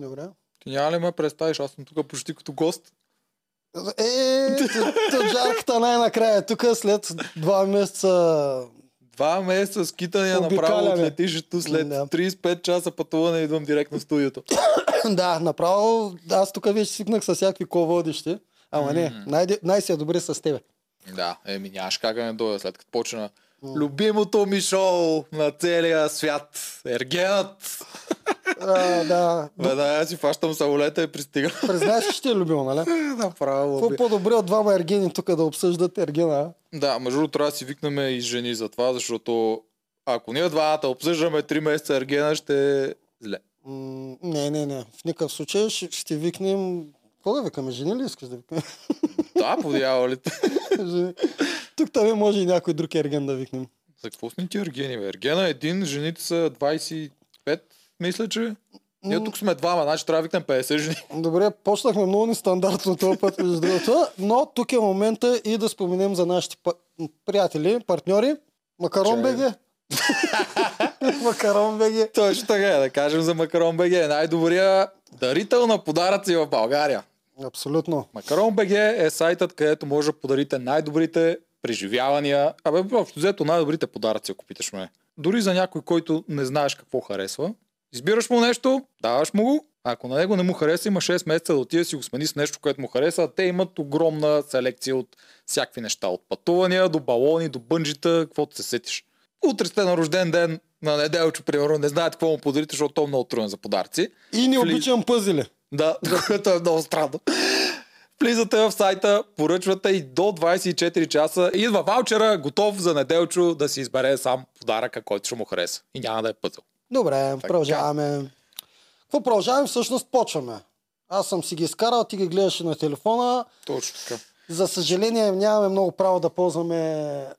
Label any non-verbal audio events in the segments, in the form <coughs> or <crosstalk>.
Добре. Ти няма ли ме представиш? Аз съм тук почти като гост. Е, Тоджарката най-накрая. Тук след два месеца Два месеца скитания направо от летището след Да. 35 часа пътуване идвам директно в студиото. <coughs> да, направо, аз тук вече свикнах с всякакви ко-водещи. Ама не, най- най-си е добре с тебе. Да, еми нямаш как да не дойда след като почна любимото ми шоу на целия свят. Ергенът. А, да. Веднага си фащам самолета и пристигам. Признаеш, че ти е любил, нали? Направо. Какво по-добре от двама ергени тук да обсъждат ергена? Да, между другото трябва да си викнем и жени за това, защото ако ние двамата обсъждаме 3 месеца Ергена, ще е зле. М, не, не, не. В никакъв случай ще, ще викнем... Какво да викаме? Жени ли искаш да викаме? Да, по дяволите. Жени. Тук там може и някой друг ерген да викнем. За какво сме ти Ергени, бе? Ергена е един, жените са 25, мисля, че. Ние тук сме двама, значи трябва да викнем 50 жени. Добре, почнахме много нестандартно този път, между другото, но тук е момента и да споменем за нашите приятели, партньори. Макарон. БГ. <laughs> Макарон БГ. Точно така, е, да кажем за Макарон БГ. Най-добрия дарител на подаръци в България. Абсолютно. Макарон БГ е сайтът, където може да подарите най-добрите преживявания, абе, общо взето най-добрите подаръци, ако питаш ме. Дори за някой, който не знаеш какво харесва, избираш му нещо, даваш му го, ако на него не му хареса, има 6 месеца да отиде си го смени с нещо, което му хареса. Те имат огромна селекция от всякакви неща. От пътувания до балони, до бънджита, каквото се сетиш. Утре сте на рожден ден на неделчо, примерно, не знаете какво му подарите, защото той е много труден за подаръци. И не Вли- обичам пъзели. Да, <laughs> което е много странно. Влизате в сайта, поръчвате и до 24 часа идва ваучера, готов за неделчо да си избере сам подаръка, който ще му хареса. И няма да е пъзъл. Добре, продължаваме. Какво продължаваме? Всъщност почваме. Аз съм си ги изкарал, ти ги гледаш на телефона. Точно така. За съжаление нямаме много право да ползваме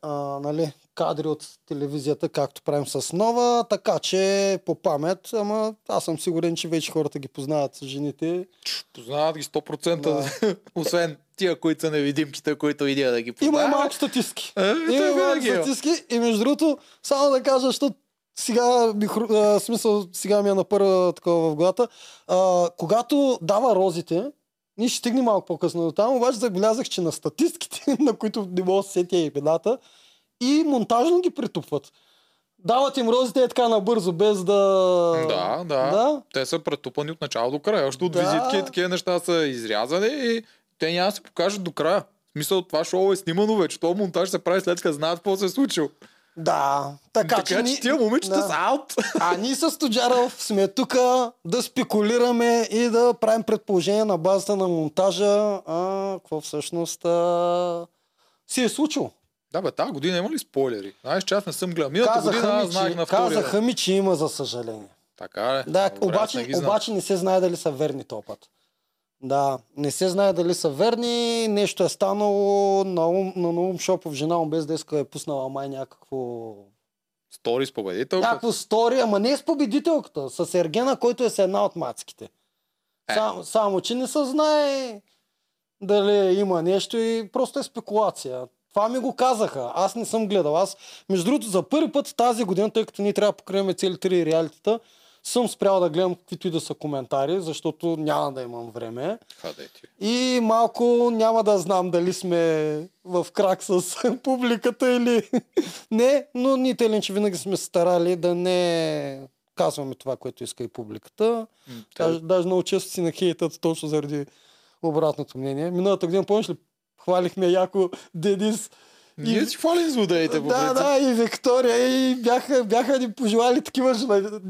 а, нали, кадри от телевизията, както правим с нова, така че по памет, ама аз съм сигурен, че вече хората ги познават жените. Познават ги 100%, <laughs> освен тия, които са невидимчета, които видя да ги Има познават. малко статистики. Е, Има малко има. статистики и между другото, само да кажа, защото сега, ми, а, смисъл, сега ми е на първа такова в главата. А, когато дава розите, ние ще стигнем малко по-късно до там, обаче забелязах, че на статистките, <laughs> на които не мога да се сетя имената, и монтажно ги притупват. Дават им розите е така набързо, без да... Да, да, да? Те са претупани от начало до края. Още от Да. визитки и такива неща са изрязани и те няма да се покажат до края. В смисъл, това шоу е снимано вече. Това монтаж се прави след като знаят какво се е случило. Да. Така, Така, че, ни- тия момичета да. са аут. А <laughs> ние с Тоджаров сме тук да спекулираме и да правим предположения на базата на монтажа, а, какво всъщност а, си е случило. Да, бе, тази година има ли спойлери? Знаеш, че аз не съм гледал. Миналата година Казаха аз ми, знаех че, на втория. казаха ми, че има за съжаление. Така е. Да, Добре, обаче, не обаче не се знае дали са верни този път. Да, не се знае дали са верни, нещо е станало на, ум, на Наум Шопов, жена му без деска е пуснала май някакво Стори с победител. Някакво стори, ама не с победителката, с Ергена, който е с една от мацките. Е. Сам, само, че не се знае дали има нещо и просто е спекулация. Това ми го казаха. Аз не съм гледал. Аз, между другото, за първи път тази година, тъй като ние трябва да покрием цели три реалитета, съм спрял да гледам каквито и да са коментари, защото няма да имам време. Хаде ти. И малко няма да знам дали сме в крак с <laughs> публиката или <laughs> не, но ние тъй че винаги сме старали да не казваме това, което иска и публиката. М, Даже, даже много често си нахейтат точно заради обратното мнение. Миналата година, помниш ли, хвалихме яко Денис. Ние си хвалим злодеите, Да, да, и Виктория, и бяха, бяха ни пожелали такива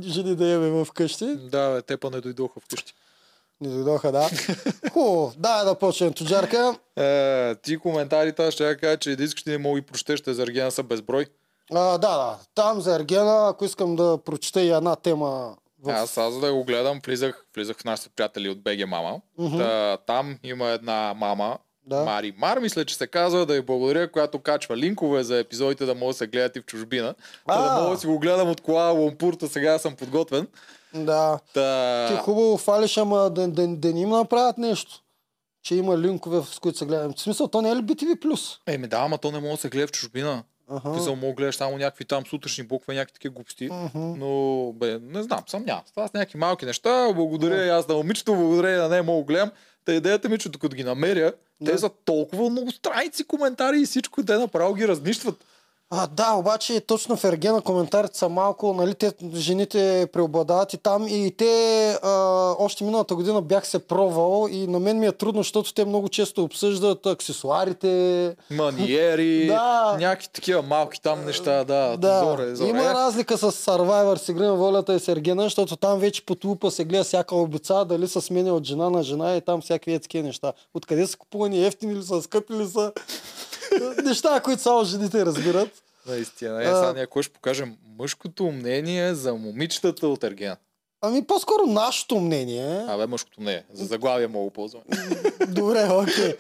жени, да имаме вкъщи. Да, бе, те па не дойдоха вкъщи. Не дойдоха, да. <laughs> Хубаво, да, да почнем Тоджарка. Е, ти коментарите, аз ще я кажа, че дискаш ти не мога и прочетеш, те за Ергена са безброй. А, да, да. Там за Ергена, ако искам да прочета и една тема в... Аз, аз да го гледам, влизах, влизах в нашите приятели от БГ Мама. Та, там има една мама, Да. Мари Мар, мисля, че се казва да й благодаря, която качва линкове за епизодите да могат да се гледат и в чужбина. Та да А. мога да си го гледам от кола Лумпурта, сега съм подготвен. Да. Та... Ти хубаво фалиш, ама да, да, да не им направят нещо. Че има линкове, с които се гледам. В смисъл, то не е ли BTV+. Еми да, ама то не може да се гледа в чужбина. Аха. Писал, мога гледаш само някакви там сутрешни букви, някакви такива глупости. Мгм. Но, бе, не знам, съмнявам. се. Това са някакви малки неща. Благодаря и аз на момичето, благодаря на не мога гледам. Та идеята ми, е, че докато ги намеря, те са толкова много страници, коментари и всичко, те направо ги разнищват. А, да, обаче точно в Ергена коментарите са малко, нали, те, жените преобладават и там и те а, още миналата година бях се пробвал и на мен ми е трудно, защото те много често обсъждат аксесуарите. Маниери, <laughs> Да. някакви такива малки там неща, да. Да, Зоре, зоре. има разлика с Survivor с игри на волята и с Ергена, защото там вече под лупа се гледа всяка обица, дали са сменя от жена на жена и там всякакви такива неща. Откъде са купувани, ефтини ли са, скъпи ли са? Неща, които само жените разбират. Наистина. Е, сега някой ще покажем мъжкото мнение за момичетата от Ергена. Ами по-скоро нашето мнение. Абе, мъжкото не е. За заглавие мога ползвам. Добре, окей.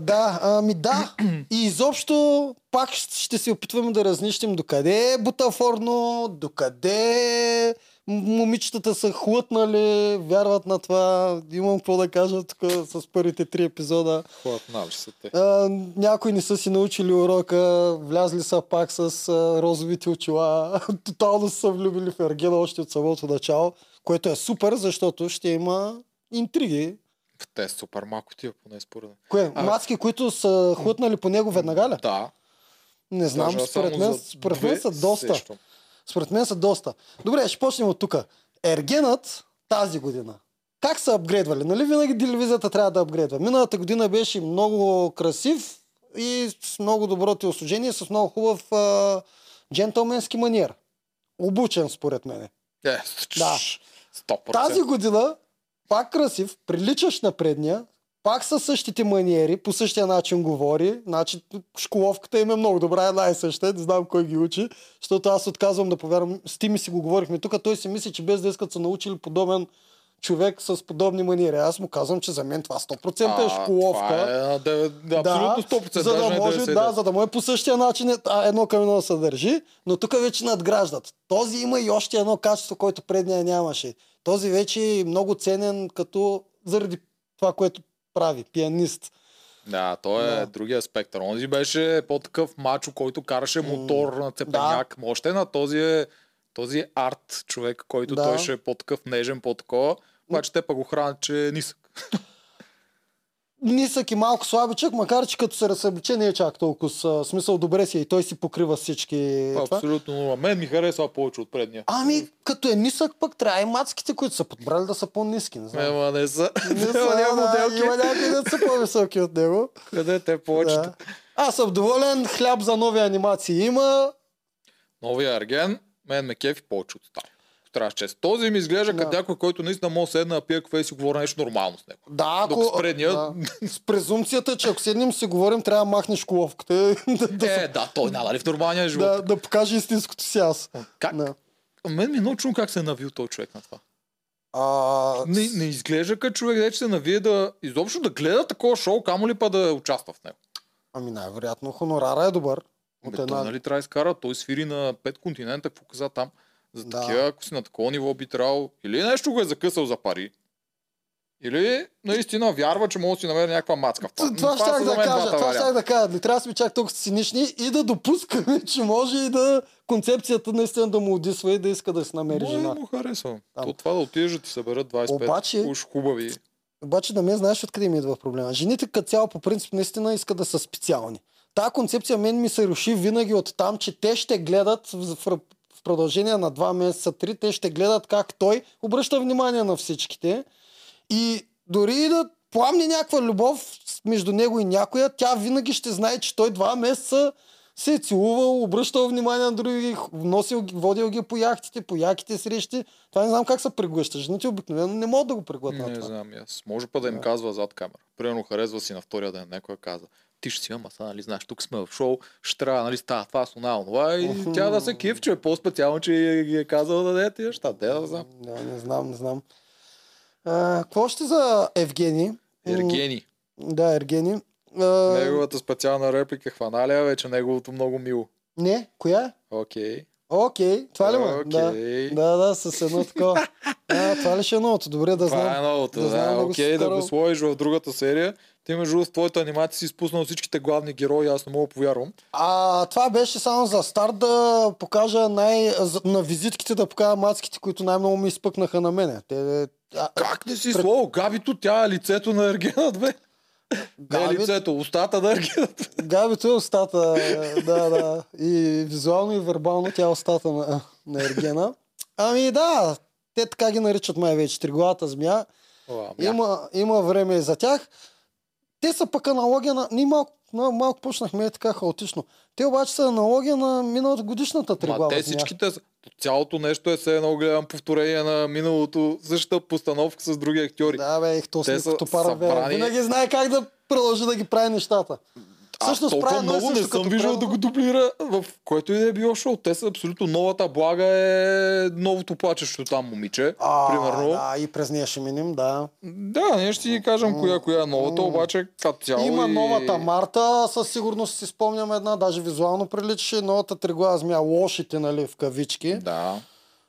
Да, ами да. И изобщо пак ще се опитваме да разнищим докъде е бутафорно, докъде м- момичетата са хлътнали, вярват на това. Имам какво да кажа тук с първите три епизода. Хлапнали са те. А, някои не са си научили урока, влязли са пак с а, розовите очила, <laughs> тотално са влюбили в Ергена още от самото начало, което е супер, защото ще има интриги. Те са супер малко тия, поне според мен. Кое? А- Мацки, които са хлътнали по него веднага ли? Да. Не знам, Даже според мен, според мен са доста. сещам. Според мен са доста. Добре, ще почнем от тук. Ергенът тази година. Как са апгрейдвали? Нали винаги телевизията трябва да апгрейдва? Миналата година беше много красив и с много добро телосложение, с много хубав а, джентълменски маниер. Обучен, според мен. Е, Да. <laughs> 100%. Тази година пак красив, приличаш на предния, пак със същите маниери, по същия начин говори. Значи школовката им е много добра, една и съща, не знам кой ги учи, защото аз отказвам да повярвам. С Тими си го говорихме тук, той си мисли, че без да искат са научили подобен човек с подобни маниери. Аз му казвам, че за мен това 100% е А, школовка. Това е, да, да, абсолютно 100%. за да може, 99. да, за да може по същия начин е- а, едно към едно да се държи, но тук вече надграждат. Този има и още едно качество, което предния нямаше. Този вече е много ценен като заради това, което прави, пианист. Да, той е Да. другия спектър. Онзи беше по-такъв мачо, който караше мотор на цепеняк. Да. Още на този е, този е арт човек, който Да. той ще е по-такъв нежен, по-такова. Обаче те пък го хранят, че е нисък. <laughs> Нисък и малко слабичък, макар че като се разсъбличе не е чак толкова с смисъл добре си е и той си покрива всички. това. Абсолютно. нула. Мен ми харесва повече от предния. Ами, като е нисък, пък трябва и мацките, които са подбрали да са по-низки. Не знам. Ема не са. Не са, Няма моделки. има някои да са по-високи от него. Къде те повечето? Да. Аз съм доволен, хляб за нови анимации има. Новия Арген, мен ме кефи повече от стария. Трябва чест. Този ми изглежда Да. като някой, който наистина може да пие кафе и си говори нещо нормално с него. Да, ако... Докато с предния- Да. <laughs> С презумцията, че ако седнем си говорим, трябва да махнеш коловката. <laughs> да, да, Е, да, той надали в нормалния живот. да, да покаже истинското си аз. Как? Да. Мен ми е много чудно как се е навил този човек на това. А, Не, не изглежда като човек, де че се навие да изобщо да гледа такова шоу, камо ли па да участва в него. Ами най-вероятно хонорара е добър. От Бе, една... той, нали, трябва да изкара, той свири на пет континента, какво каза там. За Да. такива, ако си на такова ниво би трябвало, или нещо го е закъсал за пари, или наистина вярва, че може да си намери някаква мацка в това. Това щях за да кажа, това щях да кажа. Не трябва да сме чак толкова цинични и да допускаме, <laughs> че може и да концепцията наистина да му удисва и да иска да си намери Му, жена. му харесва. То това да отидеш да ти съберат 25 Обаче- уж хубави. Обаче да ме знаеш откъде ми идва проблема. Жените като цяло по принцип наистина искат да са специални. Тая концепция мен ми се руши винаги от там, че те ще гледат в продължение на два месеца, три, те ще гледат как той обръща внимание на всичките и дори и да пламне някаква любов между него и някоя, тя винаги ще знае, че той два месеца се е целувал, обръщал внимание на други, носил, водил ги по яхтите, по яките срещи. Това не знам как се преглъща. Жените обикновено не могат да го преглътнат. Не това. знам, аз. Може па да им казва зад камера. Примерно харесва си на втория ден, някой каза. Ти ще си, ама са, нали, знаеш, тук сме в шоу, ще трябва, нали, става това, с онова, онова, и Мгм. тя да се кеф, че е по-специално, че ги е казал да даде тия неща. Де да знам. Да, не знам, не знам. А, какво ще за Евгений? М, Ергени. Да, Ергени. А, Неговата специална реплика хваналя вече неговото много мило. Не, коя? Окей. Окей, това ли ме? Да. Да, да, с едно такова. А, това ли ще е новото? Добре да Това знам. е новото. да знам да окей, да го сложиш в другата серия. Ти между в твоята анимация си изпуснал всичките главни герои, аз не мога повярвам. А, това беше само за старт да покажа най... на визитките да покажа мацките, които най-много ми изпъкнаха на мене. Те, а, Как не си Пред- слово? Габито, тя е лицето на Ергена 2. Не е Габи- лицето, устата на Ергена 2. Габито е устата, да, да. И визуално и вербално тя е устата на, на Ергена. Ами да, те така ги наричат май вече, триглавата змия. Има, има време и за тях. Те са пък аналогия на... Ние малко, на- малко почнахме е така хаотично. Те обаче са аналогия на миналата годишната триглава те всичките, цялото нещо е все едно гледам повторение на миналото, същата постановка с други актьори. Да, бе, их то Те са събрани- Винаги знае как да продължи да ги прави нещата. Всъщност толкова прави много не съм виждал прави- да го дублира в който и да е било шоу. Те са абсолютно новата блага е новото плачещо там момиче. А, примерно. Да, и през нея ще минем, да. Да, ние ще си кажем коя, коя е новата, обаче като цяло Има и... новата Марта, със сигурност си спомням една, даже визуално приличаше. Новата триглава змия, лошите, нали, в кавички. Да.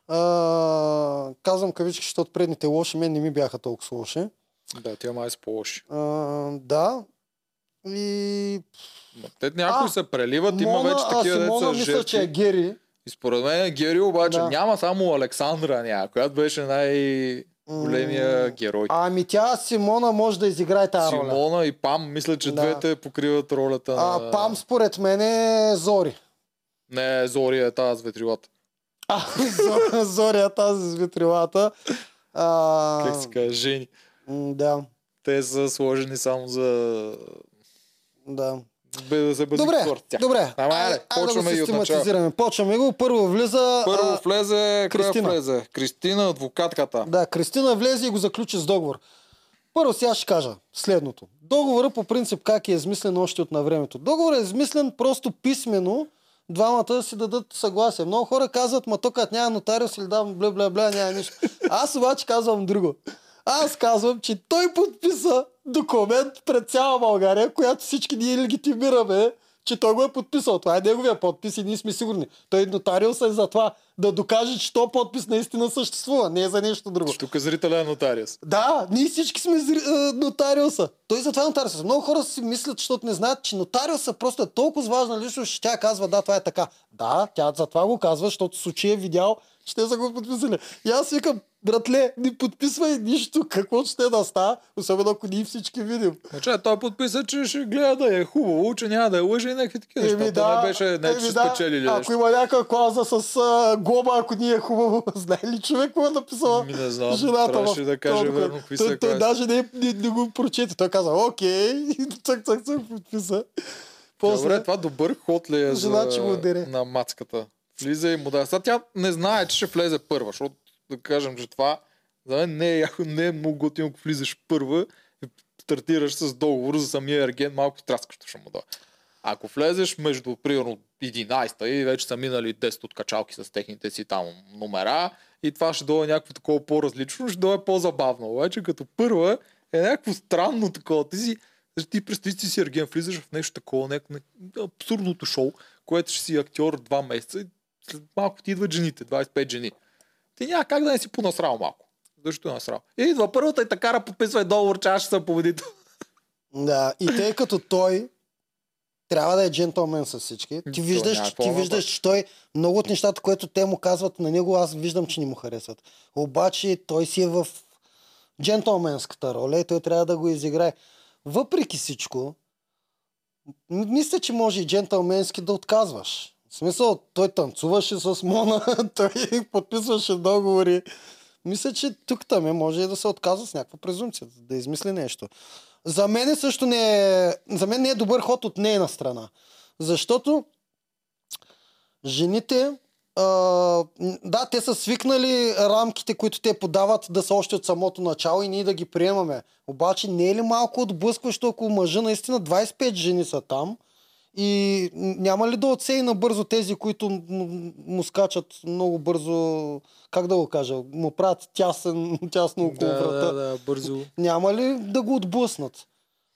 А, казвам кавички, защото предните лоши мен не ми бяха толкова лоши. Да, тя май са по-лоши. А, да. И Ма Те някои А, се преливат, има вече а такива Симона деца мисля, че е жертви. Гери. И според мен Гери обаче Да. няма само Александра някоя, която беше най-големия М, герой. Ами тя Симона може да изиграе тази роля. Симона и Пам, мисля, че Да. двете покриват ролята А, на... Пам според мен е Зори. Не, Зори е тази с ветрилата. А, <laughs> Зо- Зори е тази с витрилата. А, Как се казва, жени. Да, Те са сложени само за... да. Бе бъде Добре. Тя. добре. Ама, Айде, айде да го почваме систематизираме. Почваме го. Първо влиза... Първо влезе, Кристина. влезе? Кристина, адвокатката. Да, Кристина влезе и го заключи с договор. Първо сега ще кажа следното. Договора по принцип как е измислен още от на времето. Договорът е измислен просто писменно, двамата да си дадат съгласие. Много хора казват, ма тук няма нотариус или давам бля бля бля, няма нищо. Аз обаче казвам друго. Аз казвам, че той подписа документ пред цяла България, която всички ние легитимираме, че той го е подписал. Това е неговия подпис и ние сме сигурни. Той нотариус е за това да докаже, че то подпис наистина съществува, не е за нещо друго. Тук зрителя е нотариус. Да, ние всички сме зри... е, нотариуса. Той затова е нотариуса. Много хора си мислят, защото не знаят, че нотариуса просто е толкова важна личност, че тя казва, да, това е така. Да, тя затова го казва, защото случай е видял, че те са го подписали. И аз викам, братле, не подписвай нищо, какво ще да става, особено ако ние всички видим. Значи, той подписа, че ще гледа да е хубаво, че няма да е лъжа и някакви такива неща. То не беше не, че ще спечели Ако нещо. има някаква клауза с а, глоба, ако ни е хубаво, <laughs> знае ли човек какво е написала Ми не знам, жената? трябваше да каже верно документ? какви той, са той клаузи. даже не, не, не, го прочете. Той каза, окей, <laughs> цък, цък, цък, подписа. После, Добре, това добър ход ли е Жена, за... на мацката? Влиза и му да. Сега тя не знае, че ще влезе първа, защото да кажем, че това за мен не е, яко, не е много готино, ако влизаш първа и стартираш с договор за самия ерген, малко траскащо ще му да. Ако влезеш между, примерно, 11-та и вече са минали 10 от качалки с техните си там номера и това ще дойде някакво такова по-различно, ще дойде по-забавно. Обаче като първа е някакво странно такова. Ти си, ти представи си си Ерген, влизаш в нещо такова, някакво абсурдното шоу, което ще си актьор два месеца и след малко ти идват жените, 25 жени. Ти няма как да не си понасрал малко. Защо е насрал? И идва първата и така подписва договор, че аз ще съм победител. Да, и тъй като той трябва да е джентълмен с всички. Ти виждаш, че, ти да виждаш, че той много от нещата, които те му казват на него, аз виждам, че не му харесват. Обаче той си е в джентълменската роля и той трябва да го изиграе. Въпреки всичко, мисля, че може и джентълменски да отказваш. Смисъл, той танцуваше с Мона, <laughs> той подписваше договори. Мисля, че тук там е, може и да се отказва с някаква презумпция, да измисли нещо. За мен също не е, за мен не е добър ход от нейна страна. Защото жените, а, да, те са свикнали рамките, които те подават да са още от самото начало и ние да ги приемаме. Обаче не е ли малко отблъскващо, ако мъжа наистина 25 жени са там и няма ли да отсей набързо тези, които му скачат много бързо, как да го кажа, му правят тясен, <laughs> тясно около врата. да, бързо. Няма ли да го отблъснат?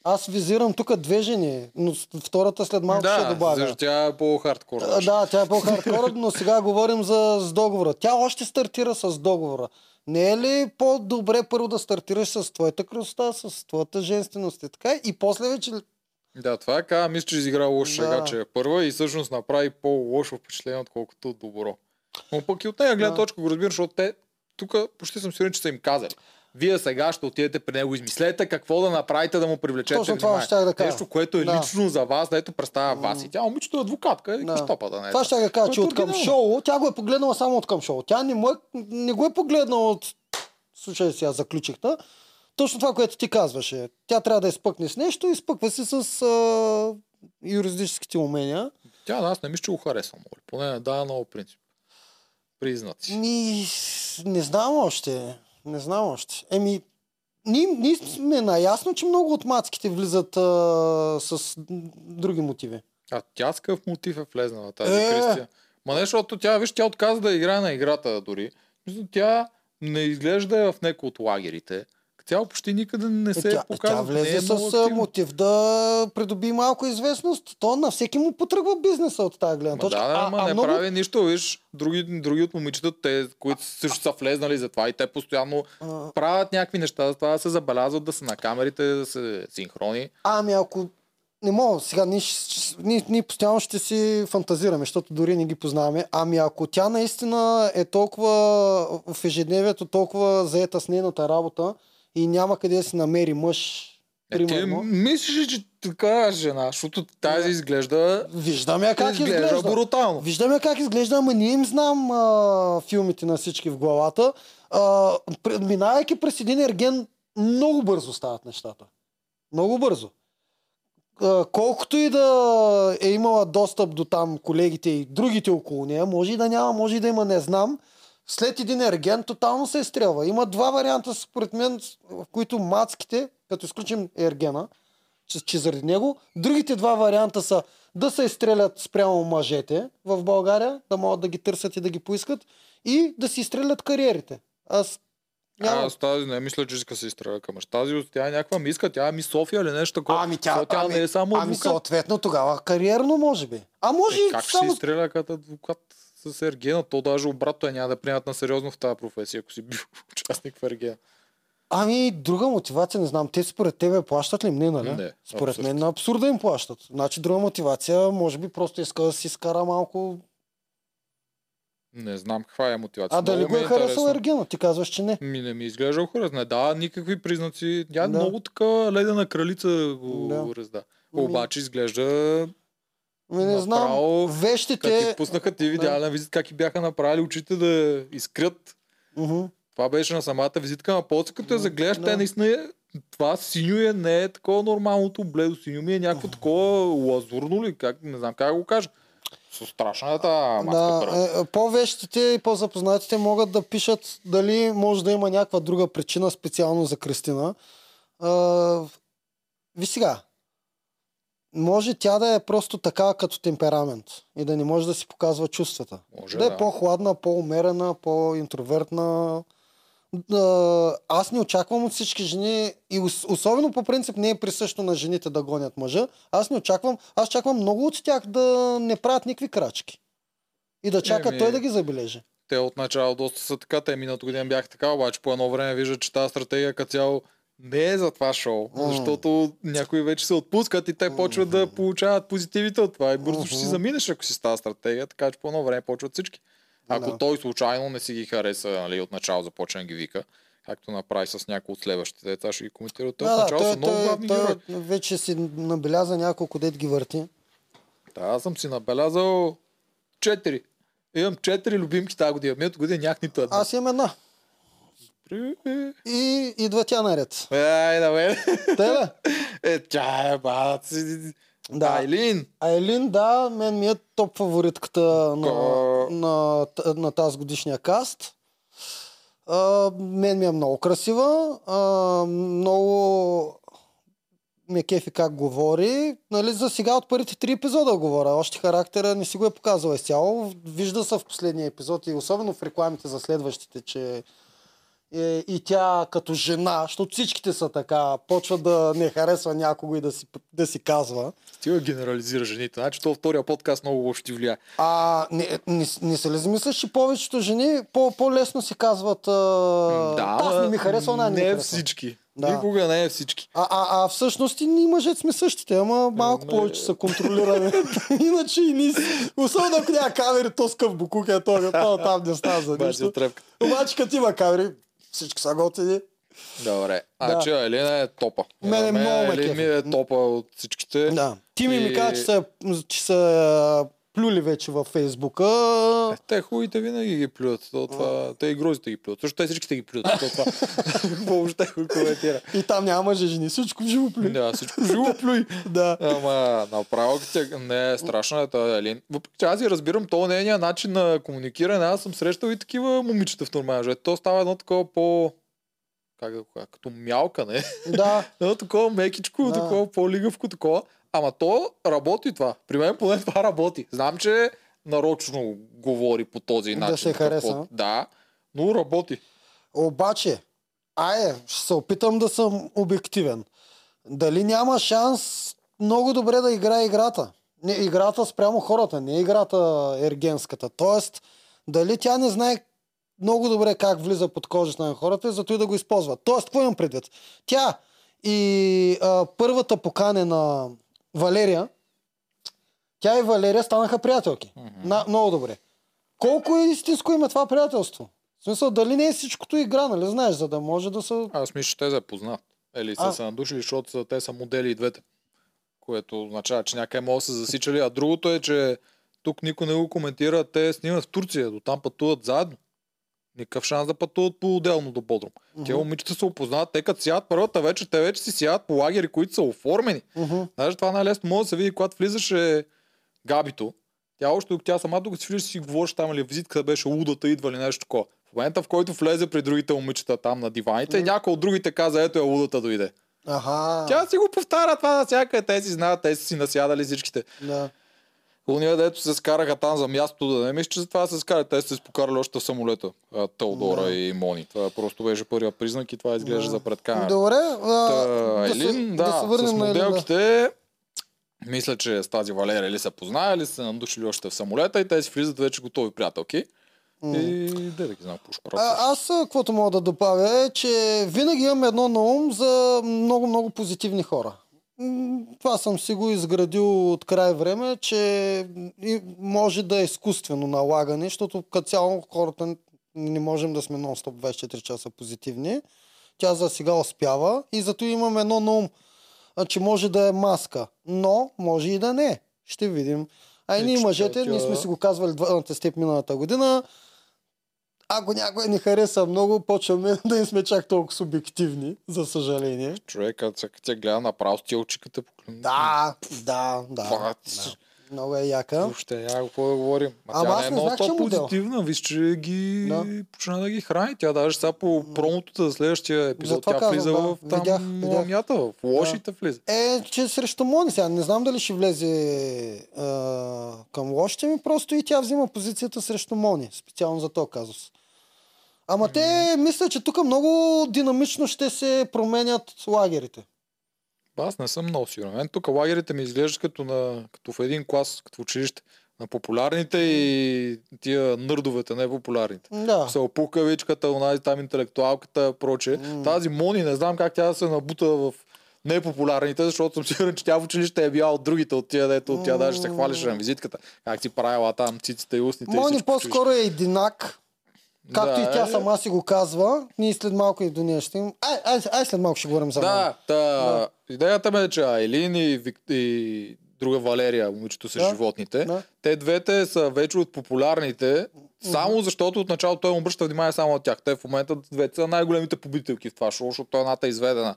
Аз визирам тук две жени, но втората след малко ще да, добавя. защото тя е по-хардкор. Да, тя е по-хардкор, <laughs> но сега говорим за с договора. Тя още стартира с договора. Не е ли по-добре първо да стартираш с твоята красота, с твоята женственост и така, и после вече... Да, това е каза, мисля, че изигра шега, Да. че е първа и всъщност направи по-лошо впечатление, отколкото добро. Но пък и от нея гледна Да. точка го разбирам, защото те тук почти съм сигурен, че са им казали. Вие сега ще отидете при него, измислете какво да направите да му привлечете Точно това внимание. щях да кажа. Нещо, което е Да. лично за вас, да ето представя вас. И тя момичето е адвокатка, и Да. да. штопа да не е. Това ще я кажа, че от към шоу, тя го е погледнала само от към шоу. Тя не, му е, не го е погледнала от... Слушай сега, заключихте. Точно това, което ти казваше. Тя трябва да изпъкне с нещо, изпъква се с а, юридическите умения. Тя, да, аз не мисля, че го харесвам. Поне не дава много принцип. Признаци. Ми, не знам още. Не знам още. Еми, ние, ние сме наясно, че много от мацките влизат а, с други мотиви. А тя с какъв мотив е влезнала тази Е. Кристия? Ма не, защото тя, виж, тя отказа да играе на играта дори. Тя не изглежда в някои от лагерите. Цяло почти никъде не се Е, тя, показва. тя влезе е с мотив да придоби малко известност. То на всеки му потръгва бизнеса от тази гледна точка. да, ама не много... прави нищо, виж, други, други от момичетата, те, които също са влезнали за това и те постоянно А, правят някакви неща, за това да се забелязват, да са на камерите, да се синхрони. Ами ако не мога, сега ние, ние, ние постоянно ще си фантазираме, защото дори не ги познаваме. Ами ако тя наистина е толкова в ежедневието, толкова заета с нейната работа и няма къде да си намери мъж, Е, ти мислиш, ли, че така е жена, защото тази Да. изглежда, виждаме я как изглежда, изглежда. брутално. Виждаме как изглежда, ама не им знам а, филмите на всички в главата. А, минавайки през един ерген, много бързо стават нещата. Много бързо. А, колкото и да е имала достъп до там колегите и другите около нея, може и да няма, може и да има, не знам. След един ерген тотално се изстрелва. Има два варианта, според мен, с- в които мацките, като изключим ергена, че, че заради него, другите два варианта са да се изстрелят спрямо мъжете в България, да могат да ги търсят и да ги поискат, и да си изстрелят кариерите. Аз няма. Аз тази не мисля, че иска се изстреля към мъж. Тази тя е някаква миска, тя е ми София или нещо такова. Ами тя, тя ами, не е само ами адвокат. съответно тогава кариерно може би. А може Е, и как ще само... се изстреля като адвокат с Ергена? То даже обратно е, няма да приемат на сериозно в тази професия, ако си бил <laughs> участник в Ергена. Ами друга мотивация не знам. Те според тебе плащат ли? Не, нали? Не, според абсурд. мен на абсурда им плащат. Значи друга мотивация, може би просто иска да си скара малко. Не знам каква е мотивация. А дали го ми е харесал. Ергена? Ти казваш, че не. Ми не ми изглежда хора. Не дава никакви признаци. Тя Да. много така ледена кралица го Да. да. разда. Ами- Обаче изглежда Ми не знам. Направо, Вещите... ти пуснаха ти видеа на визит, как и бяха направили очите да изкрят. Мгм. Това беше на самата визитка, а после като я загледаш, Да. те наистина е, това синьо е, не е такова нормалното бледо синьо ми е някакво такова лазурно ли, как, не знам как да го кажа. Со страшна е тази маска Да, е, е, по-вещите и по-запознатите могат да пишат дали може да има някаква друга причина специално за Кристина. А, ви сега, може тя да е просто така като темперамент и да не може да си показва чувствата. Може, да е да. по-хладна, по-умерена, по-интровертна. Аз не очаквам от всички жени, и ос- особено по принцип не е присъщо на жените да гонят мъжа, аз не очаквам, аз чаквам много от тях да не правят никакви крачки. И да чакат той да ги забележи. Те от начало доста са така, те миналата година бяха така, обаче по едно време виждат, че тази стратегия като цяло не е за това шоу, М. защото някои вече се отпускат и те почват да получават позитивите от това и бързо ще си заминеш, ако си с тази стратегия, така че по едно време почват всички. Ако Да. той случайно не си ги хареса, нали, от начало започне ги вика, както направи с някои от следващите деца, ще ги коментира. Той от да, начало той, са много той, той, герои. вече си набеляза няколко дет ги върти. Да, аз съм си набелязал четири. Имам четири любимки тази година. Миналата година нямах нито една. Аз имам една. И идва тя наред. Ай, да бе. Те ли? Е, тя е бат. Да. Айлин. Айлин, да, мен ми е топ фаворитката на, на, на тази годишния каст. А, мен ми е много красива, а, много ме кефи как говори. Нали, за сега от първите три епизода говоря. Още характера не си го е показал изцяло. Вижда се в последния епизод и особено в рекламите за следващите, че И, и тя като жена, защото всичките са така, почва да не харесва някого и да си, да си казва. Стига генерализира жените. Значи то втория подкаст много лошо ти влияе. А не, не, не се ли замисляш, че повечето жени по, по-лесно си казват а, да, аз не ми харесва, она не не всички. Да. Никога не е всички. А, а, а всъщност и ние мъжете сме същите, ама малко не. повече са контролирани. <laughs> Иначе и ние, особено ако няма камери, то скъп букук е то, то там не става за нищо. Обаче като има камери, всички са готини. Добре. Да. Значи Елина е топа. Мене На мен много ме ми кефи. е топа от всичките. Да. Ти ми ми И- каза, че са, че са плюли вече във Фейсбука. Е, те хубавите винаги ги плюят. То, това, те и грозите ги плюят. Също те всичките ги плюят. То, това, <laughs> въобще го коментира. И там няма мъже жени, всичко живо плюли. Да, всичко живо плюй. Да. <laughs> Ама направо не е страшна е тази. Въпреки че аз и разбирам, то нейния начин на комуникиране. Аз съм срещал и такива момичета в нормален живот. То става едно такова по... Как да го кажа? Като мялкане. Да. <laughs> Едно такова мекичко, Да. такова по-лигавко, такова. Ама то работи това. При мен поне това работи. Знам, че нарочно говори по този Да начин. се такъв хареса. по- Да, но работи. Обаче, ае, ще се опитам да съм обективен. Дали няма шанс много добре да играе играта? Не, играта спрямо хората, не играта ергенската. Тоест, дали тя не знае много добре как влиза под кожата на хората и зато и да го използва. Тоест, какво имам предвид? Тя и а, първата поканена Валерия, тя и Валерия станаха приятелки. На, много добре. Колко е истинско има това приятелство? В смисъл, дали не е всичкото игра, нали знаеш, за да може да се... Аз мисля, че те запознат. Или са А. се надушили, защото са- те са модели и двете. Което означава, че някъде могат да се засичали. А другото е, че тук никой не го коментира. Те снимат в Турция. До там пътуват заедно. Никакъв шанс да пътуват по-отделно до Бодрум. Те момичета се опознават. Те като сядат първата вечер, те вече си сядат по лагери, които са оформени. Мгм. Даже това най-лесно може да се види, когато влизаше Габито. Тя още тя самата докато си влизаш си говориш там или визитката беше лудата, идва ли нещо такова. В момента, в който влезе при другите момичета там на диваните, някой от другите каза, ето е лудата дойде. Аха. Тя си го повтаря това навсякъде, те си знаят, те си насядали всичките. Да. Уния, дето се скараха там за мястото, да не мисля, че за това се скарат. Те са се покарали още в самолета. а, Теодора Да. и Мони. Това просто беше първия признак и това изглежда Да. за пред камера. Добре, а, Та, да, Елин, се, да, да се върнем с Елин. Да. моделките, мисля, че с тази Валерия или се познае, или се надушили още в самолета и те си влизат вече готови приятелки. И де да ги знам, пуш А, аз, каквото мога да добавя е, че винаги имам едно на ум за много-много позитивни хора. Това съм си го изградил от край време, че може да е изкуствено налагане, защото като цяло хората не можем да сме нон-стоп 24 часа позитивни. Тя за сега успява и зато имам едно на ум, че може да е маска, но може и да не. Ще видим. А и Е, ние мъжете, тя- ние сме си го казвали двамата степ миналата година, ако някой ни хареса много, почваме <laughs> да не сме чак толкова субективни, за съжаление. Човека, като тя гледа направо с тия очиката. Да, да, да. Да. Много е яка. Въобще, няма какво да говорим. Ма Ама тя не е много знах, е то позитивна. Виж, че ги Да. почна да ги храни. Тя даже сега по промото за следващия епизод, Затова тя казвам, влиза да. в там Видях, ламята, в лошите влиза. Е, че срещу Мони сега. Не знам дали ще влезе а, към лошите ми, просто и тя взима позицията срещу Мони. Специално за този казус. Ама те мисля, че тук много динамично ще се променят лагерите. Аз не съм много сигурен. Мен тук лагерите ми изглеждат като, на, като в един клас, като в училище. На популярните и тия нърдовете, не популярните. Да. Се опукавичката, онази там интелектуалката, проче. М. Тази Мони, не знам как тя да се набута в непопулярните, защото съм сигурен, че тя в училище е била от другите, от тия, дето тя даже се хвалеше на визитката. Как си правила там циците и устните и Мони училище. по-скоро е единак, както Да, и тя е. сама си го казва. Ние след малко и до нея ще им... Ай, ай, ай след малко ще говорим за. Да, та, идеята ми е, че Айлин и, Вик... и друга Валерия, момичето с Да. животните, Да. те двете са вече от популярните, само защото от началото той му обръща внимание само от тях. Те в момента двете са най-големите победителки в това шоу, защото едната е изведена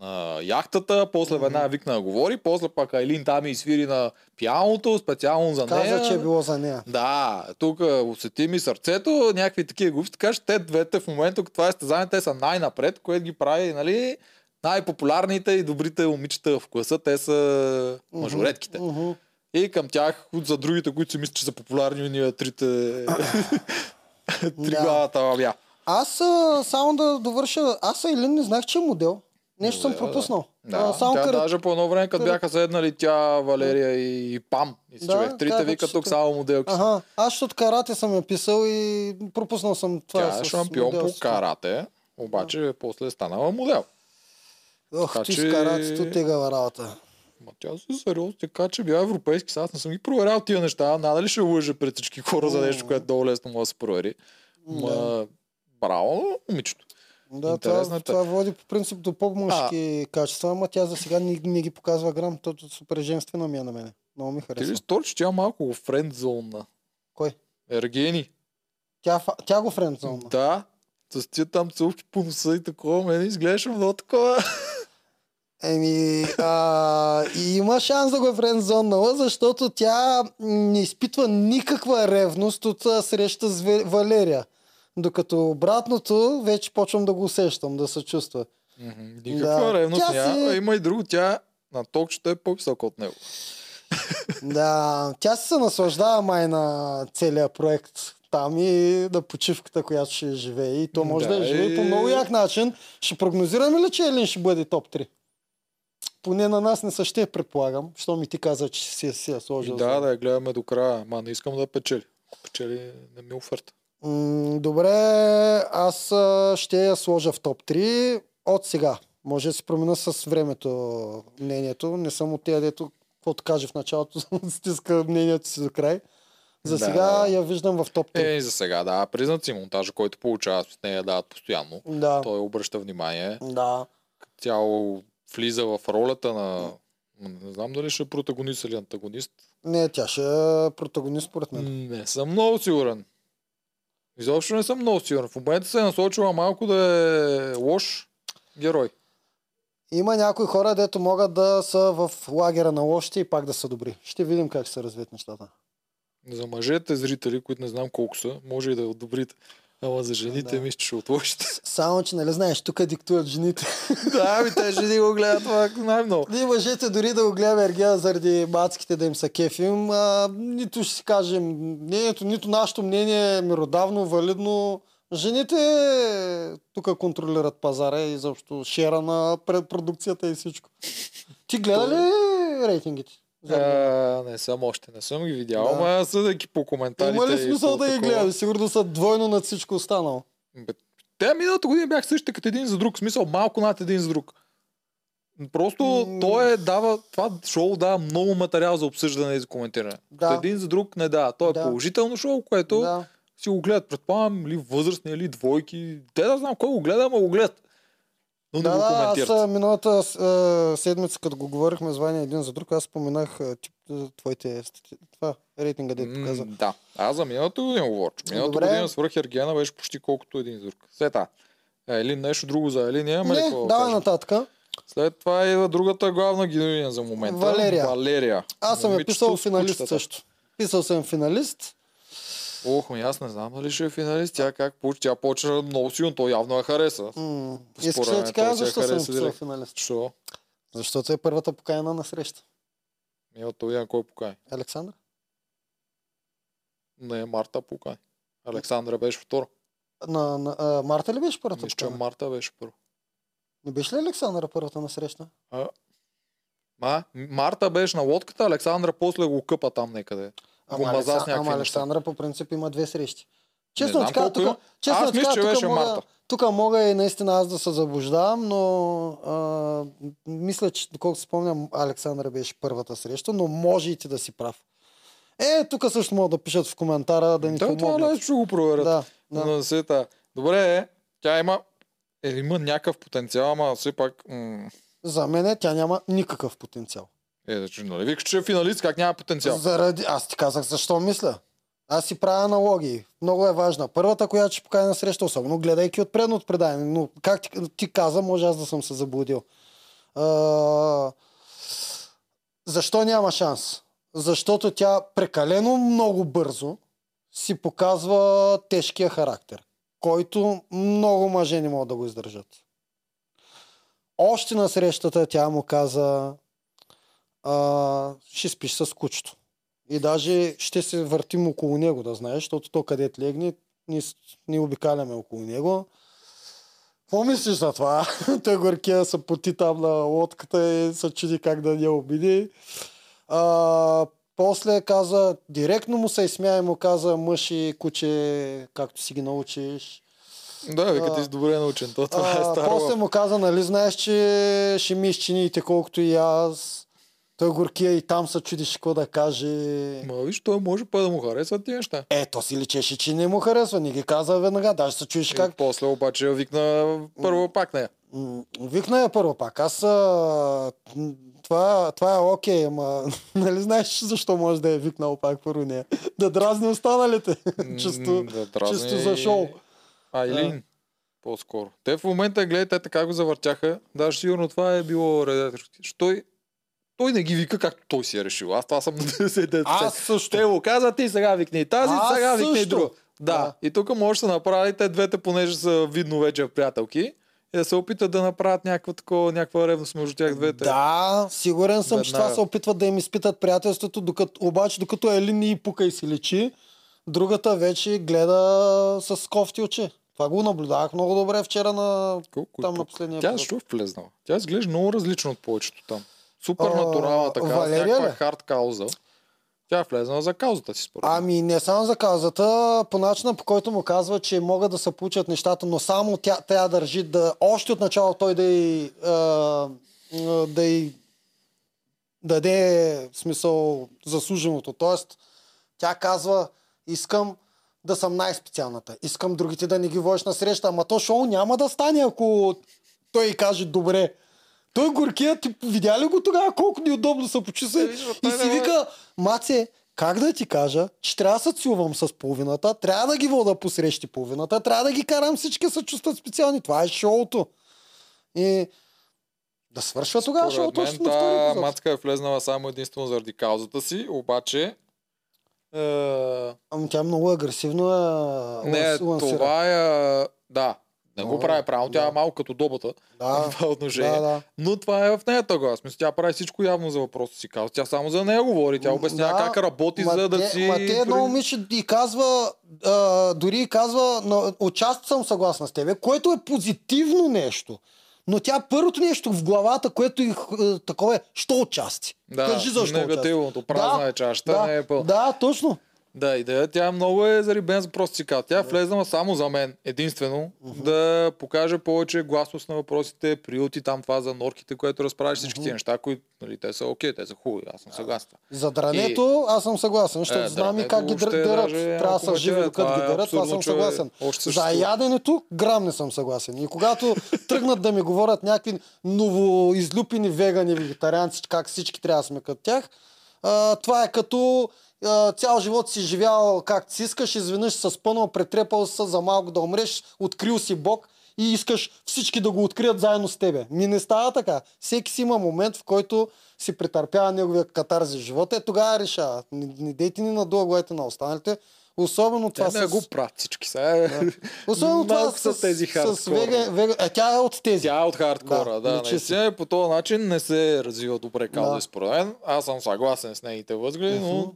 на яхтата, после веднага викна да говори, после пак Айлин там и изсвири на пианото, специално за нея. Каза, че е било за нея. Да, тук а, усети ми сърцето, някакви такива глупости, така че те двете в момента, като това е състезание, те са най-напред, което ги прави, нали, най-популярните и добрите момичета в класа, те са мажоретките. Мгм. И към тях, за другите, които си мислят, че са популярни, ние трите... <laughs> три главата лавя. Аз само да довърша, аз Айлин не знах, че е модел. Нещо съм да. пропуснал. Да, А, само тя кара... даже по едно време, като бяха седнали тя, Валерия и, и Пам, и Да, човек. Трите вика тук само моделки. Ага, аз защото карате съм я писал и пропуснал съм това Тя е шампион по карате, обаче после е станала модел. Ох, Така ти че- с каратето тегава работа. Ма тя се сериозно така, че била европейски, сега аз не съм ги проверял тия неща, надали ще лъжа пред всички хора за нещо, което долу лесно може да се провери. Ма, браво, момичето. Да, Интересна това, това води по принцип до по-мъжки качества, ама тя за сега не, не ги показва грам, тото супер женствено ми е на мене. Много ми Ти харесва. ли стори, че тя малко френдзона? Кой? Ергени. Тя, тя го френдзона. Да. С тия там целувки по носа и такова, мен изглеждаше много такова. Еми, а, има шанс да го е френдзонала, защото тя не изпитва никаква ревност от а, среща с Валерия. Докато обратното, вече почвам да го усещам, да се чувства. Мгм, Никаква Да. ревност няма. си- Има и друго. Тя на толкова е по-висока от него. Да, тя се наслаждава май на целия проект там и на почивката, която ще живее. И то може да, Да, да живее и- по много як начин. Ще прогнозираме ли, че Елин ще бъде топ 3? Поне на нас не са ще, предполагам, що ми ти каза, че си, си я сложил. Да, за- да, я гледаме до края. Ма не искам да печели. Печели не ми е оферта. М, добре, аз а, ще я сложа в топ 3 от сега. Може да се променя с времето мнението. Не съм от тези, дето, каквото каже в началото, <laughs> стиска мнението си до край. За Да. сега я виждам в топ 3. Е, за сега, да. Признаци монтажа, който получава с нея дават постоянно. Да. Той обръща внимание. Да. Цяло влиза в ролята на... Не знам дали ще е протагонист или антагонист. Не, тя ще е протагонист, според мен. Не съм много сигурен. Изобщо не съм много сигурен. В момента се е насочила малко да е лош герой. Има някои хора, дето могат да са в лагера на лошите и пак да са добри. Ще видим как ще се развият нещата. За мъжете зрители, които не знам колко са, може и да одобрите. Ама за жените Да. мисля, че ще отложите. Само, че нали знаеш, тук диктуват жените. <laughs> да, ми те жени го гледат това най-много. Ние мъжете дори да го гледаме Ергена заради мацките да им са кефим, а, нито ще си кажем мнението, нито нашето мнение е миродавно, валидно. Жените тук контролират пазара и заобщо шера на пред- продукцията и всичко. Ти гледа ли рейтингите? А, не съм още, не съм ги видял, Да. ама съдейки по коментарите. Има ли смисъл да ги гледам? Сигурно са двойно над всичко останало. Бе, Те миналата година бях същите като един за друг, смисъл малко над един за друг. Просто М. той е дава, това шоу дава много материал за обсъждане и за коментиране. Да. Като един за друг не дава. То е Да. положително шоу, което Да. си го гледат. Предполагам, или възрастни, или двойки. Те да знам кой го гледа, ама го гледат. Но Да, не го да, аз миналата а, седмица, като го говорихме с Ваня един за друг, аз споменах тип, твоите това, рейтинга, дето М, каза. Да, аз за миналата година говоря. Миналата Добре. година свръх Ергена беше почти колкото един за друг. След това. Е, Елин нещо друго за Елин имаме ли Не, да давай нататък. След това идва другата главна героиня за момента. Валерия. Валерия. Аз съм я писал финалист кучетата. също. Писал съм финалист. Ох, ми аз не знам дали ще е финалист. Тя как получи? Тя почна много силно. То явно я хареса. Според Искаш да ти кажа защо съм писал финалист? Що? Защото е първата покаяна на среща. Ми от това кой покай? Александър? Не, Марта покай. Александра беше втора. На, на, а, Марта ли беше първата Мисля? Марта беше първа. Не беше ли Александър първата на среща? А, Марта беше на лодката, Александра после го къпа там некъде. Ама, някакви Ама. Александра по принцип има две срещи. Честно знам така, колко тук, честно Аз мисля, че тук беше мога, Марта. тук мога и наистина аз да се заблуждавам, но а, мисля, че доколко се спомням, Александра беше първата среща, но може и ти да си прав. Е, тук също могат да пишат в коментара да ни Да, това помогнат. лесно ще го проверят. Да, да. На света. Добре, е, тя има е, има някакъв потенциал, ама все пак... М- За мен тя няма никакъв потенциал. Е, значи, нали викаш, че е финалист, как няма потенциал? Заради... Аз ти казах защо мисля. Аз си правя аналогии. Много е важна. Първата, която ще покажа на среща, особено гледайки от предното предаване. Но как ти, ти каза, може аз да съм се заблудил. А... Защо няма шанс? Защото тя прекалено много бързо си показва тежкия характер, който много мъже не могат да го издържат. Още на срещата тя му каза а, ще спиш с кучето. И даже ще се въртим около него, да знаеш, защото то където легне, Ние, с- ние обикаляме около него. Какво мислиш за това? <laughs> Той горкия се поти там на лодката и се чуди как да не обиди. А, после каза, директно му се изсмя и му каза мъж и куче, както си ги научиш. Да, вика, ти си добре научен. То, това е А, старо. после му каза, нали знаеш, че ще ми изчините колкото и аз. Той горкия и там се чудиш какво да каже. Ма виж, той може па да му харесват тия неща. Ето си личеше, че не му харесва. Не ги каза веднага. Даже се чуеш И как. после обаче викна първо пак нея. Викна я първо пак. Аз а, това, това е окей, ама <laughs> нали знаеш защо може да е викнал пак първо нея? Да дразни останалите. <laughs> чисто, да дразни чисто за шоу. Айлин. По-скоро. Те в момента, гледай, те така го завъртяха. Даже сигурно това е било редакторски. Що Той, той не ги вика както той си е решил. Аз това съм на 99%. Аз също. Те му казват, ти сега викни и тази, Аз сега викни и. Да. Да. И тук може да се направите двете, понеже са видно вече приятелки. И да се опитат да направят някаква, такова, някаква ревност между тях двете. Да, сигурен съм, че Веднага. това се опитват да им изпитат приятелството, докато, обаче докато Елин ни пука и си лечи, другата вече гледа с кофти очи. Това го наблюдавах много добре вчера на... Колко Там е на последния Тя защо е влезнала? Тя изглежда много различно от повечето там. Супер натурална така, Валерия някаква ли? хард кауза. Тя е влезнала за каузата си, според мен. Ами не само за казата, по начина по който му казва, че могат да се получат нещата, но само тя, тя държи да още от начало той да й, да й даде смисъл заслуженото. Тоест, тя казва, искам да съм най-специалната. Искам другите да не ги водиш на среща. Ама то шоу няма да стане, ако той каже добре. Той горкият, ти видя ли го тогава колко неудобно се почувства? Виж, ма, И си вика, Маце, как да ти кажа, че трябва да се целувам с половината, трябва да ги вода по срещи половината, трябва да ги карам всички се чувстват специални. Това е шоуто. И да свършва тогава Според шоуто мен та мацка е влезнала само единствено заради каузата си, обаче е, Ами тя много агресивно е не, ланс- лансира. това е... Да, не го прави правилно, тя е малко като добата <laughs> Да, <laughs> в това отношение. да, да. Но това е в глава. В Смисъл, тя прави всичко явно за въпроса си казва. Тя само за нея говори. Тя обяснява да, как работи, Ма за да те, си... Ма те едно момиче и казва, а, дори казва, но, отчасти съм съгласна с тебе, което е позитивно нещо. Но тя първото нещо в главата, което и е, такова е, що отчасти? Да, Кажи защо негативното. Празна Да, е чашата, да, не е пълна. Да, точно. Да, идея, тя много е зарибена за просто си. Тя е влезнала само за мен, единствено, да покаже повече гласност на въпросите, приюти там това за норките, което разправиш всички тия неща, които нали, те са окей, те са хубави, аз съм съгласен. За дрането аз съм съгласен, защото Е, знам и как ги дърат. Трябва да са живи докато ги е дърат, абсурдно, съм съгласен. още За яденето грам не съм съгласен. И когато <laughs> тръгнат да ми говорят някакви новоизлюпени вегани, вегетарианци, как всички трябва да сме като тях, а, това е като цял живот си живял както си искаш, изведнъж се спънал, претрепал се за малко да умреш, открил си Бог и искаш всички да го открият заедно с тебе. Ми не става така. Всеки си има момент, в който си претърпява неговия катарзи живота и тогава решава. Не, не дейте ни надолу главите на останалите. Особено това Те не с... го правят всички сега. Особено това Малко с, са тези с хардкор. вега, вега... Е, тя е от тези. Тя е от хардкора, Да, да. наистина по този начин не се развива добре казва Да. според мен. Аз съм съгласен с нейните възгледи, но Мгм.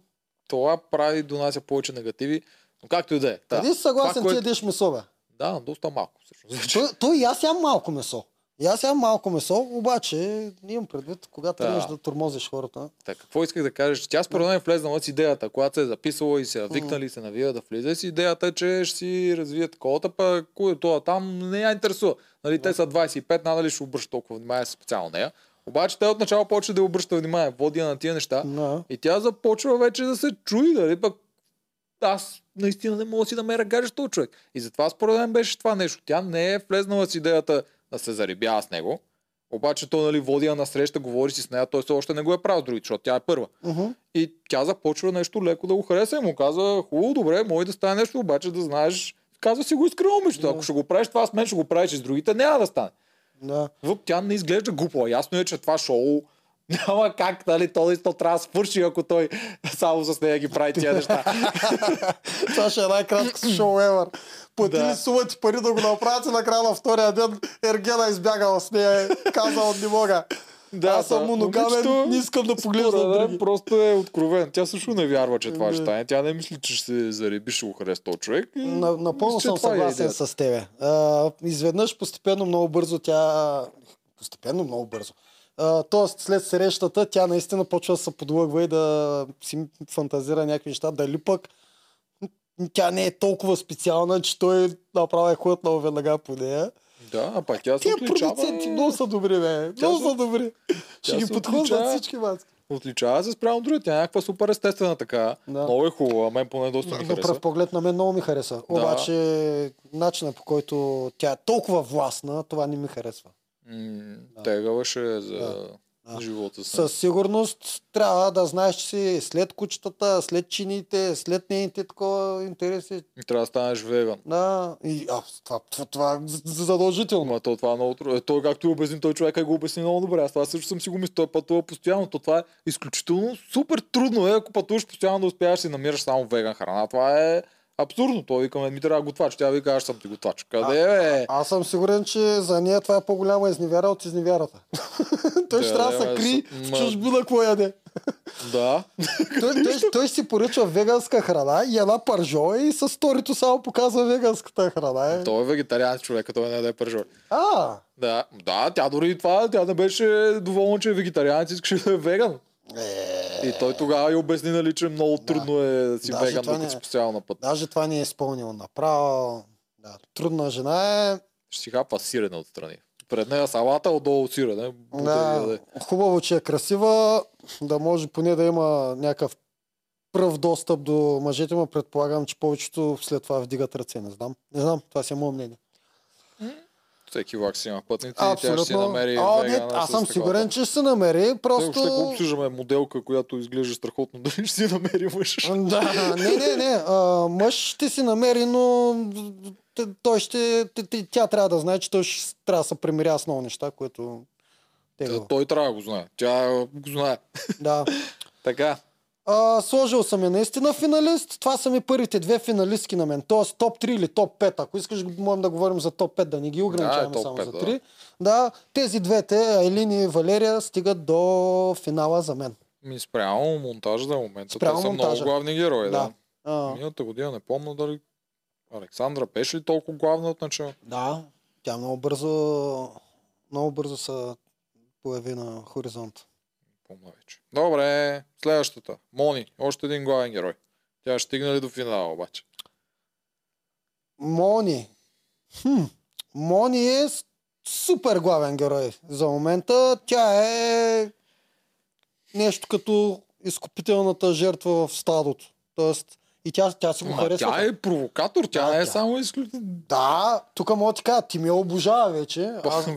Това прави, донася повече негативи. Но както и да е. Да. си съгласен, Това, ти което- ядеш месо, бе? Да, доста малко. Всъщност. Той, той и аз ям малко месо. И аз ям малко месо, обаче имам предвид, когато Да. тръгнеш да тормозиш хората. Така, какво исках да кажа? Че тя според мен е влезнала с идеята, когато се е записала и се е викнали и се навива да влиза с идеята, е, че ще си развие таковата, пък е това там не я интересува. Нали, те са 25, надали ще обръща толкова внимание специално нея. Обаче те отначало почва да обръща внимание, води на тия неща. Да. И тя започва вече да се чуи, дали пък аз наистина не мога да си намеря гадже този човек. И затова според мен беше това нещо. Тя не е влезнала с идеята да се зарибява с него. Обаче той нали, води я на среща, говори си с нея, той все още не го е правил другите, защото тя е първа. Мгм. И тя започва нещо леко да го хареса и му каза, хубаво, добре, може да стане нещо, обаче да знаеш, казва си го искрено, момичето. Ако ще го правиш това с мен, ще го правиш и с другите, няма да стане. Да. Въп, тя не изглежда глупава. Ясно е, че това шоу <laughs> няма как, нали, то наистина трябва да свърши, ако той само с нея ги прави тия неща. <laughs> Това ще е най-кратко шоу ever. Платили Да. сумата ти пари да го направят и накрая на втория ден Ергена избягала с нея и казала не мога. Да, Аз съм да, моногамен, не искам да поглеждам мен, други. Просто е откровен. Тя също не вярва, че това ще стане. Тя не мисли, че ще се зареби, ще го хареса този човек. И... На, напълно съм е съгласен идеята. с тебе. А, изведнъж, постепенно, много бързо тя... Постепенно, много бързо. Тоест, след срещата, тя наистина почва да се подлъгва и да си фантазира някакви неща. Дали пък тя не е толкова специална, че той направи хлътнал веднага по нея. Да, а пак тя се Тия отличава. продуценти много са добри, бе. Много са добри. Ще ги подхождат всички маски. Отличава се спрямо другите. Тя е някаква супер естествена така. Да. Много е хубава. Мен поне доста ми На пръв хареса. поглед на мен много ми хареса. Обаче начинът по който тя е толкова властна, това не ми харесва. М, Да. Тегаваше за Да. Живота си. Със сигурност трябва да знаеш, че си след кучетата, след чините, след нейните такова интереси. И Трябва да станеш веган. Да, и а, това, това, това е задължително. Ма то това е много трудно. Е, Той както и обясни, той човек го обясни много добре. Аз това също съм си го мислил. Той пътува постоянно. То това е изключително супер трудно е, ако пътуваш постоянно да успяваш си намираш само веган храна. Това е абсурдно. Той викаме, ми трябва готвач. Тя вика, аз съм ти готвач. Къде е? Аз съм сигурен, че за нея това е по-голяма изневяра от изневярата. <laughs> той ще трябва да се кри в чужбина какво яде. Да. <laughs> той, той, той си поръчва веганска храна и една пържола и с сторито само показва веганската храна. Е. Той е вегетарианец човек, той не е да е пържор. А, Да, да, тя дори това, тя не беше доволна, че е вегетарианец, искаше да е веган. Е, И той тогава и обясни, нали, че много трудно е да си Даже веган, докато не си е. постоянно на път. даже това не е изпълнил направо. Да, трудна жена е. Ще си хапа сирене отстрани. Пред нея салата, отдолу сирене. Да, яде. хубаво, че е красива, да може поне да има някакъв пръв достъп до мъжете, но предполагам, че повечето след това вдигат ръце. Не знам. Не знам, това си е мое мнение. Всеки влак си има пътници и тя ще си Абсолютно. намери А, не, аз съм такова. сигурен, че ще се намери. Просто... Просто... Ще го обсъждаме моделка, която изглежда страхотно. <laughs> Дали ще си намери мъж? Да, не, не, не. А, мъж ще си намери, но той ще, тя трябва да знае, че той ще трябва да се примирява с много неща, което те Та, го... Той трябва да го знае. Тя го знае. Да. <laughs> Така. А, сложил съм я наистина финалист. Това са ми първите две финалистки на мен. Тоест топ 3 или топ 5. Ако искаш, можем да говорим за топ 5, да не ги ограничаваме топ само 5, за да. 3. Да, тези двете, Айлин и Валерия, стигат до финала за мен. Ми спрямо монтажа за момента. Спрямо Те са монтажа. много главни герои. Да. Да. А, Миналата година не помня дали Александра беше ли толкова главна от начало? да, тя много бързо, много бързо се появи на хоризонт. Помня вече. Добре, следващата. Мони, още един главен герой. Тя ще стигне ли до финала обаче? Мони. Хм. Мони е супер главен герой за момента. Тя е нещо като изкупителната жертва в стадото. Тоест, и тя, тя си го Ма, харесва. тя е провокатор, тя Да, не е тя- само изключително. Да, тук мога ти кажа, ти ме обожава вече. Аз,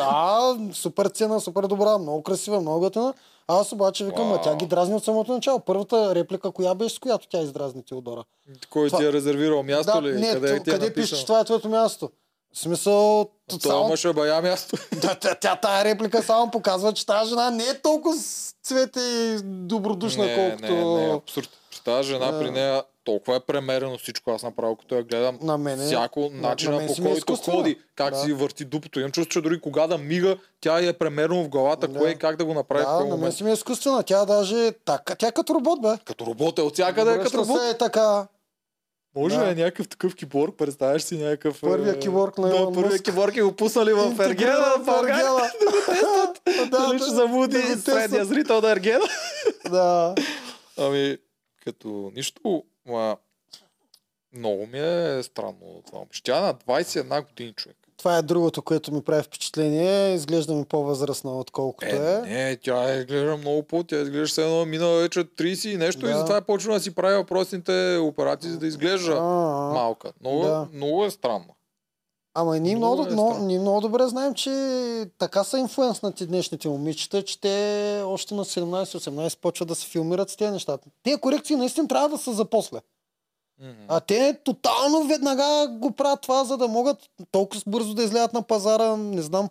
а, да, супер цена, супер добра, много красива, много готина. Аз обаче викам, а тя ги дразни от самото начало. Първата реплика, коя беше, с която тя издразни Теодора? Кой Това- ти е резервирал място да, ли? не, къде къде, ти е къде пише, написано? че това е твоето място? В смисъл, Това само, е бая място. <laughs> да, тя, тя, тая реплика само показва, че тази жена не е толкова цвете и добродушна, не, колкото не, не, абсурд. Тази жена Да. при нея толкова е премерено всичко. Аз направо като я гледам, на мене. всяко на начина мен по си ми е който ходи, как Да. си върти дупото. Имам чувство, че дори кога да мига, тя е премерено в главата, Да. кое и как да го направи в Да, кой на мен момент. си ми е изкуствена. Тя даже, така, тя е като робот, бе. Като робот е от всякъде, е като робот. се е така. Може Да. да е някакъв такъв киборг, представяш си някакъв... Първия е, киборг на Да, първия киборг е го пуснали в Ергена, в България. Ергена. Да, Дали да, ще забуди да го тестват. средния зрител на Ергена. Да. Като нищо, ма, много ми е странно това момиче. Тя е на 21 години човек. Това е другото, което ми прави впечатление. Изглежда ми по-възрастна, отколкото Е, е. не, тя изглежда много по, тя изглежда все едно минала вече 30 и нещо Да. и затова е почва да си прави въпросните операции, за да изглежда А, малка. Много, Да. много е странно. Ама ние Много много, е много, ние много добре знаем, че така са инфлуенснати днешните момичета, че те още на 17-18 почват да се филмират с тези неща. Тези корекции наистина трябва да са за после. Мгм. А те тотално веднага го правят това, за да могат толкова бързо да излязат на пазара, не знам.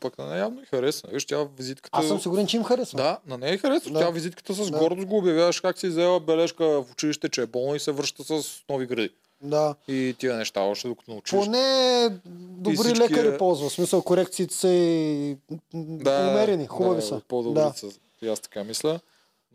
Пък на нея явно и хареса. Виж, тя визитката... Аз съм сигурен, че им харесва. Да, на нея и харесва. Да. Тя визитката с Да. гордост го обявяваш как си взела бележка в училище, че е болна и се връща с нови гради. Да. и тия неща, още докато научиш. Поне добри всички- лекари ползва. В смисъл, корекциите са и да, умерени, хубави да, са. По-добри Да. са. И аз така мисля.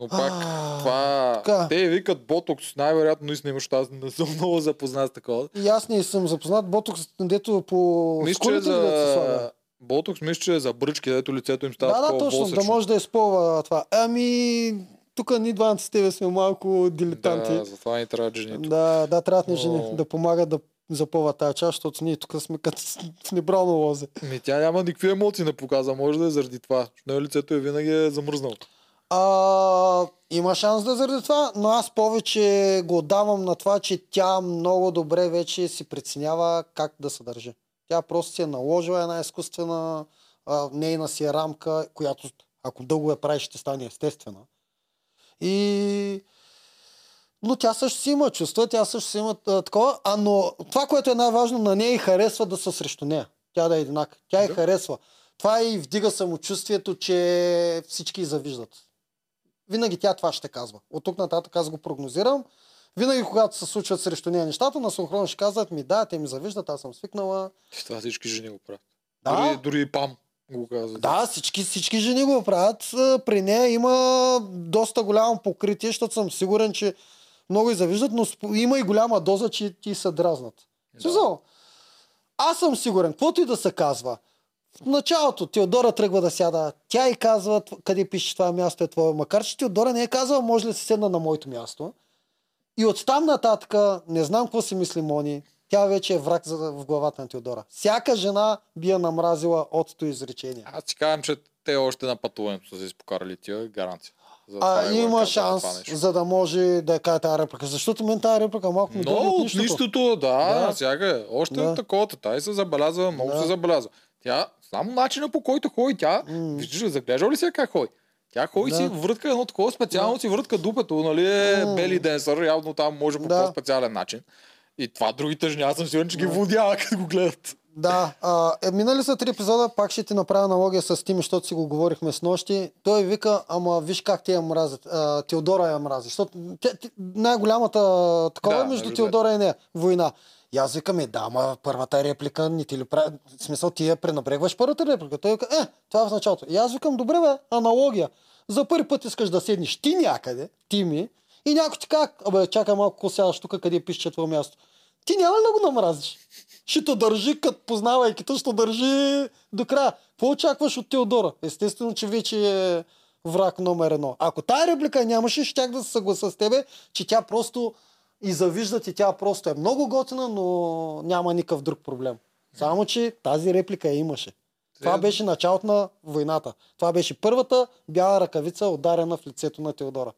Но пак А, това... така. Те викат ботокс, най-вероятно наистина имаш, аз не съм много запознат с такова. И аз не съм запознат. Ботокс, дето по Мисля, скулите ли да се слага? за... Ботокс, мисля, че е за бръчки, дето лицето им става Да, да, точно, восъчно. да може да изпълва това. Ами, тук ние двамата с тебе сме малко дилетанти. Да, затова ни трябва жени. Да, да, трябват ни жени Но- да помагат да запълват тази част, защото ние тук сме като в небрално лозе. Ми тя няма никакви емоции не показва, може да е заради това. Защото нея лицето е винаги е замръзнало. А, има шанс да е заради това, но аз повече го давам на това, че тя много добре вече си преценява как да се държи. Тя просто си е наложила една изкуствена а, нейна си рамка, която ако дълго я правиш, ще стане естествена. И... Но тя също си има чувства, тя също си има а, такова, а но това, което е най-важно, на нея и харесва да са срещу нея. Тя да е еднаква. Тя и Да. харесва. Това и вдига самочувствието, че всички завиждат. Винаги тя това ще казва. От тук нататък аз го прогнозирам. Винаги, когато се случват срещу нея нещата, на синхрон ще казват ми, да, те ми завиждат, аз съм свикнала. И това всички жени го правят. Да. Дори, дори и Пам го казва. Да, всички, всички жени го правят. А, При нея има доста голямо покритие, защото съм сигурен, че много и завиждат, но има и голяма доза, че ти се дразнат. Да. Смисъл, аз съм сигурен, каквото и да се казва, в началото Теодора тръгва да сяда, тя и казва къде пише това място е твое, макар че Теодора не е казала може ли да се седна на моето място. И оттам нататък, не знам какво си мисли Мони, тя вече е враг за, в главата на Теодора. Всяка жена би я намразила от това изречение. Аз ти казвам, че те още на пътуването са се изпокарали тия гаранция. Затова А, е е има казал шанс, за да може да каже тази реплика. Защото мен тази реплика малко ми Но от от нищото. нищото, да, Да. сега е. Още Да. да. таковата. Тай се забелязва, много Да. се забелязва. Тя, само начина по който ходи, тя, М. виждаш ли, заглеждал ли се как ходи? Тя ходи Да. си, въртка едно такова специално си въртка дупето, нали е М. бели денсър, явно там може по Да. по-специален начин. И това другите жени, аз съм сигурен, че ги водява, <laughs> като го гледат. Да, а, е, минали са три епизода, пак ще ти направя аналогия с Тими, защото си го говорихме с нощи. Той вика, ама виж как те я мразят. А, Теодора я мрази. Защото най-голямата такова Да, между между Теодора и нея. Война. И аз викам, е, да, ама първата реплика не ти ли прави... В смисъл, ти я пренабрегваш първата реплика. Той вика, е, това е в началото. И аз викам, добре бе, аналогия. За първи път искаш да седнеш ти някъде, ти ми, и някой ти казва, абе, чакай малко, какво сядаш тук, къде пише, твое място. Ти няма ли да го намразиш? Ще те държи, като познавайки те, ще държи до края. Какво очакваш от Теодора? Естествено, че вече е враг номер едно. Ако тая реплика нямаше, щях да се съгласа с тебе, че тя просто и завиждат и тя просто е много готина, но няма никакъв друг проблем. Само, че тази реплика я имаше. Това беше началото на войната. Това беше първата бяла ръкавица, ударена в лицето на Теодора.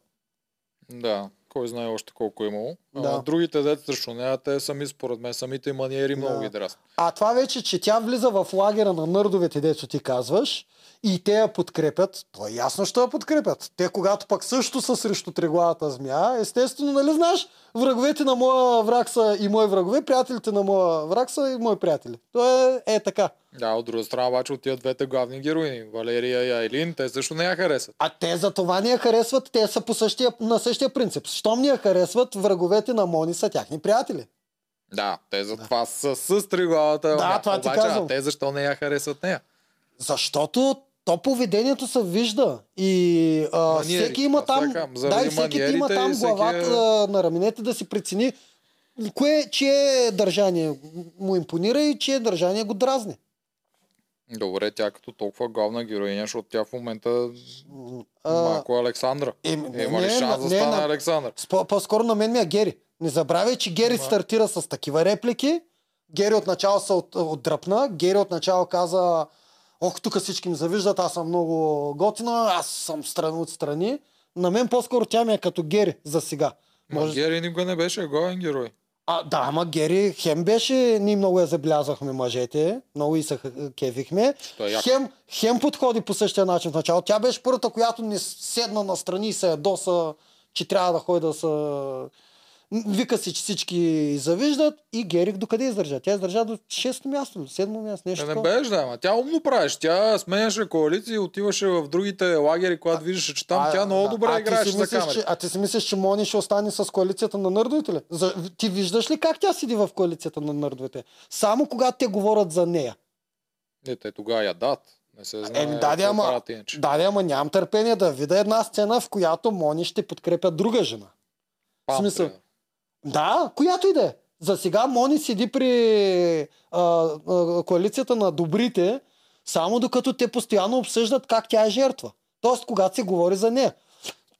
Да, кой знае още колко е имало. Да. А, другите деца срещу нея, те сами според мен, самите маниери много Да. ги дразнят. А това вече, че тя влиза в лагера на нърдовете, дето ти казваш, и те я подкрепят, то е ясно, що я подкрепят. Те, когато пък също са срещу треглавата змия, естествено, нали знаеш, враговете на моя враг са и мои врагове, приятелите на моя враг са и мои приятели. То е, е така. Да, от друга страна обаче от тия двете главни героини, Валерия и Айлин, те също не я харесват. А те за това ни я харесват, те са по същия, на същия принцип. Щом ни я харесват, враговете на Мони са тяхни приятели. Да, те за това са с триглавата. Да, това ти обаче, казвам. А те защо не я харесват нея? Защото то поведението се вижда и а, Маниери, всеки има там, сега, да, и всеки има там всеки главата е- на раменете да си прецени кое, чие държание му импонира и чие държание го дразни. Добре, тя като толкова главна героиня, защото тя в момента А, малко Александра. е, Има ли шанс да не, стане на- Александър? С- По-скоро на мен ми е Гери. Не забравяй, че Гери Да. стартира с такива реплики. Гери отначало се от, отдръпна. Гери отначало каза Ох, тук всички ми завиждат, аз съм много готина, аз съм страни от страни. На мен по-скоро тя ми е като Гери за сега. Може... Гери никога не беше главен герой. А, да, ама Гери хем беше, ние много я забелязвахме мъжете, много и се кефихме. Е. Хем, хем подходи по същия начин в начало. Тя беше първата, която не седна на страни и се ядоса, че трябва да ходи да се Вика си, че всички завиждат и Герик докъде издържа? Тя издържа до 6 място, 7 място, нещо не такова. беше, да, ама тя умно правиш. Тя сменяше коалиции, отиваше в другите лагери, когато виждаше, че там А, тя много да. добре а играеше за мислиш, че, а ти си мислиш, че Мони ще остане с коалицията на нърдовете ли? За, ти виждаш ли как тя седи в коалицията на нърдовете? Само когато те говорят за нея. Не, те тогава я дат. Не се знае. Еми, да, ама, да, ама нямам търпение да видя една сцена, в която Мони ще подкрепя друга жена. Пам, смисъл. Да, която и да е. За сега Мони седи при а, а, коалицията на добрите, само докато те постоянно обсъждат как тя е жертва. Тоест, когато се говори за нея.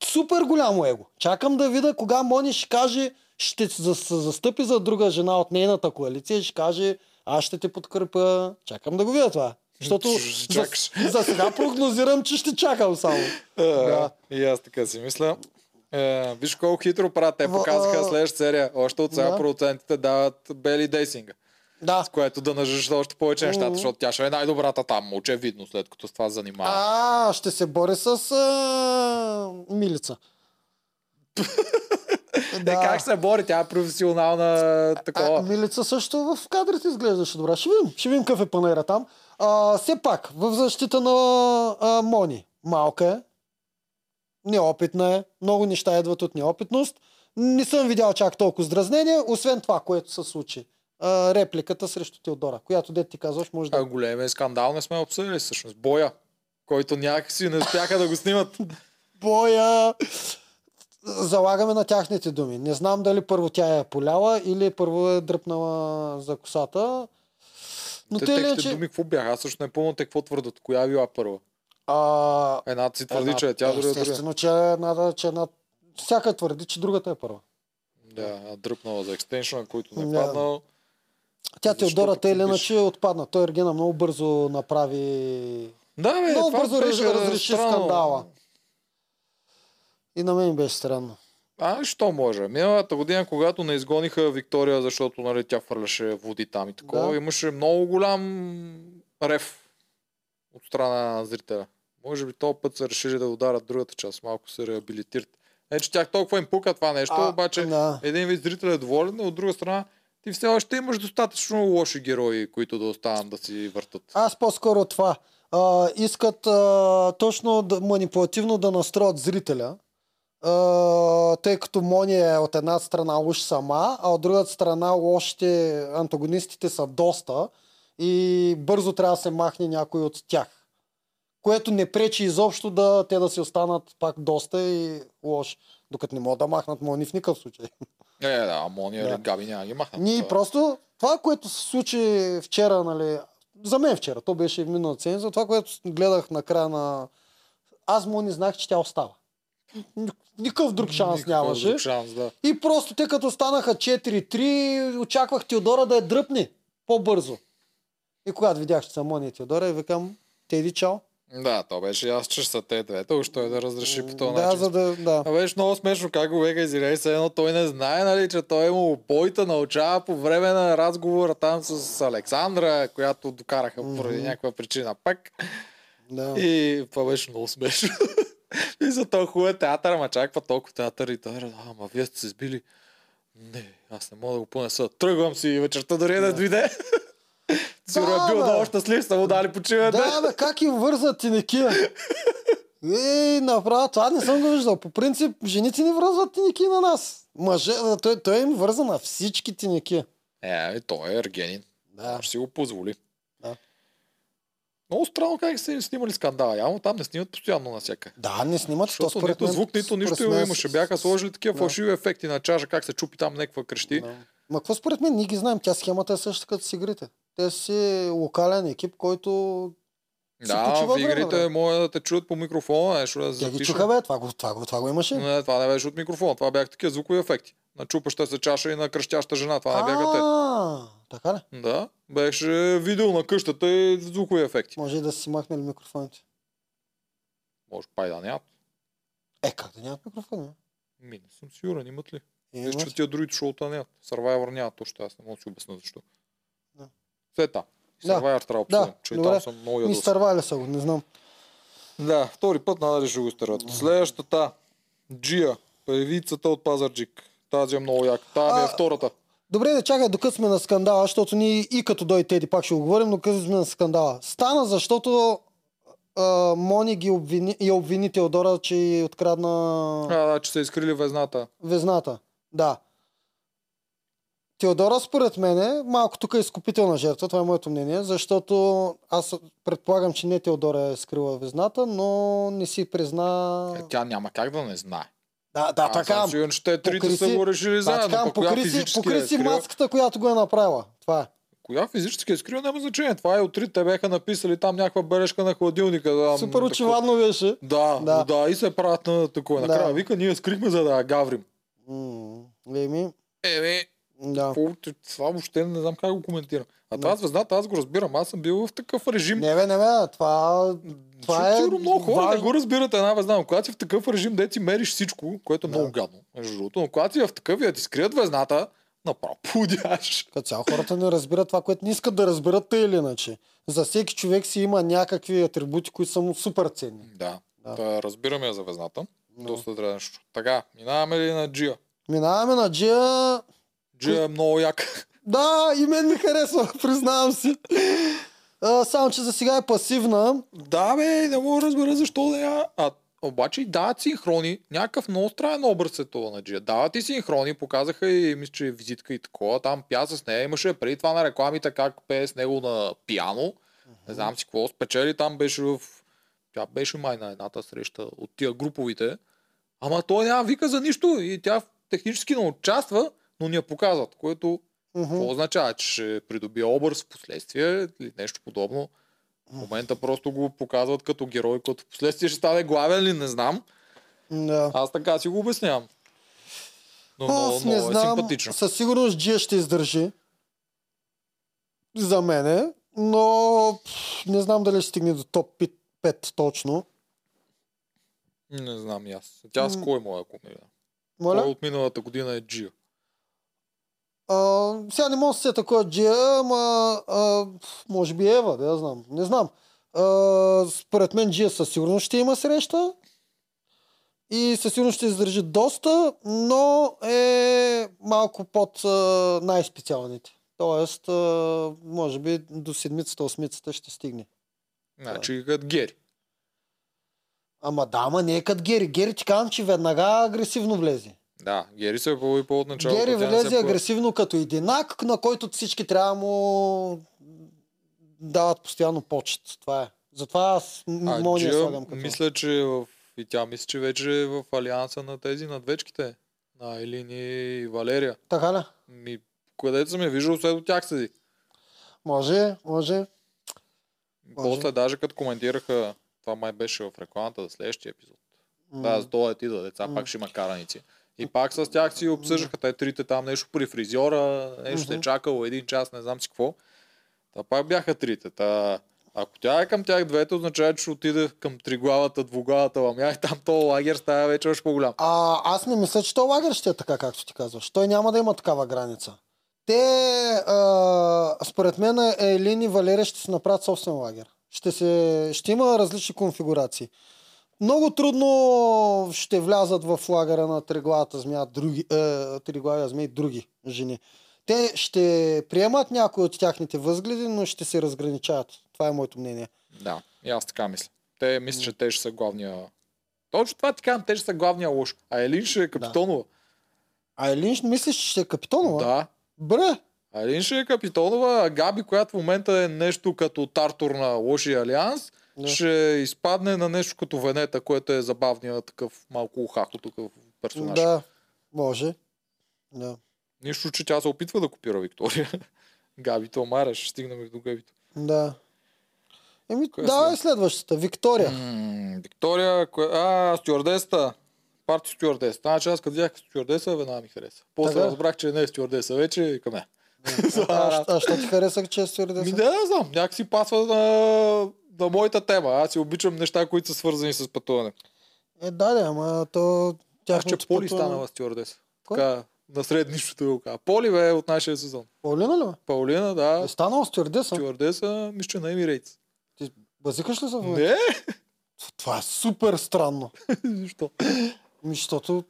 Супер голямо его. Чакам да видя кога Мони ще каже, ще се за- се застъпи за друга жена от нейната коалиция и ще каже, аз ще те подкрепя. Чакам да го видя това. Защото за, за сега прогнозирам, че ще чакам само. <laughs> Да. И аз така си мисля. Е, виж колко хитро правят. Те показаха а- следващата серия. Още от сега Да. продуцентите дават Бели Дейсинга. Да. С което да нажиш още повече нещата, защото тя ще е най-добрата там. Очевидно, след като с това занимава. А, ще се бори с а, Милица. Е, как се бори? Тя е професионална А, такова. Милица също в кадрите изглеждаше добре. Ще видим, ще видим какъв е панера там. А, все пак, в защита на а, Мони. Малка е, неопитна е, много неща идват от неопитност. Не съм видял чак толкова здразнение, освен това, което се случи. А, репликата срещу Теодора, която дете ти казваш, може А да... големия скандал не сме обсъдили всъщност. Боя, който някакси не успяха да го снимат. <laughs> Боя! Залагаме на тяхните думи. Не знам дали първо тя е поляла или първо е дръпнала за косата. Но Те те, ли, техните че... думи какво бяха? Аз също не помня те какво твърдат. Коя е била първа? А, Едната си твърди, една- че е тя, друга е. Естествено, че е една, че една... Всяка твърди, че другата е първа. Да, дръпнала за екстеншън, който не е Да. паднал. Тя Теодора те или иначе отпадна. Той Ергена много бързо направи... Да, бе, Много бързо беше раз- разреши странно. скандала. И на мен беше странно. А, що може? Миналата година, когато не изгониха Виктория, защото нали, тя хвърляше води там и такова, Да. имаше много голям рев от страна на зрителя. Може би този път са решили да ударят другата част, малко се реабилитират. Не, че тях толкова им пука това нещо, А, обаче да. един вид зрител е доволен, а от друга страна ти все още имаш достатъчно лоши герои, които да останат да си въртат. Аз по-скоро това. А, искат а, точно да, манипулативно да настроят зрителя, а, тъй като Мони е от една страна лош сама, а от другата страна лошите антагонистите са доста и бързо трябва да се махне някой от тях. Което не пречи изобщо да те да си останат пак доста и лош. Докато не могат да махнат Мони в никакъв случай. Е, да, Амония Да. да. Габи няма ги махнат. Ние Това- просто, това, което се случи вчера, нали, за мен вчера, то беше в миналата седмица, това, което гледах на края на... Аз му не знах, че тя остава. Ник- Никакъв друг шанс Никакъв нямаше. друг шанс, да. И просто те като станаха 4-3, очаквах Теодора да я дръпне по-бързо. И когато видях, че са Мони и Теодора, и викам, Теди, чао. Да, то беше аз, че са те двете, още той да разреши по този да, начин. за да, да. А беше много смешно как го века извиней се, едно той не знае, нали, че той му бойта научава по време на разговора там с Александра, която докараха поради Мгм. някаква причина пак. да. И това беше много смешно. <laughs> и за този хубав театър, ама чаква толкова театър и той е, а, ама вие сте се сбили. Не, аз не мога да го понеса. Тръгвам си и вечерта дори да дойде. <laughs> Е бил много щастлив, са му дали почиване. Да, бе, как им вързват тинекия? Ей, направо, това не съм го виждал. По принцип, жените ни връзват тинеки на нас. Мъже, той, той им върза на всички тинеки. Е, ами, той е ергенин. Да. Може си го позволи. Да. Много странно как са снимали скандала. Явно там не снимат постоянно на всяка. Да, не снимат, то Защото според нито мен... звук, нито нищо мен имаше. Бяха сложили такива Да. фалшиви ефекти на чаша, как се чупи там някаква крещи. Да. Ма какво според мен? Ние ги знаем. Тя схемата е същата като с игрите. Те си локален екип, който... Да, в време, игрите бе. може да те чуят по микрофона, нещо да Тя ги запишат. чуха, бе. Това го, това го, това го имаше. Не, това не беше от микрофона, това бяха такива звукови ефекти. На чупаща се чаша и на кръщяща жена, това не бяха те. Така ли? Да, беше видео на къщата и звукови ефекти. Може и да си махнали микрофоните. Може пай да нямат. Е, как да нямат микрофони? Ми, не съм сигурен, имат ли? Виж, че тия другите шоута нямат. Survivor нямат точно, аз не мога да си обясня защо. Да. Сета. Да. Survivor трябва да Да, обсъдим, че и добре. там съм много ядосан. стървали са го, не знам. Да, втори път надали ще го изтърват. Следващата. Джия, певицата от Пазарджик. Тази е много яка. Тази ми е А, втората. Добре, да чакай, докато сме на скандала, защото ние и като дойде Теди пак ще го говорим, но като сме на скандала. Стана, защото а, Мони ги обвини, я обвини Теодора, че й открадна А, да, че са изкрили везната. везната. Да. Теодора, според мен, е малко тук е изкупителна жертва, това е моето мнение, защото аз предполагам, че не Теодора е скрила везната, но не си призна... Е, тя няма как да не знае. Да, да, Аз така. съм сигурен, че те трите покри са го решили Да, заедно. така, покри си, покри е си скрила- маската, която го е направила. Това е. Коя физически е скрила, няма значение. Това е от трите бяха написали там някаква бележка на хладилника. Да, Супер такова- очевадно беше. Да, Да. да, да, и се правят на такова. Да. Накрая вика, ние скрихме за да я гаврим. М, Еми, Еми, да. какво- това въобще не знам как го коментирам. А тази звездата аз го разбирам. Аз съм бил в такъв режим. Не, бе, не, бе, това... това е сигурно много хора не го разбират една везна, но когато си в такъв режим, де си мериш всичко, което е много гадно, между другото, но когато си в такъв и ти скрият везната, направо пудяш. Като цяло хората не разбират това, което не искат да разберат те или иначе. За всеки човек си има някакви атрибути, които са му супер ценни. Да. Да. да. разбираме я за везната. Но. Доста нещо. Така, минаваме ли на Джия? Минаваме на Джия. Джия е много як. <laughs> Да, и мен ми харесва, <laughs> признавам си. А, само, че за сега е пасивна. да, бе, не мога да разбера защо да я. А, обаче и дават синхрони. Някакъв много странен образ е това на Джия. Дават и синхрони, показаха и мисля, че визитка и такова. Там пя с нея. Имаше преди това на рекламите как пее с него на пиано. Не знам си какво спечели. Там беше в... Тя беше май на едната среща от тия груповите. Ама той няма вика за нищо и тя технически не участва, но ни я показват, което какво означава, че ще придобие образ в последствие или нещо подобно. В момента просто го показват като герой, който в последствие ще стане главен ли, не знам. Да. Аз така си го обяснявам. Но Аз не много е знам, симпатично. със сигурност Джия ще издържи. За мене, но не знам дали ще стигне до топ 5 точно. Не знам и аз. Тя с кой му е комедия? Моля? Кой от миналата година е Джия? А, сега не мога да се кой е Джия, ама а, може би Ева, да я знам. Не знам. А, според мен Джия със сигурност ще има среща и със сигурност ще издържи доста, но е малко под а, най-специалните. Тоест, а, може би до седмицата, осмицата ще стигне. Значи като Гери. Ама да, ама не е като Гери. Гери ти казвам, че веднага агресивно влезе. Да, Гери се появи по-от началото. Гери влезе се агресивно като единак, на който всички трябва му дават постоянно почет. Това е. Затова аз мога да слагам като... мисля, че е в... и тя мисля, че вече е в алианса на тези надвечките. На Елин и Валерия. Така ли? Ми, където съм я виждал, след от тях седи. Може, може. После даже като коментираха, това май беше в рекламата за следващия епизод. М, Да, за този ти за деца, М. пак ще има караници. И пак с тях си обсъждаха те трите там нещо при фризьора, нещо Мгм. е чакало един час, не знам си какво. Та пак бяха трите. Та, ако тя е към тях двете, означава, че ще отиде към триглавата, двуглавата ламя и там този лагер става вече още по-голям. А, аз не мисля, че този лагер ще е така, както ти казваш. Той няма да има такава граница. Те, а, според мен, Елин и Валерия ще си направят собствен лагер. Ще, се, ще има различни конфигурации. Много трудно ще влязат в лагера на триглавата змия, други, е, триглавия змия и други жени. Те ще приемат някои от тяхните възгледи, но ще се разграничават. Това е моето мнение. Да, и аз така мисля. Те мисля, че те ще са главния... Точно това ти казвам, те ще са главния лош. А Елин ще е капитонова. А Елин мислиш, че ще е капитонова? Да. Бре! А Елин ще е капитонова, а Габи, която в момента е нещо като Тартур на лошия алианс, Да. ще изпадне на нещо като Венета, което е забавния такъв малко ухахо такъв персонаж. Да, може. Да. Нищо, че тя се опитва да копира Виктория. <laughs> Габито Мара, ще стигнем и до Габито. Да. Еми, Коя давай след? следващата. Виктория. М, Виктория, кое... а, стюардеста. Парти стюардеса. Значи аз като видях стюардеса, веднага ми хареса. После Така? разбрах, че не е стюардеса вече и към нея. А, а, що ти харесах, че е стюардеса? Ми не, не знам, някакси пасва на, на моята тема. Аз си обичам неща, които са свързани с пътуване. Е, да, да, ама то... Тя че Поли пътуване- станала стюардеса. Кой? Така, на среднището го казва. Поли бе от нашия сезон. Паулина ли? бе? Паулина, да, Е станала стюардеса. стюардеса, мисля, на Emirates. Ти базикаш ли се в? Не, Това е супер странно. <laughs> защо? Ми, защото...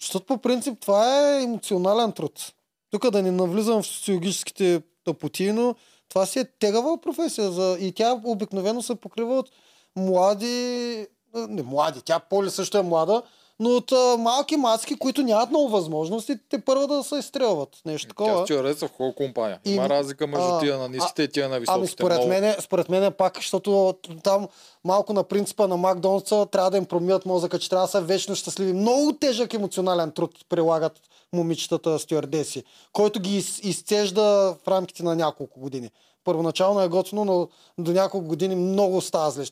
Защото по принцип това е емоционален труд. Тук да не навлизам в социологическите тъпоти, но това си е тегава професия. За... И тя обикновено се покрива от млади... Не млади, тя Поли също е млада, но от а, малки мацки, които нямат много възможности, те първо да се изстрелват. Нещо Тя такова. стюардеса в хубава компания. И- Има разлика между а, тия на ниските и тия на високите. Ами според Много. мен, според мен пак, защото там малко на принципа на Макдоналдса трябва да им промият мозъка, че трябва да са вечно щастливи. Много тежък емоционален труд прилагат момичетата стюардеси, който ги из, изцежда в рамките на няколко години. Първоначално е готино, но до няколко години много става зле.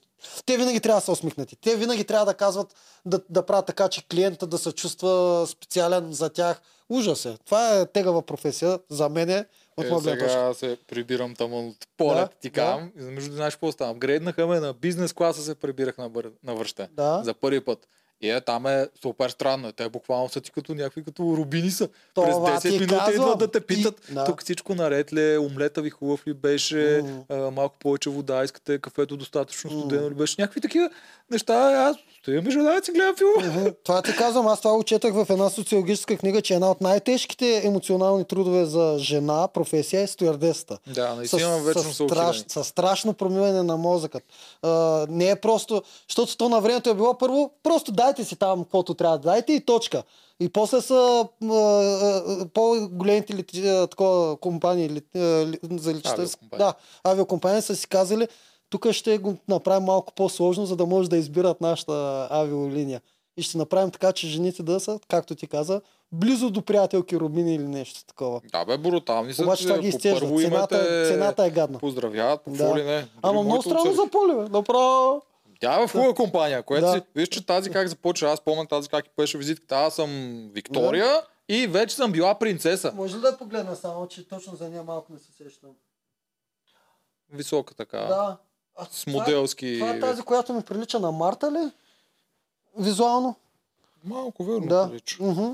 Те винаги трябва да са усмихнати. Те винаги трябва да казват, да, да правят така, че клиента да се чувства специален за тях. Ужас е. Това е тегава професия за мен от Е, гледна точка. сега се прибирам там от полет, Да, ти да. казвам. И Между знаеш какво стана? Грейднаха ме на бизнес класа се прибирах на, бър... на връщане. Да. За първи път. И е, там е супер странно. Те буквално са ти като някакви като рубини са. Това През 10 ти минути казвам. идват да те питат. И- да. Тук всичко наред ли е, омлета ви хубав ли беше, Мгм. а, малко повече вода, искате кафето достатъчно студено ли беше. Някакви такива неща. Аз стоя между да си гледам филм. Това ти казвам, аз това учетах в една социологическа книга, че една от най-тежките емоционални трудове за жена професия е стюардесата. Да, наистина вечно са страш, с страшно промиване на мозъкът. А, не е просто, защото то на времето е било първо, просто дайте си там каквото трябва да дайте и точка. И после са а, а, по-големите а, такова, компании лет, а, ли- за летища. Авиокомпании. Да, авиокомпании са си казали, тук ще го направим малко по-сложно, за да може да избират нашата авиолиния. И ще направим така, че жените да са, както ти каза, близо до приятелки, роднини или нещо такова. Да, бе, брутални са. Обаче че това ги име Цената, те цената е гадна. Поздравяват, по Да. какво ли не. Дори Ама много странно отце- за Поли, бе. Направо. Тя е в хубава компания, което Да. си, виж, че тази как започва, аз помня тази как и беше визитката, аз съм Виктория и вече съм била принцеса. Може ли да погледна само, че точно за нея малко не се сещам? Висока така, Да. А, с това е- моделски... Това е тази, която ми прилича на Марта ли? Визуално? Малко верно Да. прилича. Мгм.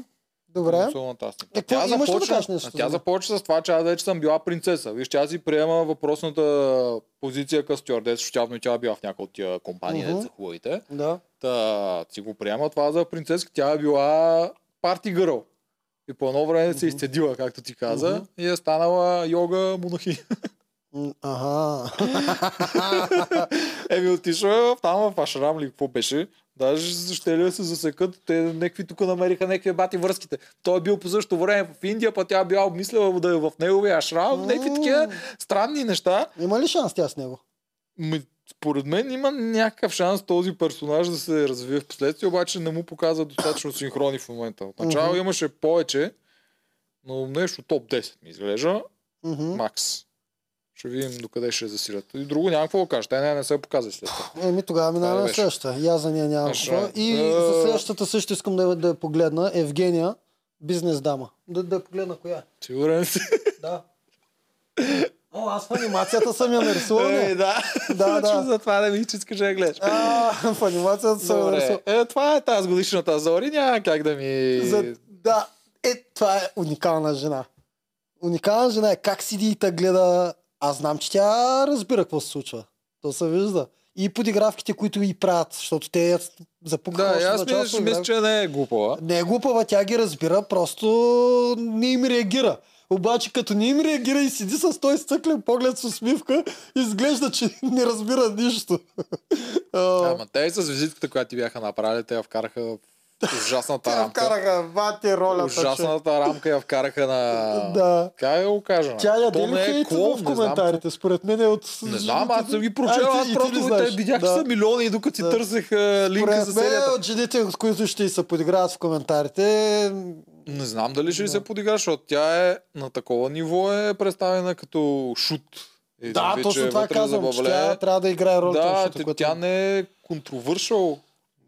Добре. Е, имаш ли да нещо тя започва с това, че аз вече съм била принцеса. Виж, аз си приема въпросната позиция като стюардес, защото явно и тя е била в някоя от тия компании, mm за хубавите. Да. Та, си го приема това за принцеска. Тя е била парти гърл. И по едно време се изцедила, както ти каза, Мгм. и е станала йога монахи. <laughs> Ага. <laughs> Еми отишла там в Ашрам ли какво беше. Даже ще ли да се засекат, те някакви тук намериха някакви бати връзките. Той е бил по същото време в Индия, пък тя била обмисляла да е в неговия ашрам, някакви такива странни неща. Има ли шанс тя с него? М, Според мен има някакъв шанс този персонаж да се развие в последствие, обаче не му показва достатъчно синхрони в момента. Отначало Мгм. имаше повече, но нещо топ 10 ми изглежда. Мгм. Макс. Ще видим докъде ще засилят. И друго няма какво да кажа. Те не, не се показва след това. Еми тогава минаваме на следващата. Аз за нея нямам какво. И Е. за следващата също искам да, я- да я погледна. Евгения, бизнес дама. Да, да я погледна коя е. Сигурен си? Да. О, аз в анимацията съм я нарисувал. Е, да. Да, <laughs> да. За това да ми че искаш да я гледаш. А, в анимацията съм я нарисувал. Е, това е тази годишната Зори. Няма как да ми... За... Да, е, това е уникална жена. Уникална жена е как седи и те гледа. Аз знам, че тя разбира какво се случва. То се вижда. И подигравките, които и правят, защото те запукаха Да, аз мисля, на мисля, че не е глупава. Не е глупава, тя ги разбира, просто не им реагира. Обаче като не им реагира и седи с този стъклен поглед с усмивка, изглежда, че <laughs> не разбира нищо. Ама те и с визитката, която ти бяха направили, те я вкараха ужасната рамка. вкараха бати ролята. че- Ужасната рамка я вкараха на... Да. Как да го кажа? Тя я дели не е клон, в не знам коментарите. Според мен е от... Не знам, аз съм ги прочел, и аз и просто те видях, че са милиони и докато си Да. търсех линка Според за серията. от жените, с които ще се подиграват в коментарите, Не знам дали ще Да. се подигра, защото тя е на такова ниво е представена като шут. Един да, точно че това казвам, че тя трябва да играе ролята. Да, защото, тя, тя не е контровършъл.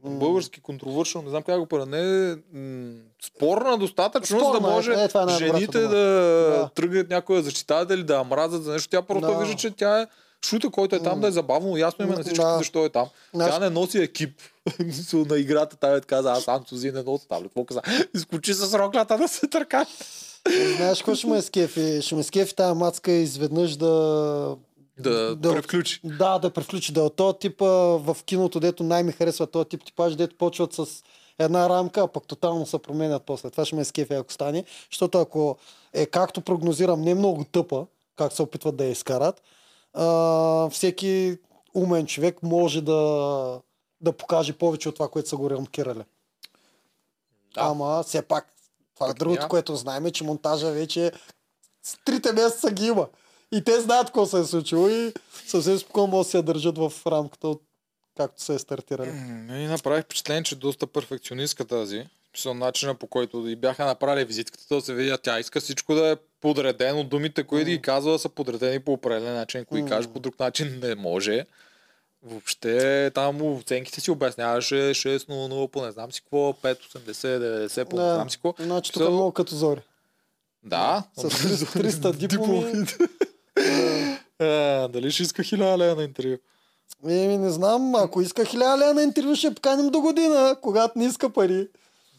Български контровършъл, не знам как го правя. Не е м, спорна достатъчно, за да Спорна е, може е, това е жените да, Да. тръгнат някой да защитават или да я мразят за нещо. Тя просто Да. вижда, че тя е шута, който е там да е забавно, ясно има на всички Да. защо е там. Тя не носи екип <laughs> на играта. Той каза, аз Сузи не носи там. Какво каза? Изкочи с роклята да се търка. Знаеш какво ще ме скефи? Ще ме скефи тази мацка изведнъж да... Да, Да. превключи. Да, да превключи. Да, от този тип в киното, дето най-ми харесва този тип типаж, дето почват с една рамка, а пък тотално се променят после. Това ще ме скефи, ако стане. Защото ако е както прогнозирам, не много тъпа, как се опитват да я изкарат, а, всеки умен човек може да, да покаже повече от това, което са го рамкирали. Да. Ама все пак, това е другото, ня- което знаем е, че монтажа вече с трите месеца ги има. И те знаят какво се е случило и съвсем спокойно могат да се държат в рамката от както се е стартирали. И направих впечатление, че доста перфекционистка тази. Смисъл, начина по който и бяха направили визитката, да се видя, тя иска всичко да е подредено, думите, които ги казва, са подредени по определен начин, кои М. каже по друг начин не може. Въобще там оценките си обясняваше 6-0-0 по не знам си какво, 5-80-90 по не знам си какво. Значи тук е много като зори. Да. С 300 <laughs> дипломи. А, дали ще иска 1000 лева на интервю? Еми, не знам, ако иска хиляда лева на интервю, ще поканим до година, когато не иска пари.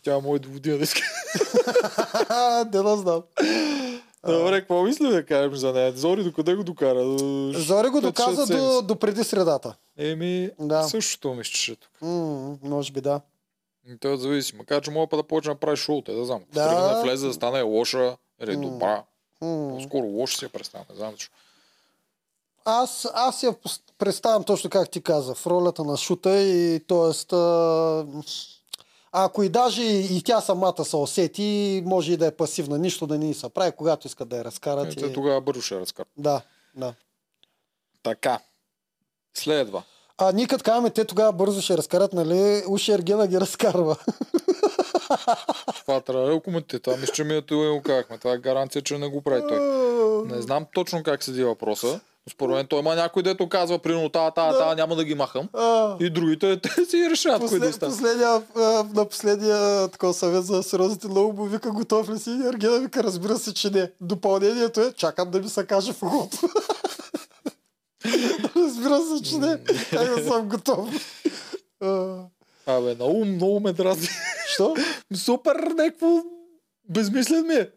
Тя му е до година да иска. <laughs> Де да знам. Добре, какво мисли да кажем за нея? Зори докъде го докара? До Зори го доказа до, до преди средата. Еми, Да. същото ми ще тук. М, може би да. И Той зависи. Макар, че мога да почне да прави шоу, те да знам. Да. Тръгне да влезе да стане лоша или добра. М. По-скоро лоша си я представя, не знам защо. Аз, аз я представям точно как ти каза, в ролята на шута и т.е. ако и даже и, и тя самата се усети, може и да е пасивна, нищо да не ни се прави, когато искат да я разкарат. И те И... тогава бързо ще разкарат. Да, да. Така. Следва. А ние като казваме, те тогава бързо ще разкарат, нали? Уши Ергена ги разкарва. <laughs> Това трябва да го коментирате. Това мисля, че ми е това и го казахме. Това е гаранция, че не го прави той. Не знам точно как седи въпроса. Според мен той има някой, дето казва, примерно, та, та, та, няма да ги махам. А, И другите, <laughs> те си решават, кои да Послед, останат. последния, а, на последния такова съвет за сериозните много му вика готов ли си? И Ергена вика разбира се, че не. Допълнението е чакам да ми се каже в ухото. <laughs> разбира се, че не. Как да съм готов. Абе, много, много ме дразни. Що? Супер, някакво безмислен ми е.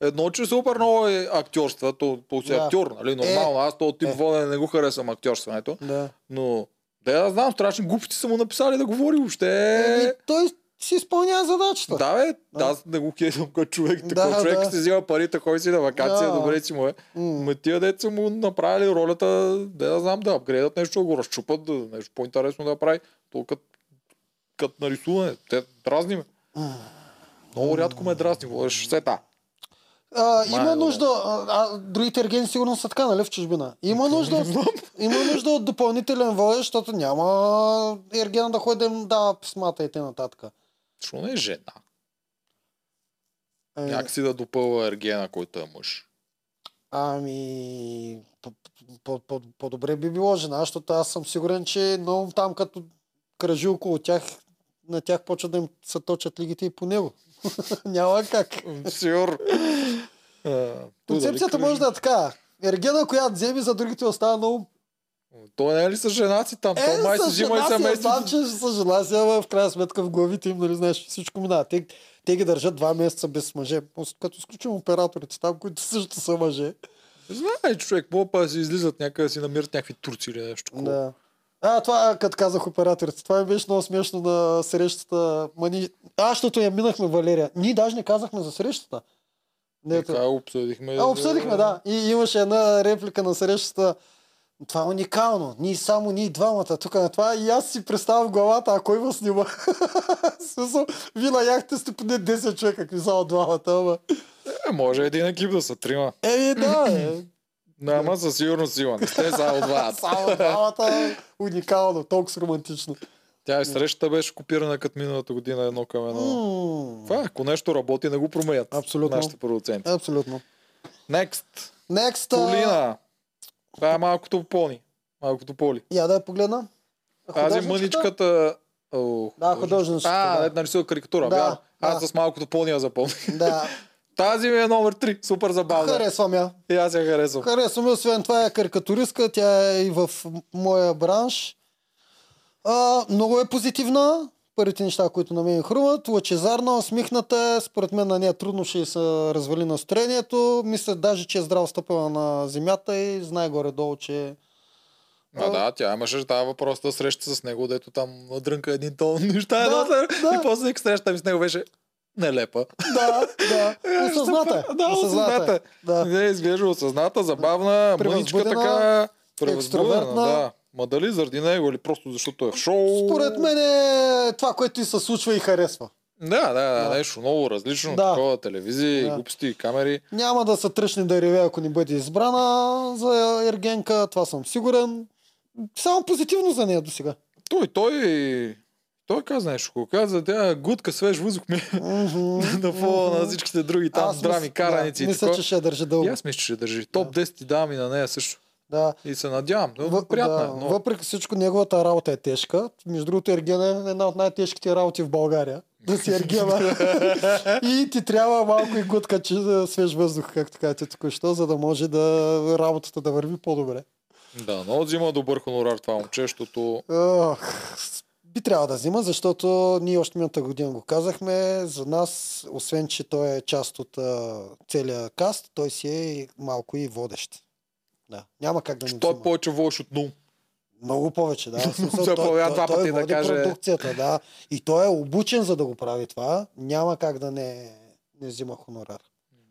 Едно, че супер много е актьорства, то, то си Да. актьор, нали? Нормално, аз този тип Е. водене не го харесвам актьорстването, Да. но да я знам, страшни глупости са му написали да говори въобще. Еми, той си изпълнява задачата. Да, бе, Да. аз не го хейтвам като човек. Да, Такова човек да. си взема парите, ходи си на вакансия, Да. добре си му е. Ма тия деца му направили ролята, да я знам, да апгрейдат нещо, да го разчупат, да, нещо по-интересно да прави. То като, нарисуване. Те дразни ме. Много рядко ме дразни. Водеш сета. А, Май, има нужда, а, другите ергени сигурно са така, нали, в чужбина. Има нужда, от, има нужда от допълнителен водещ, защото няма ергена да ходи да им дава писмата и т.н. Защо не е жена? Е, Някакси да допълва ергена, който е мъж. Ами, по- по- по- по-добре би било жена, защото аз съм сигурен, че много там като кръжи около тях, на тях почват да им се точат лигите и по него. <laughs> Няма как. Сигур. Концепцията може да е така. Ергена, която вземи, за другите остава много Той не е ли с жена си там? Той май Е, с си взима и си, семейство. Знам, че с жена си, ама в крайна сметка в главите им, нали, знаеш, всичко минава. Те, те ги държат два месеца без мъже. Като изключим операторите там, които също са мъже. Знае, човек, мога па си излизат някъде, да си намират някакви турци или нещо. такова. Да. А, това, като казах операторите, това ми беше много смешно на срещата. Мани... А, защото я минахме, Валерия. Ние даже не казахме за срещата. Не, Така обсъдихме. а, обсъдихме, да. И имаше една реплика на срещата. Това е уникално. Ние само ние двамата тук на това. И аз си представям главата, а кой ме снима. <laughs> Смисъл, вие на сте поне 10 човека, какви само двамата, ама. Е, може един екип да са трима. Еми, да, е. Няма със сигурност. Не сте само два. <laughs> Само двамата. Уникално, толкова романтично. Тя и срещата беше копирана като миналата година едно към едно. Това, ако нещо работи, не го променят. Абсолютно. Нашите продуценти. Абсолютно. Next. Next. Полина. Това е малкото пони. Малкото поли. Я да я погледна. Тази мъничката... О, Да, художничката, А, да. нарисува карикатура. Да. Аз да. с малкото пони я запомних. Да. <laughs> Тази ми е номер 3. Супер забавна. Харесвам я. И аз я харесвам. Харесвам я, освен това е карикатуристка, тя е и в моя бранш. А, много е позитивна. Първите неща, които на мен ми хрумват. Лъчезарна, усмихната е. Според мен на нея трудно ще се развали настроението. Мисля даже, че е здраво стъпила на земята и знае горе-долу, че А, да, тя имаше тази въпрос да среща с него, дето там дрънка един тон неща, Да, след- да. и после среща ми с него беше нелепа. Да, да. <laughs> Осъзната. е. Да, осъзната. е. Да. Не, изглежда осъзната, забавна, мъничка така, превъзбудена, да. Ма дали заради него или просто защото е в шоу? Според мен е това, което и се случва и харесва. Да, да, да, нещо много различно, Да. такова, телевизия, Да. глупости, камери. Няма да се тръщне да реве, ако не бъде избрана за Ергенка, това съм сигурен. Само позитивно за нея до сега. Той, той, той каза нещо, го каза, тя гудка свеж въздух ми е <laughs> на фона на всичките други там Аз драми, мис- караници да, и Мисля, че ще държи И дълго. аз мисля, че ще държи. Топ 10 дами на нея също. Да. И се надявам. Но Въ- приятна да, е. Но... Въпреки всичко, неговата работа е тежка. Между другото, Ерген е една от най-тежките работи в България. Да си ергена. <laughs> и ти трябва малко и гудка, че да свеж въздух, както казвате току-що, за да може да работата да върви по-добре. Да, но взима добър хонорар това момче, защото би трябвало да взима, защото ние още миналата година го казахме. За нас, освен че той е част от а, целия каст, той си е малко и водещ. Да. Няма как да не той е повече вълш от Нум. Много повече, да. <laughs> Смисъл, той, той, два той пъти да води каже- продукцията, да. И той е обучен за да го прави това. Няма как да не, не взима хонорар.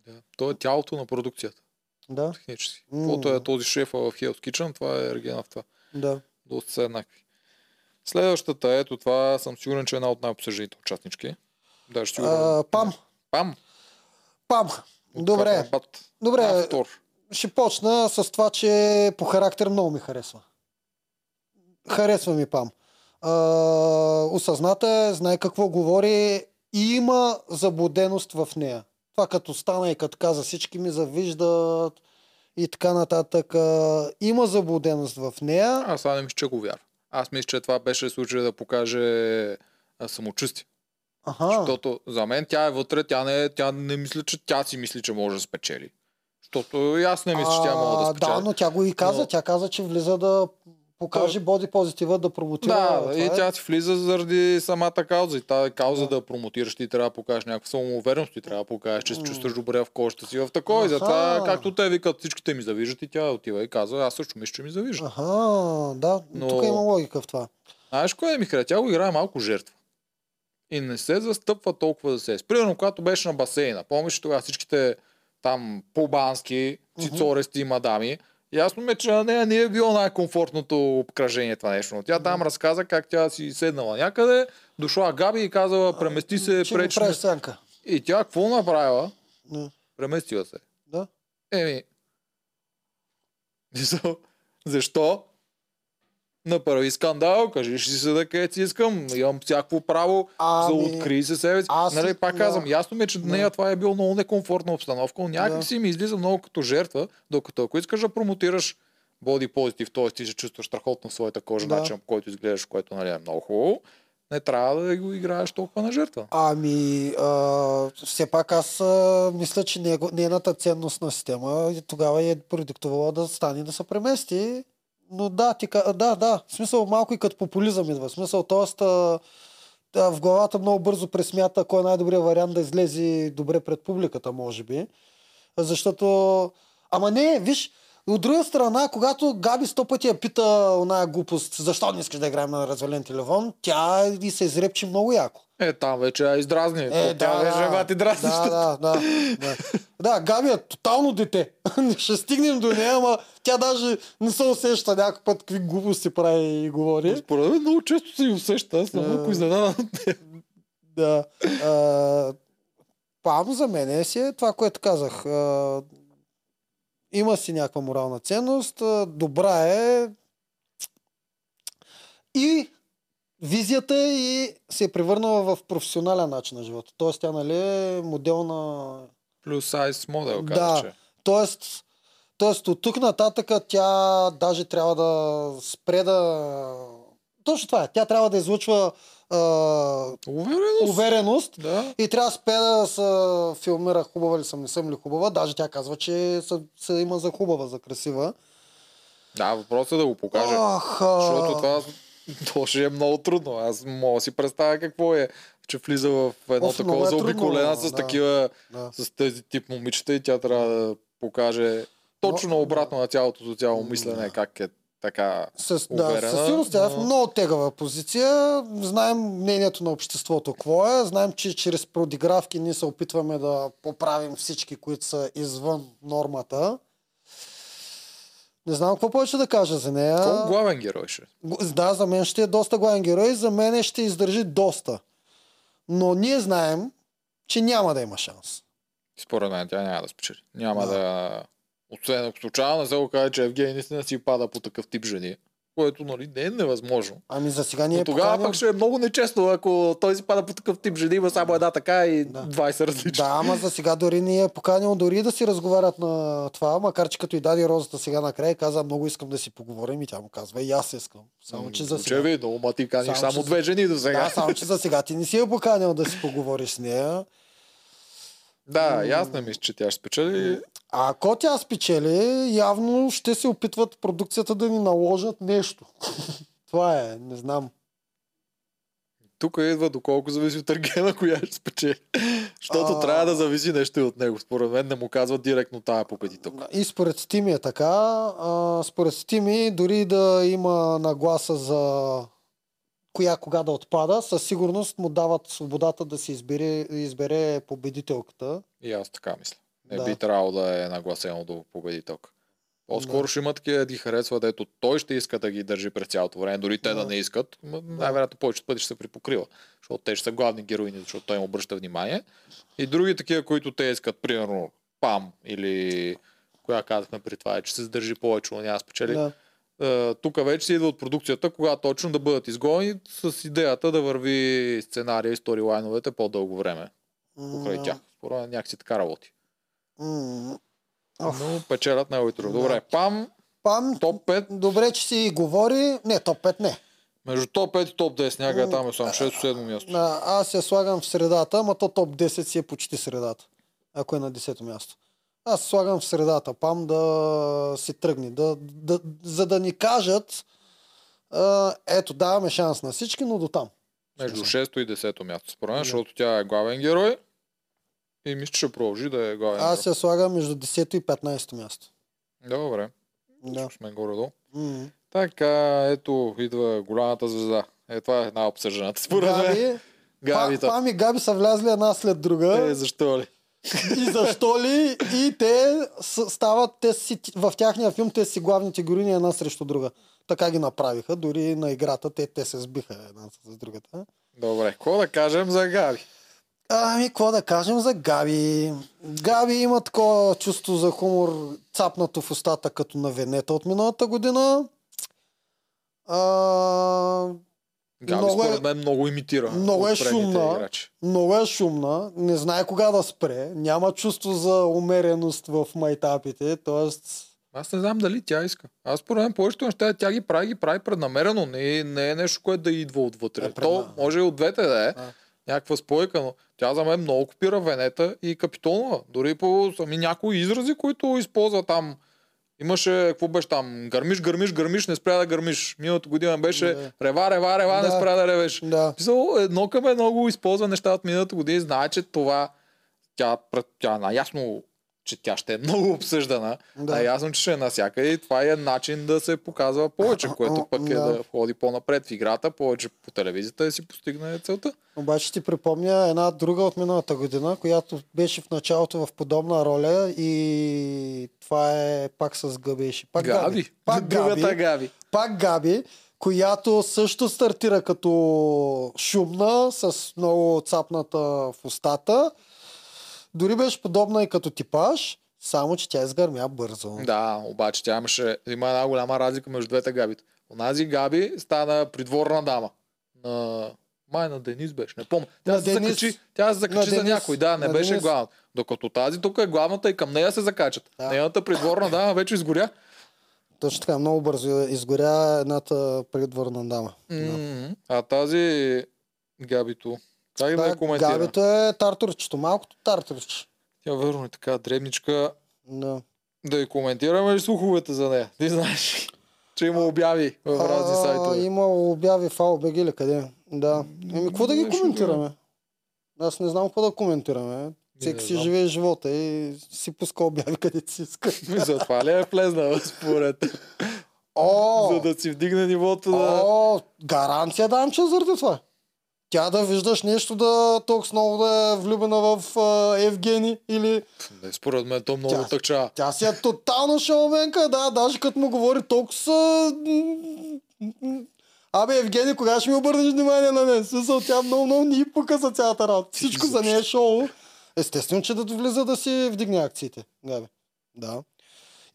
Да. Той е тялото на продукцията. Да, Технически. М. Каквото е този шефа в Hell's Kitchen, това е Ергена в това. да. Доста са еднакви. Следващата, ето това съм сигурен, че е една от най-обсъжданите участнички. Даже сигурен. А, пам, Пам. пам. Добре, добре. Автор. Ще почна с това, че по характер много ми харесва. Харесва ми Пам. А, осъзната е, знае какво говори и има заблуденост в нея. Това като стана и като каза всички ми завиждат и така нататък. Има заблуденост в нея. Аз сега не мисля, че го вярвам. Аз мисля, че това беше случай да покаже самочувствие. Аха. Защото за мен тя е вътре, тя не, тя не мисли, че тя си мисли, че може да спечели. Защото и аз не мисля, че тя може да спечели. Да, но тя го и каза. Но- Тя каза, че влиза да покаже боди позитива, да промотира. Да, това и е. тя си влиза заради самата кауза. И тази кауза да, я промотираш, ти трябва да покажеш някаква самоувереност, ти трябва да покажеш, че се чувстваш добре в кожата си в такова. И затова, както те викат, всичките ми завиждат и тя отива и казва, аз също мисля, че ми завиждат. Аха, да, Но- тук има логика в това. Знаеш кое ми хареса? Тя го играе малко жертва. И не се застъпва толкова за себе. Примерно, когато беше на басейна, помниш тогава всичките там по-бански, цицорести мадами, ясно ме, че на нея не е било най-комфортното обкръжение това нещо. Но тя там разказа как тя си седнала някъде, дошла Габи и казала, премести се, преч. И тя какво направила? Да. Преместила се. Да. Еми. <laughs> Защо? Направи скандал, кажи ще си седа където си искам, имам всякакво право, Ами, за открий се себе си. аз- нали, пак да. казвам, ясно ми е, че Да. нея това е било много некомфортна обстановка, но някак Да. си ми излиза много като жертва, докато ако искаш да промотираш боди позитив, т.е. ти се чувстваш страхотно в своята кожа, Да. начин по който изглеждаш, което нали, е много хубаво, не трябва да го играеш толкова на жертва. Ами, а, все пак аз а, мисля, че нейната ценностна система и тогава е продиктувала да стане да се премести. Но да, ти, да, да, в смисъл малко и като популизъм идва. В смисъл, т.е. в главата много бързо пресмята кой е най-добрият вариант да излезе добре пред публиката, може би. Защото... Ама не, виж, от друга страна, когато Габи сто пъти я пита оная глупост, защо не искаш да играем на развален телефон, тя и се изрепчи много яко. Е, там вече я издразни. Е, тя да, вече да, бати дразни. да, да, да, да. Да, Габи е тотално дете. <laughs> Ще стигнем до нея, ама тя даже не се усеща някой път какви глупости прави и говори. Според мен много често се усеща. Аз съм Е. малко изненадан. Да. А, Пам за мен е си е това, което казах. А, има си някаква морална ценност, а, добра е и визията и се е превърнала в професионален начин на живота. Тоест тя нали е модел на Плюс сайз модел, Да. че. Тоест, тоест от тук нататък тя даже трябва да спре да... Точно това е. Тя трябва да излучва а, Увереност. увереност Да. и трябва спе да се филмира хубава ли съм, не съм ли хубава. Даже тя казва, че се, се има за хубава, за красива. Да, въпросът е да го покаже. Ох, а... Защото това <laughs> то ще е много трудно. Аз мога да си представя какво е, че влиза в едно Оф, такова е заобиколена с да. такива, Да. с тези тип момичета и тя трябва да покаже точно Но- обратно на цялото социално мислене, Да. как е така С, да, уверена. със сигурност тя е в но- много тегава позиция. Знаем мнението на обществото какво е. Знаем, че чрез продигравки ние се опитваме да поправим всички, които са извън нормата. Не знам какво повече да кажа за нея. Кой главен герой ще? Да, за мен ще е доста главен герой, за мен ще издържи доста. Но ние знаем, че няма да има шанс. Според мен тя няма да спечели. Няма Да. да... Освен ако случайно не се окаже, че Евгений наистина си пада по такъв тип жени. Което нали, не е невъзможно. Ами за сега ние Но тогава поканим... пък ще е много нечестно, ако той си пада по такъв тип жени, има само една така и Да. 20 различни. Да, ама за сега дори ни е поканил дори да си разговарят на това, макар че като и даде розата сега накрая каза много искам да си поговорим и тя му казва и аз искам. Само че за сега... Очевидно, ма ти каниш Само, само, че- две жени до сега. Да, само че за сега ти не си я поканил да си поговориш с нея. Да, и аз не мисля, че тя ще спечели. А ако тя спечели, явно ще се опитват продукцията да ни наложат нещо. <laughs> Това е, не знам. Тук идва доколко зависи от Ергена, <laughs> коя ще спечели. Защото А. трябва да зависи нещо и от него. Според мен не му казват директно тая победителка. И според Стими е така. А, според Стими, дори да има нагласа за коя кога да отпада, със сигурност му дават свободата да си избере, избере победителката. И аз така мисля. Не Да. би трябвало да е нагласено до победителка. По-скоро Да. ще има такива да ги харесва, дето той ще иска да ги държи през цялото време, дори те да, Да. не искат. Най-вероятно повечето пъти ще се припокрива, защото те ще са главни героини, защото той им обръща внимание. И други такива, които те искат, примерно Пам или коя казахме при това, е, че се задържи повече, но няма спечели. Да. Е, тук вече се идва от продукцията, кога точно да бъдат изгонени с идеята да върви сценария и сторилайновете по-дълго време покрай тях. Според мен някакси така работи. Но печелят неговите труд. Да. Добре, Пам, Пам, топ 5. добре, че си говори. Не, топ 5 не. Между топ 5 и топ 10, някъде там е само 6-7 място. Аз я слагам в средата, ама то топ 10 си е почти средата. Ако е на 10 място. Аз слагам в средата, пам да си тръгне. Да, да, за да ни кажат, а, ето, даваме шанс на всички, но до там. Между 6 и 10 място, според мен, Да. защото тя е главен герой. И мисля, че ще продължи да е главен Аз герой. я слагам между 10 и 15 място. Добре, Да. сме горе-долу. М. Така, ето, идва голямата звезда. Е, това е една обсъжданата. Според мен. Габи, Гавита. Па- Пам и Габи са влязли една след друга. Е, защо ли? И защо ли? И те стават, те си, в тяхния филм те си главните героини една срещу друга. Така ги направиха. Дори на играта те, те се сбиха една с другата. Добре, какво да кажем за Габи? Ами, какво да кажем за Габи? Габи има такова чувство за хумор, цапнато в устата, като на Венета от миналата година. А, Габи Много е- според мен много имитира. много е шумна. играчи. много е шумна, не знае кога да спре, няма чувство за умереност в майтапите, т.е. Аз не знам дали тя иска. Аз според мен повечето неща тя ги прави, ги прави преднамерено. Не, не е нещо, което да идва отвътре. Е, То може и от двете да е. А. Някаква спойка, но тя за мен много копира Венета и Капитонова. Дори по сами някои изрази, които използва там. Имаше, какво беше там? Гърмиш, гърмиш, гърмиш, не спря да гърмиш. Миналата година беше Да. рева, рева, рева, не Да. спря да ревеш. Да. Писал, едно към едно го използва неща от миналата година и знае, че това тя, тя наясно, че тя ще е <laughs> много обсъждана. Да. А ясно, че ще е навсякъде и това е начин да се показва повече, <laughs> което пък е Да. да ходи по-напред в играта, повече по телевизията и си постигне целта. Обаче ти припомня една друга от миналата година, която беше в началото в подобна роля и това е пак с Габеши. Пак Габи. Пак <laughs> Другата Габи. Габи. Пак Габи, която също стартира като шумна, с много цапната в устата. Дори беше подобна и като типаж, само че тя изгърмя бързо. Да, обаче тя имаше, има една голяма разлика между двете Габи. Онази Габи стана придворна дама. На май на Денис беше, не помня. Тя На се Денис- закачи, тя се закачи на за Денис- някой, да, не на беше Денис. главна. Докато тази тук е главната и към нея се закачат. Да. Нейната придворна дама вече изгоря. Точно така, много бързо изгоря едната предвърна дама. Да. М, А тази Габито, как да, я коментира? Габито е тартурчето, малкото тартурче. Тя верно е така дребничка. Да. Да я коментираме ли слуховете за нея? Ти знаеш, че има обяви в разни сайтове. Има обяви в АОБГ или къде. Да. Еми, какво да ги коментираме? Аз не знам какво да коментираме. Всеки си живее живота и си пуска обяви където си иска. <laughs> И Затова ли е влезнала според? О, за да си вдигне нивото на... О, гаранция давам, че заради това. Тя да виждаш нещо да толкова много да е влюбена в а, Евгений или Не, според мен то много Тя- тъкча. тя си е тотална шоуменка, да, даже като му говори толкова са... Абе, Евгений, кога ще ми обърнеш внимание на мен? Смисъл, тя много, много ни пука за цялата работа. Всичко за нея е шоу. Естествено, че да влиза да си вдигне акциите. Габи. Да.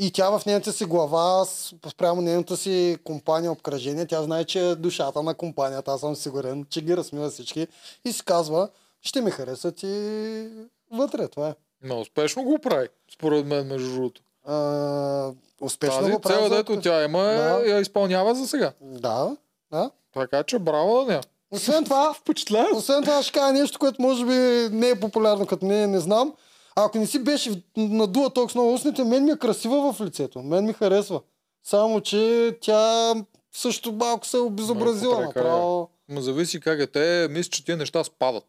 И тя в нейната си глава, спрямо нейната си компания, обкръжение, тя знае, че е душата на компанията. Аз съм сигурен, че ги размива всички. И си казва, ще ми харесат и вътре. Това е. Но успешно го прави, според мен, между другото. А, успешно Тази го прави. цел, за- дето тя има, Да. я изпълнява за сега. Да, да. Така че браво на нея. Освен това, <laughs> освен това ще кажа нещо, което може би не е популярно като не, не знам. Ако не си беше надула толкова много устните, мен ми е красива в лицето. Мен ми харесва. Само, че тя също малко се е обезобразила. Малко. Направо. Ма зависи как е. Те мислят, че тия неща спадат.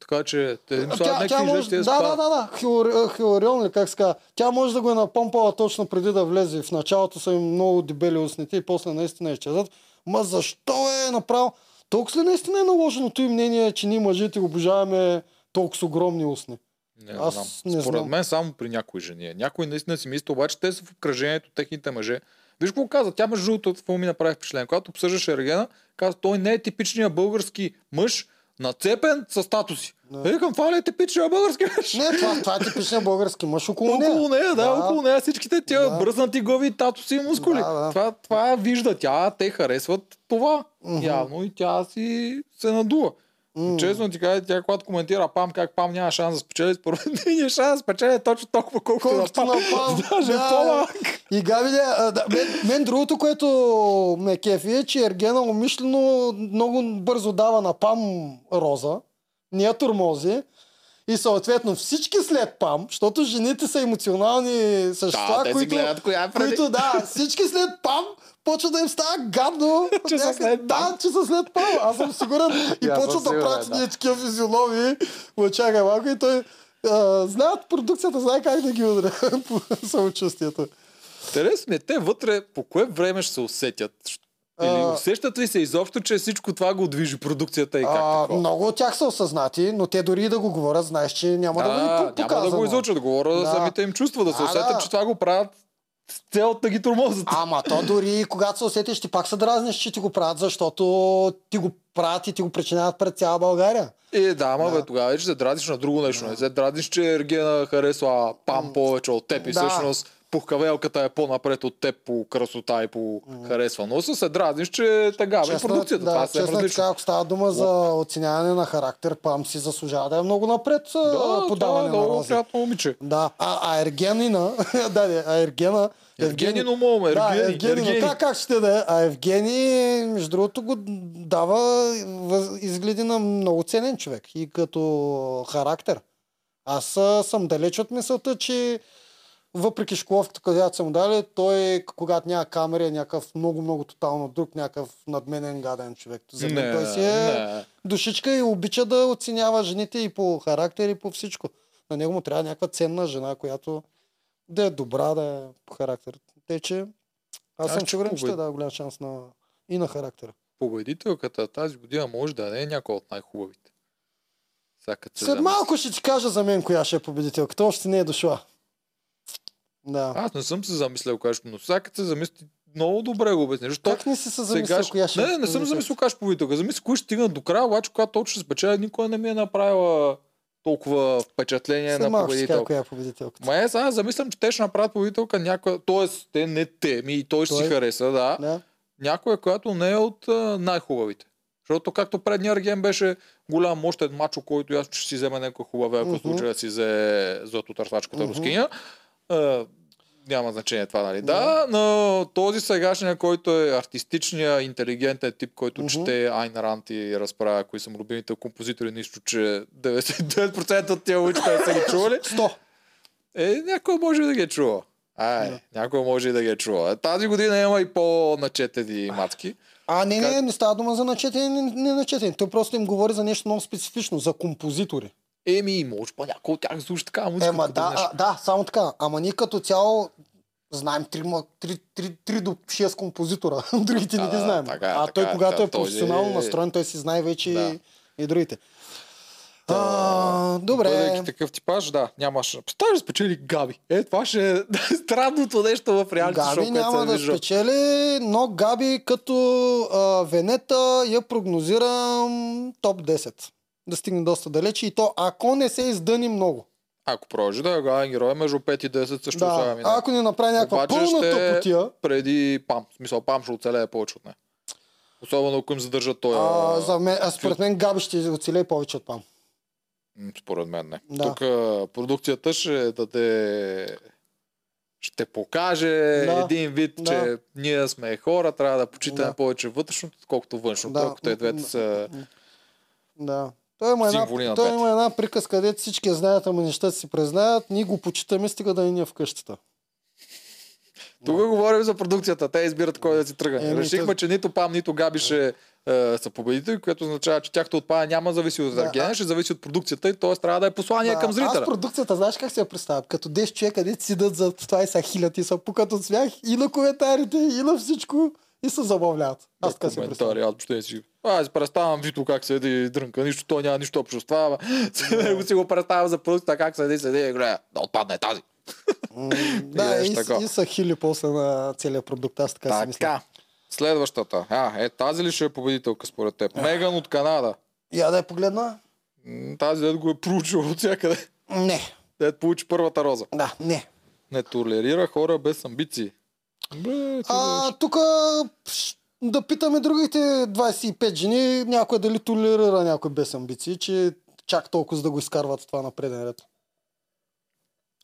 Така че те им слагат някакви може, жести да, да да, да, да, Хилари- Хиларион ли как се казва. Тя може да го е напомпала точно преди да влезе. В началото са им много дебели устните и после наистина изчезват. Ма защо е направо? Толкова ли наистина е наложеното им мнение, че ние мъжете обожаваме толкова с огромни устни? Не, не Аз знам. не Според знам. мен само при някои жени. е. Някои наистина си мислят, обаче те са в обкръжението, техните мъже. Виж какво каза, тя между другото, какво ми направи впечатление. Когато обсъждаше Ергена, каза, той не е типичният български мъж, нацепен с статуси. Да. Е, Викам, това ли е типичният български мъж? Не, това, това е типичният български мъж около нея. Около нея, да, около нея всичките тия Да. бръснати глави, татуси и мускули. Да, да. Това, това вижда тя, те харесват това. Явно и тя си се надува. М. Честно ти кажа, тя когато коментира Пам как Пам няма шанс да спечели, според мен <laughs> шанс да спечели точно толкова, колкото, Колкото на Пам. на Пам. <laughs> Даже Да. по-малък. И Габи, не, а, да, мен, мен другото, което ме кефи е, че Ергена умишлено много бързо дава на Пам роза, я турмози. И съответно всички след Пам, защото жените са емоционални същества, Да, които, гледат коя е преди. които, да, всички след Пам почва да им става гадно. <laughs> Че са след Пам. Да, че са след Пам. Аз съм сигурен. <laughs> И почват да правят да. ние такива физиономии. Ма чакай малко и той а, знаят продукцията, знае как да ги удря <laughs> по самочувствието. Интересно ми е, те вътре по кое време ще се усетят? Или А. усещат ли се изобщо, че всичко това го движи продукцията и как А, такова? много от тях са осъзнати, но те дори и да го говорят, знаеш, че няма да, го Да, и по- няма да го изучат, говоря Да. самите им чувства, да се Да, усетят, да. че това го правят с цел да ги тормозят. Ама то дори <laughs> когато се усетиш, ти пак се дразниш, че ти го правят, защото ти го правят и ти го причиняват пред цяла България. Е, да, ама Да. бе, тогава вече се дразниш на друго нещо. Не се дразниш, че Ергена харесва Пам повече от теб и Да. всъщност пухкавелката е по-напред от теб по красота и по харесва. Но се дразниш, че тега бе продукцията. да, това е различно. така, ако става дума за оценяване на характер, Пам си заслужава да е много напред Да, това е подаване на рози. приятно момиче. Да, а, а Ергенина, <laughs> да, а Ергена, Евгенино моме, Да, Ергени, Евгений, Ергени. Как, как ще да е? А Евгений, между другото, го дава изгледи на много ценен човек и като характер. Аз съм далеч от мисълта, че въпреки школовката, която са му дали, той, когато няма камери, е някакъв много-много тотално друг, някакъв надменен гаден човек. За мен той си е не. душичка и обича да оценява жените и по характер, и по всичко. На него му трябва някаква ценна жена, която да е добра, да е по характер. Те, че аз Аз съм ще сигурен, че ще дава голям шанс на... и на характера. Победителката тази година може да не е някой от най-хубавите. След малко ще ти кажа за мен коя ще е победителката. Още не е дошла. Да. Аз не съм се замислял, кажеш, но сега като се замисли, много добре го обясниш. Защо Как не си се замислил, сега... коя ще Не, не, не съм замислил как ще победителка. Замисли кои ще стигнат до края, обаче когато точно ще спечеля, никой не ми е направила толкова впечатление След на победителка. коя е победителката. Ма е, сега замислям, че те ще направят победителка някоя, т.е. те не те, ми и той ще си хареса, да. Да. Някоя, която не е от а, най-хубавите. Защото както предния Арген беше голям мощен мачо, който че ще си вземе някой хубава, ако Мгм. случая си взе златотърсачката Мгм. рускиня. А, няма значение това, нали? Да, но този сегашния, който е артистичния, интелигентен тип, който Мгм. чете Айн Рант и разправя кои са му любимите композитори, нищо, че 99% от тия не са ги чували. 100. Е, някой може да ги е чува. Ай, Да. някой може и да ги е чува. Е, Тази година има и по-начетени мацки. А, не, не, не става дума за начетен, не, не начетен. Той просто им говори за нещо много специфично, за композитори. Еми, може па някой от тях слуша така музика. Ема да, а, да, само така. Ама ние като цяло знаем 3, 3, 3, 3 до 6 композитора, <laughs> другите не ги знаем. така е, а той, е, когато така е е. Професионално настроен, той си знае вече Да. и, другите. А, добре. Бъдейки такъв типаж, да, нямаш. Представяш да спечели Габи. Е, това ще е <laughs> странното нещо в реалити шоу, Габи което няма да виждал. спечели, но Габи като а, Венета я прогнозирам топ 10. Да стигне доста далече и то ако не се издъни много. Ако продължи да е главен герой, между 5 и 10 също Да, да, а ако не направи някаква Обаче пълна тъпотия, преди Пам. В смисъл, Пам ще оцелее повече от нея. Особено ако им задържат този... а, за мен, а според мен Габи ще оцелее повече от Пам. Според мен не. Да. Тук продукцията ще даде... Ще покаже Да. един вид, Да. че ние сме хора, трябва да почитаме Да. повече вътрешното, колкото външното. Да. Ако те двете са... Да. Той има, една, той има една приказка, където всички знаят, ама нещата си признаят. Ние го почитаме, стига да ни е в къщата. Тук говорим за продукцията. Те избират кой да си тръгне. Еми, Решихме, че нито Пам, нито Габи ще е, са победители, което означава, че тяхто отпада няма зависи от Аргена, ще зависи от продукцията и т.е. трябва да е послание Да, към зрителя. Аз продукцията, знаеш как се я представям? Като 10 човека, където седат за това и са хилят и са пукат от смях и на коментарите, и на всичко и се забавляват. Аз така се я представям. коментари, аз въобще не си... Аз представям Вито как седи и дрънка, нищо, той няма нищо общо с това, него <laughs> си го представям за продукцията, как седи, седи и гледа, да отпадне тази. <laughs> Да, и, и са хили после на целия продукт. Аз така си мисля. Така, следващата. А, е, тази ли ще е победителка според теб? Меган от Канада. Я да я погледна? М, Тази дед го е проучил от всякъде. Не. Дед получи първата роза. Да, не. Не толерира хора без амбиции. Бе, а... тук да питаме другите 25 жени, някой дали толерира някой без амбиции, че чак толкова за да го изкарват това на преден ред.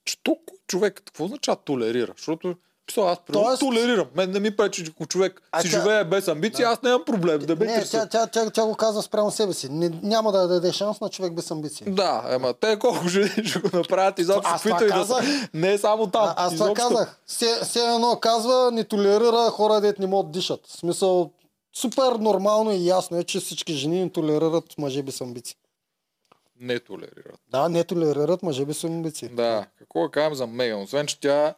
Що човек, какво означава толерира? Защото Писал, аз примерно Тоест- толерирам. Мен не ми пречи, че ако човек А си тя- живее без амбиции, аз нямам проблем да Не, тя, тя, тя, тя, го казва спрямо себе си. Не, няма да даде шанс на човек без амбиции. Да, ема те колко жени <laughs> ще го направят изобщо, Аз това и да са. казах. Не е само там. А, аз това казах. Все, едно казва, не толерира хора, дет не могат да дишат. В смисъл, супер нормално и ясно е, че всички жени не толерират мъже без амбиции. Не толерират. Да, не толерират мъже без амбиции. Да, какво да кажем за Меган? Освен, че тя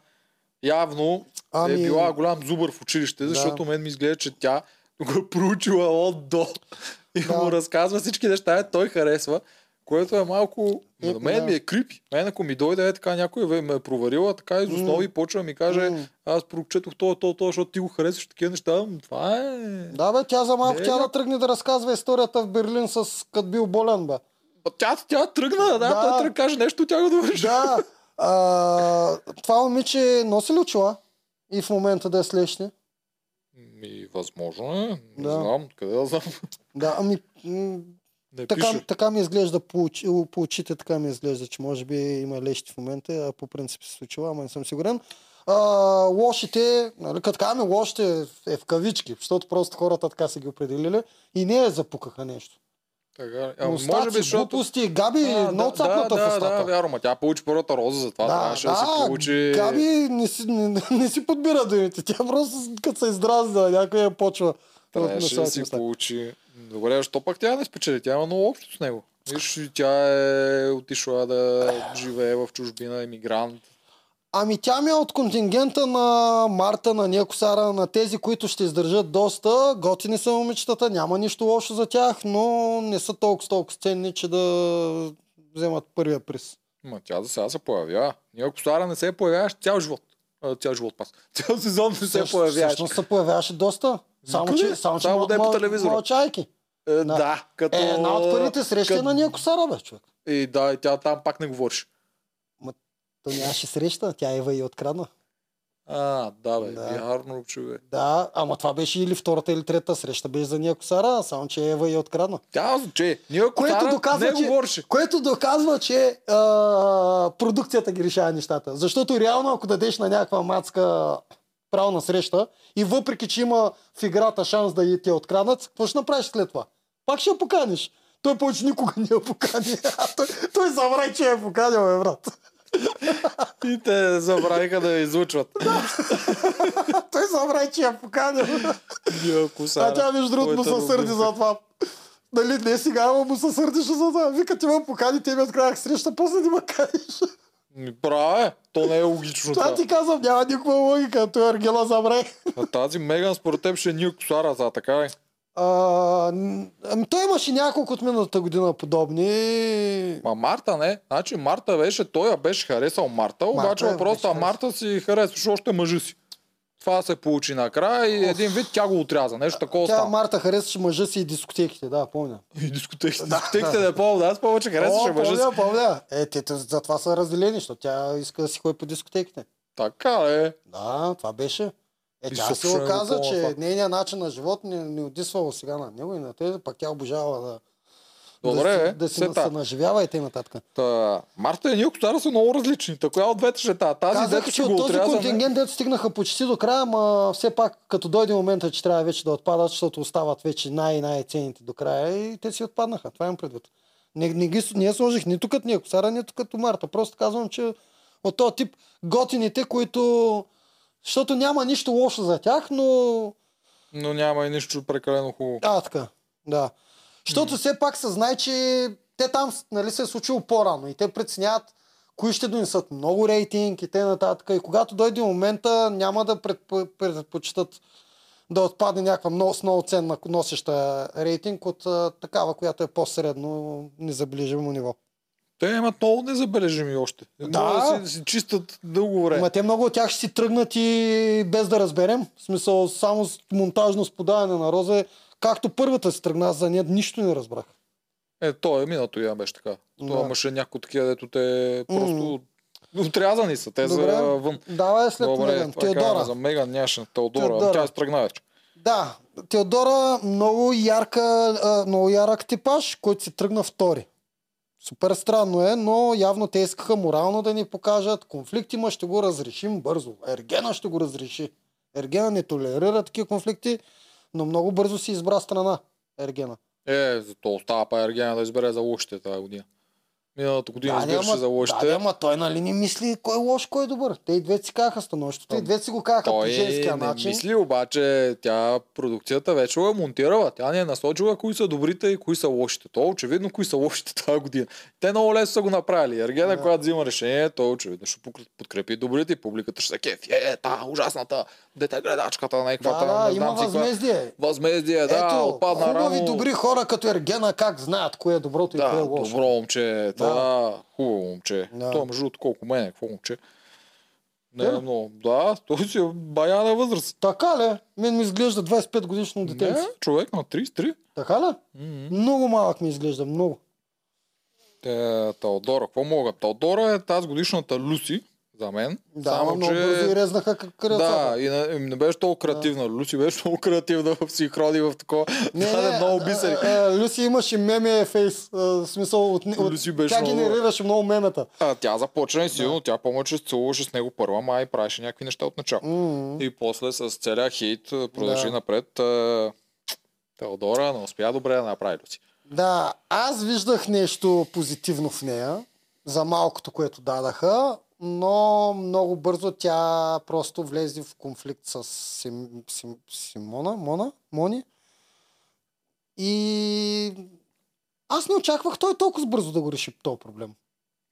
явно Ами- е била голям зубър в училище, защото мен ми изглежда, че тя го е проучила от до и Да. му разказва всички неща, е, той харесва, което е малко... Е, на мен да. ми е крипи. Мен ако ми дойде е така някой ме е проверила, така из основи почва да ми каже, М. аз прочетох то, то, то, защото ти го харесваш такива неща. Това е... Да, бе, тя за малко Не, тя да. да тръгне да разказва историята в Берлин с като бил болен, бе. Тя, тя тръгна, да, Да. той да каже нещо, тя го довърши. Да, <laughs> а, това момиче носи ли очила? И в момента да е слещне? Ми, възможно е. Не Да. знам, къде да знам. Да, ами м, Не така, пише. така ми изглежда по, по очите, така ми изглежда, че може би има лещи в момента, а по принцип се случва, ама не съм сигурен. А, лошите, нали, като казваме лошите е в кавички, защото просто хората така са ги определили и не е запукаха нещо. Така, а, може стаци, би, защото... глупости, Габи, А, много да, цапната да, в устата. Да, вярно, тя получи първата роза, затова трябваше да, си получи... Габи не си, не, не си подбира думите. Тя просто като се издразна, някой я почва. Трябваше да си места. получи... Добре, защо пък тя не спечели? Тя има много общо с него. Виж, тя е отишла да живее в чужбина, емигрант. Ами тя ми е от контингента на Марта, на Некосара, на тези, които ще издържат доста. Готини са момичетата, няма нищо лошо за тях, но не са толкова толкова ценни, че да вземат първия приз. Ма тя за сега се появява. Ние ако Сара не се появяваш цял живот. А, цял живот пас. <laughs> Цял сезон не се появяваш. Всъщност се появяваше доста. Само, Никъде. че, само, че Само да е по телевизора. мълчайки. Е, да. като... Е, една от първите срещи е като- на Некосара, бе, човек. И да, и тя там пак не говориш. То нямаше среща, тя Ева и открадна. А, да, бе, Да. вярно, човек. Да, ама това беше или втората или трета среща, беше за Ния Косара, само че Ева я открадна. Тя че ако Което доказва, не че- говореше. Което доказва, че а, продукцията ги решава нещата. Защото реално, ако дадеш на някаква мацка право на среща и въпреки, че има в играта шанс да и те откраднат, какво ще направиш след това? Пак ще я поканиш. Той повече никога не я покани. <laughs> Той, той забрави, че я е поканил, бе, брат. И те забравиха да я излучват. <laughs> той забрави, че я е поканил. Сара, А тя между другото му се сърди за това. Нали, не сега, ама му се сърдише за това. Вика, ти ме покани, те ми открадах среща, после не ме каниш. Права е. То не е логично. Това ти казвам, няма никаква логика. Той Аргела забрави. А тази Меган според теб ще е Нил Косара за така ли? А, ами той имаше няколко от миналата година подобни. Ма Марта не. Значи Марта беше, той я беше харесал Марта, Марта обаче въпросът Марта си харесваше още мъжа си. Това се получи накрая и един вид тя го отряза. Нещо такова Тя стана. Марта харесваше мъжа си и дискотеките, да, помня. И дискотеките. <laughs> Дискотеките не помня, аз повече харесваше О, мъжа си. помня, помня. Е, те, те затова са разделени, защото тя иска да си ходи по дискотеките. Така е. Да, това беше. Е, тя се оказа, го че това. нейният начин на живот не, не отисвало сега на него и на те, пък тя обожава да, Добре, да, е, си- да си се наживява и т.н. Та, Марта и Нил Косара са много различни. Та коя от двете ще е тази? Тази, Казах, дето че от този контингент, дето стигнаха почти до края, ма все пак, като дойде момента, че трябва вече да отпадат, защото остават вече най-най-ценните до края и те си отпаднаха. Това имам предвид. Не, не, ги, не я сложих нито като косара, нито като Марта. Просто казвам, че от този тип готините, които... Защото няма нищо лошо за тях, но... Но няма и нищо прекалено хубаво. А, така. Да. Защото все пак се знае, че те там нали, се е случило по-рано и те преценяват кои ще донесат много рейтинг и т.н. И когато дойде момента, няма да предпо- предпочитат да отпадне някаква много, много ценна носеща рейтинг от а, такава, която е по-средно незаближимо ниво. Те имат много незабележими още. Да. Да си, си чистят дълго време. Ма те много от тях ще си тръгнат и без да разберем. В смисъл, само с монтажно сподаване на роза, както първата си тръгна, аз за нея нищо не разбрах. Е, то е миналото я беше така. Да. Това имаше някои такива, дето те просто отрязани са. Те Добре. за вън. Давай след Добре, Меган. Теодора. за Меган нямаше. Теодора. Теодора. Тя се тръгна вече. Да, Теодора много ярка, много ярък типаж, който си тръгна втори. Супер странно е, но явно те искаха морално да ни покажат. Конфликт има, ще го разрешим бързо. Ергена ще го разреши. Ергена не толерира такива конфликти, но много бързо си избра страна. Ергена. Е, зато остава па Ергена да избере за лошите тази година. Миналата година да, избираше ама- за лошите. Да, ама той нали не мисли кой е лош, кой е добър. Те и двете си казаха становището, и двете си го казаха по женския не начин. мисли, обаче тя продукцията вече го е монтирала. Тя не е насочила кои са добрите и кои са лошите. То е очевидно кои са лошите <laughs> тази година. Те много лесно са го направили. Ергена, Да. когато взима решение, той очевидно ще подкрепи добрите и публиката ще се кефи. Е, та ужасната дете гледачката на Да, еквата. да, не има възмездие. Възмездие, да, Ето, отпадна хубави, рано. добри хора като Ергена как знаят кое е доброто и кое е Да, лошо. добро момче. Да. Хубаво момче. Да. Той между другото колко мене, какво момче. Не Да. е много. Да, той си е бая на възраст. Така ли? Мен ми изглежда 25 годишно детенце. Не, човек на 33. Така ли? М-м. Много малък ми изглежда, много. Те, Теодора, какво мога? Теодора е тази годишната Люси, за мен. Да, Само, ама много бързо и резнаха как Да, крилцата. и не, не беше толкова креативна. Люси беше много креативна в синхрони, в такова. Не, даде не, много бисери. а, а, Люси имаше меме фейс. а, В смисъл, от, от, Люси беше тя много- генерираше много мемета. А, тя започна и силно, тя помня, че се целуваше с него първа, май и правеше някакви неща от начало. М, И после с целия хейт продължи Да. напред. а, Теодора не успя добре да направи Люси. Да, аз виждах нещо позитивно в нея, за малкото, което дадаха, но много бързо тя просто влезе в конфликт с Сим, Сим, Симона, Мона, Мони. И аз не очаквах той толкова бързо да го реши този проблем.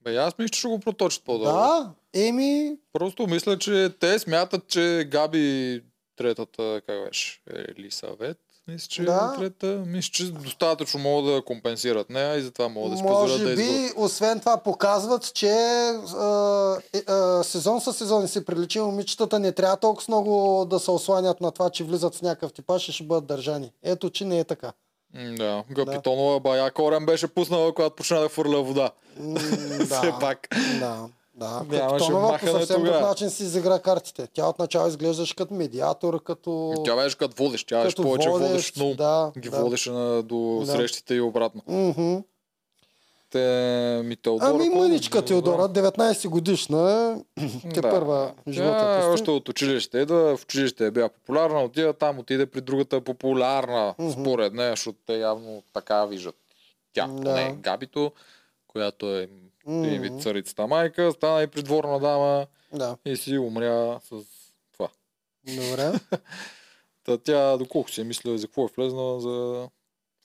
Бе, аз мисля, че ще го проточат по-добре. Да, еми, Просто мисля, че те смятат, че Габи третата, как беше, Елисавет, мисля, че Да. е трета, мисля, че достатъчно могат да компенсират нея и затова могат да си позволят може да би, изберат. освен това, показват, че а, е, а, сезон със сезон се приличи. Момичетата не трябва толкова много да се осланят на това, че влизат в някакъв типаж и ще бъдат държани. Ето, че не е така. Да, Гапитонова бая корем беше пуснала, когато почна да фърля вода. <laughs> Все да, пак. да. Да, Нямаше Капитонова по съвсем друг начин си изигра картите. Тя отначало изглеждаше като медиатор, като... Тя беше като водещ, тя беше повече водещ, водещ, но да, ги да. водеше на, до Да. срещите и обратно. Мгм. Те ми Теодора... Ами мъничка Теодора, 19 годишна е. Те Да. първа живота Тя кръсти. още от училище идва, в училище е била популярна, отида там, отиде при другата популярна, Мгм. според нея, защото те явно така виждат. Тя, Да. поне Габито, която е Мгм. един вид царицата майка, стана и придворна дама Да, и си умря с това. добре. <laughs> Та тя, доколко си е мисля, за какво е влезна, за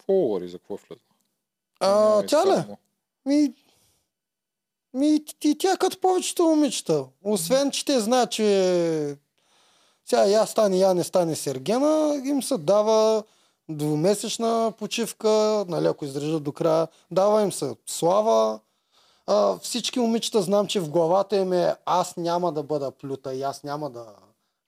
фолуари, за какво е влезна. А, е тя ли? Ми, Ми, и, и тя като повечето момичета. Освен, че те знаят, че сега я стане, я не стане Сергена, им се дава двумесечна почивка, ако издържат до края. Дава им се слава. А, всички момичета знам, че в главата им е аз няма да бъда плюта и аз няма да...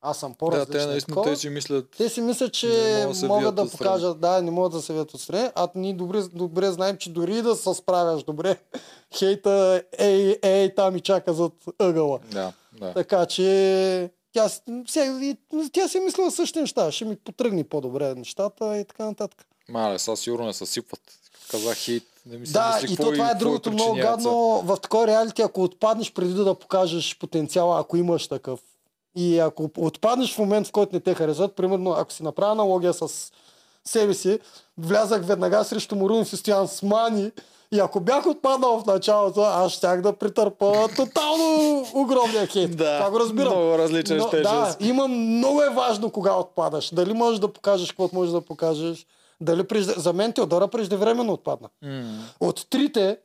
Аз съм Да, по-различна. те наистина такова. те си мислят. Те си мислят, че могат да могат да покажат, да, не могат да се вият отстрани, а ние добре, добре знаем, че дори да се справяш добре, <laughs> хейта ей, ей, там и чака зад ъгъла. Да, да. Така че тя, и- тя си е мислила същите неща, ще ми потръгне по-добре нещата и така нататък. Мале, сега сигурно не съсипват. Казах хейт. Не ми се Да, и какво то това е какво другото много гадно. В такова реалити, ако отпаднеш преди да покажеш потенциала, ако имаш такъв, и ако отпаднеш в момент, в който не те харесват, примерно, ако си направя аналогия с себе си, влязах веднага срещу Морун и стоян с мани, и ако бях отпаднал в началото, аз щях да претърпа тотално огромния хейт. Да, това го разбирам. много различен Но, да има много е важно кога отпадаш. Дали можеш да покажеш каквото можеш да покажеш. Дали прежде... За мен Теодора преждевременно отпадна. М. От трите,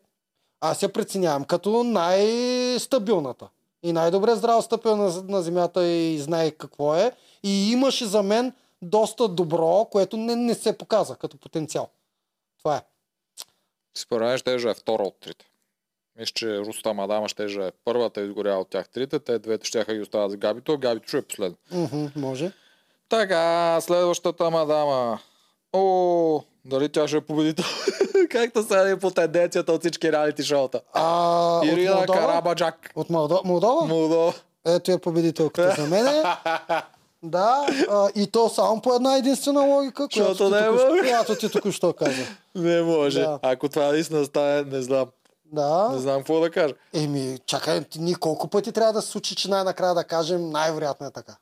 аз я преценявам като най-стабилната. И най-добре здраво стъпил на, на земята и знае какво е. И имаше за мен доста добро, което не, не се показа като потенциал. Това е. Според мен ще е втора от трите. Мисля, че Руста Мадама ще е първата изгоряла от тях трите. Те двете ще ги оставят за Габито, а Габито ще е последно. Мгм, може. Така, следващата мадама. О, дали тя ще е победител? <laughs> Както сега е по тенденцията от всички реалити шоута. А, от Ирина Молдова? Карабаджак. От Молдова? Молдова? Молдова. Ето е победителката за мене. <laughs> Да, а, и то само по една единствена логика, която ти, не току- която ти току-що каза. Не може. Да. Ако това наистина стане, не знам. Не Да. знам какво да кажа. Еми, чакай, ние колко пъти трябва да се случи, че най-накрая да кажем най-вероятно е така?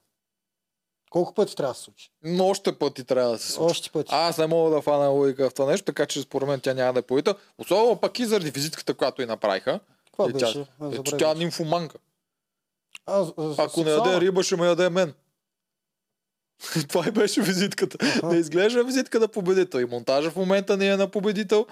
Колко пъти трябва да се случи? Но още пъти трябва да се случи. Още пъти. Аз не мога да фана логика в това нещо, така че според мен тя няма да е победител. Особено пък и заради визитката, която и направиха. Каква Е, тя- беше? А, Ето забравих. тя е нимфоманка. А, а, Ако не яде риба, ще ме яде мен. <laughs> Това и беше визитката. Не изглежда визитка на победител. И монтажа в момента не е на победител.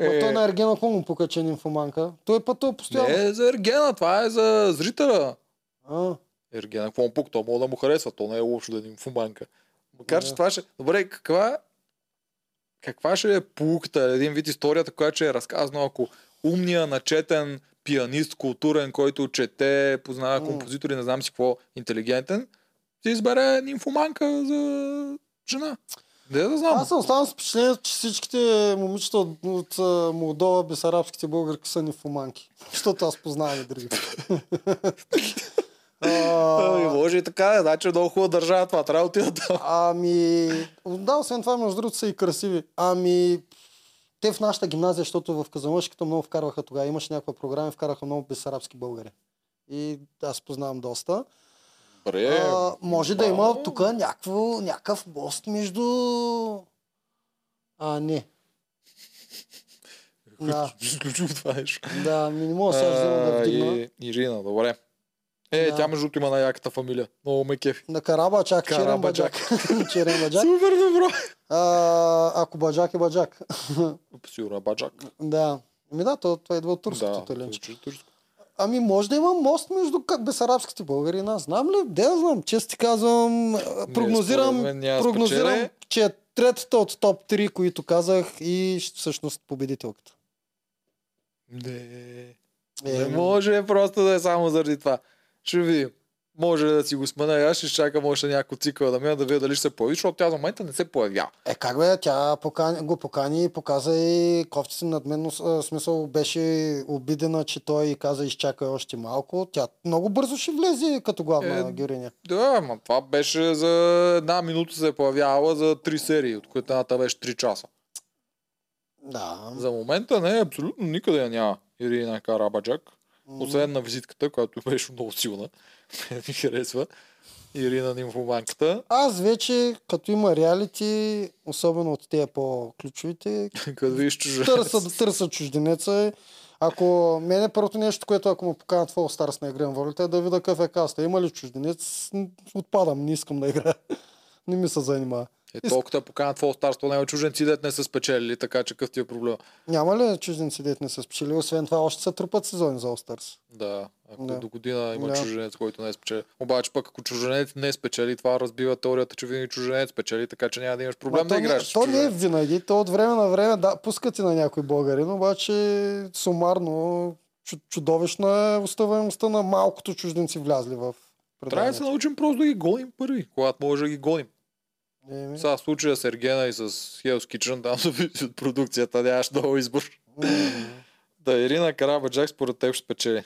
Ма той на Ергена какво му пука, че е нимфоманка? Той пътува постоянно. не е за Ергена, това е за зрителя. А, Ергена, какво му пук, то мога да му харесва, то не е лошо да е нимфоманка. Макар, че това ще... Добре, каква... Каква ще е полуката, един вид историята, която ще е разказана, ако умния, начетен пианист, културен, който чете, познава композитори, не знам си какво, интелигентен, си избере нимфоманка за жена. Де да знам. Аз съм останал с впечатлението, че всичките момичета от, от Молдова, бесарабските българки са нимфоманки. Защото аз познавам и другите. <laughs> Ами, А, може и така, значи много хубава държава това, трябва да отида там. Ами, да, освен това, между другото са и красиви. Ами, те в нашата гимназия, защото в Казанлъшката много вкарваха тогава, имаше някаква програма и вкараха много безарабски българи. И аз познавам доста. Добре. А, може да има тук някакво, някакъв мост между... А, не. Да, <laughs> Изключих това нещо. да, ми не мога сега да вдигна. и, Ирина, добре. Е, Да. тя между другото има най-яката фамилия. Много ме кефи. На Карабаджак, Черен Карабаджак. Баджак. <laughs> Черен Баджак. Супер добро. А, ако Баджак е Баджак. Сигурно е Баджак. да. Ами да, то, това идва от турското Да, турско. Ами може да има мост между бесарабските българи и нас. Знам ли? Де да знам. Често ти казвам, прогнозирам, да прогнозирам че е третата от топ 3, които казах и всъщност победителката. Не. Е, Не може просто да е само заради това. Ще видим. Може да си го смена и аз ще чакам още някой цикъл да мина да видя дали ще се появи, защото тя за момента не се появява. Е, как бе, тя покани, го покани и показа и кофти над мен, смисъл беше обидена, че той каза изчакай още малко. Тя много бързо ще влезе като главна Е, героиня. Да, ма това беше за една минута се е появявала за три серии, от които едната беше 3 часа. Да. За момента не, абсолютно никъде я няма Ирина Карабаджак. Освен на визитката, която <laughs> беше много силна. Ми харесва. Ирина Нимфоманката. Аз вече, като има реалити, особено от тези по-ключовите, <laughs> Като виж чужа. търса, търса чужденеца. Ако мене първото нещо, което ако му поканят в All Stars на игра волята, е да видя какъв е каста. Има ли чужденец? Отпадам, не искам да играя. <laughs> Не ми се занимава. Е, толкова те поканят в то няма чуженци, дет не са спечелили, така че какъв ти е проблем. Няма ли чужденци, дет не са спечели? Освен това, още са трупат сезони за Stars. Да, ако Да. до година има Да. чуженец, който не е спечели. Обаче пък ако чуженец не спечели, това разбива теорията, че винаги чуженец спечели, така че няма да имаш проблем Ма да то играеш. То не е чужденец. винаги. То от време на време да, пускат и на някой българин, обаче сумарно чу- чудовищна е уставаемостта на малкото чужденци влязли в Трябва да предаването. се научим просто да ги гоним първи, когато може да ги гоним. Еми, Сега случая с Ергена и с Hell's Kitchen, <laughs> там продукцията, нямаш много избор. Да, Ирина Карабаджак според теб ще спечели.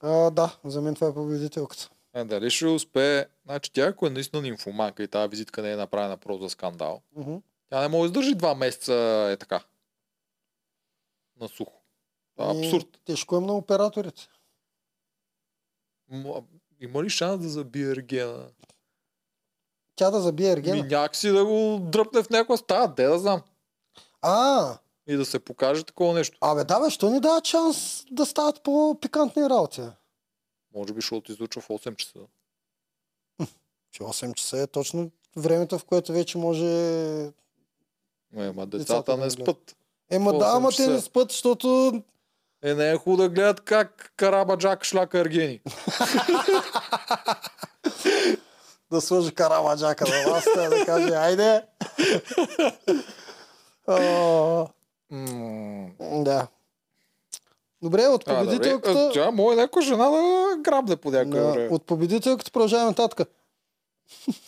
а, да, за мен това е победителката. Е, дали ще успее? Значи тя, ако е наистина нимфоманка и тази визитка не е направена просто за скандал, Мгм. тя не може да издържи два месеца е така. На сухо. Това е И абсурд. Тежко е на операторите. М- Има ли шанс да забие Ергена? Тя да забие Ми Ергена. някакси да го дръпне в някаква стая, де да знам. А, И да се покаже такова нещо. абе да бе, що ни дава шанс да стават по-пикантни работи? Може би, защото излучва в 8 часа. Че 8 часа е точно времето, в което вече може... Е, ма Децата децата не спът. Ема да, 8 ама те не спът, защото Е, не е хубаво да гледат как Карабаджак шляка Ергени. <laughs> да сложи карамаджака на вас, да каже, айде. Да. Добре, от победителката... А, Тя може някоя жена да грабне по някое Да, време. от победителката продължаваме нататък.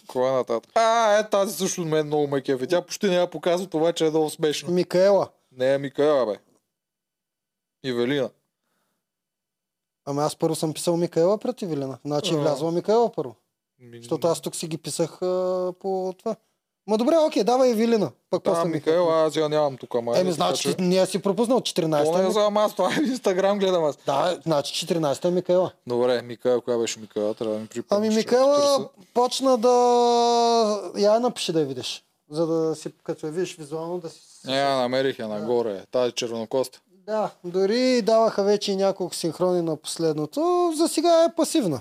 Кой е нататък? А, е тази също мен много ме кефи. Тя почти не я показва, това че е много смешно. Микаела. Не е Микаела, бе. Ивелина. Ама аз първо съм писал Микаела пред Евелина. Значи е влязла Микаела първо. Ми- Защото аз тук си ги писах а, по това. Ма добре, окей, давай Евелина. Пък Да, после Микаела, аз я нямам тук, ама. Еми, значи ти не си пропуснал 14-та. То не Ми... знам аз, <laughs> това е в Инстаграм гледам аз. Да, значи 14-та е Микаела. Добре, Микаела, коя беше Микаела? Трябва да ми припомниш. Ами Микаела почна да... Я напиши да я видиш. За да си, като я видиш визуално, да си... Не, я намерих я нагоре. Тази червенокоста. Да, дори даваха вече няколко синхрони на последното. За сега е пасивна.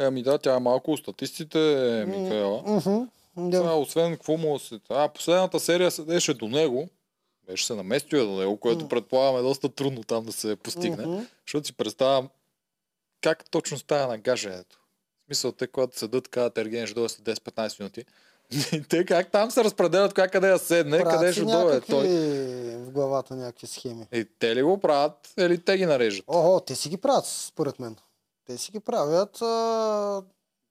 Еми да, тя е малко статистите, е Микаела. Сега, Да. освен какво му се... А, последната серия седеше до него. Беше се наместил я до него, което М. предполагам е доста трудно там да се постигне. Мгм. Защото си представям как точно става нагаждането. В смисъл, те когато седат, казват Ерген ще дойде след 10-15 минути. <laughs> те как там се разпределят коя къде да седне, Правят къде ще дойде той. в главата някакви схеми. И те ли го правят, или те ги нарежат? Охо, те си ги правят, според мен. Те си ги правят. А...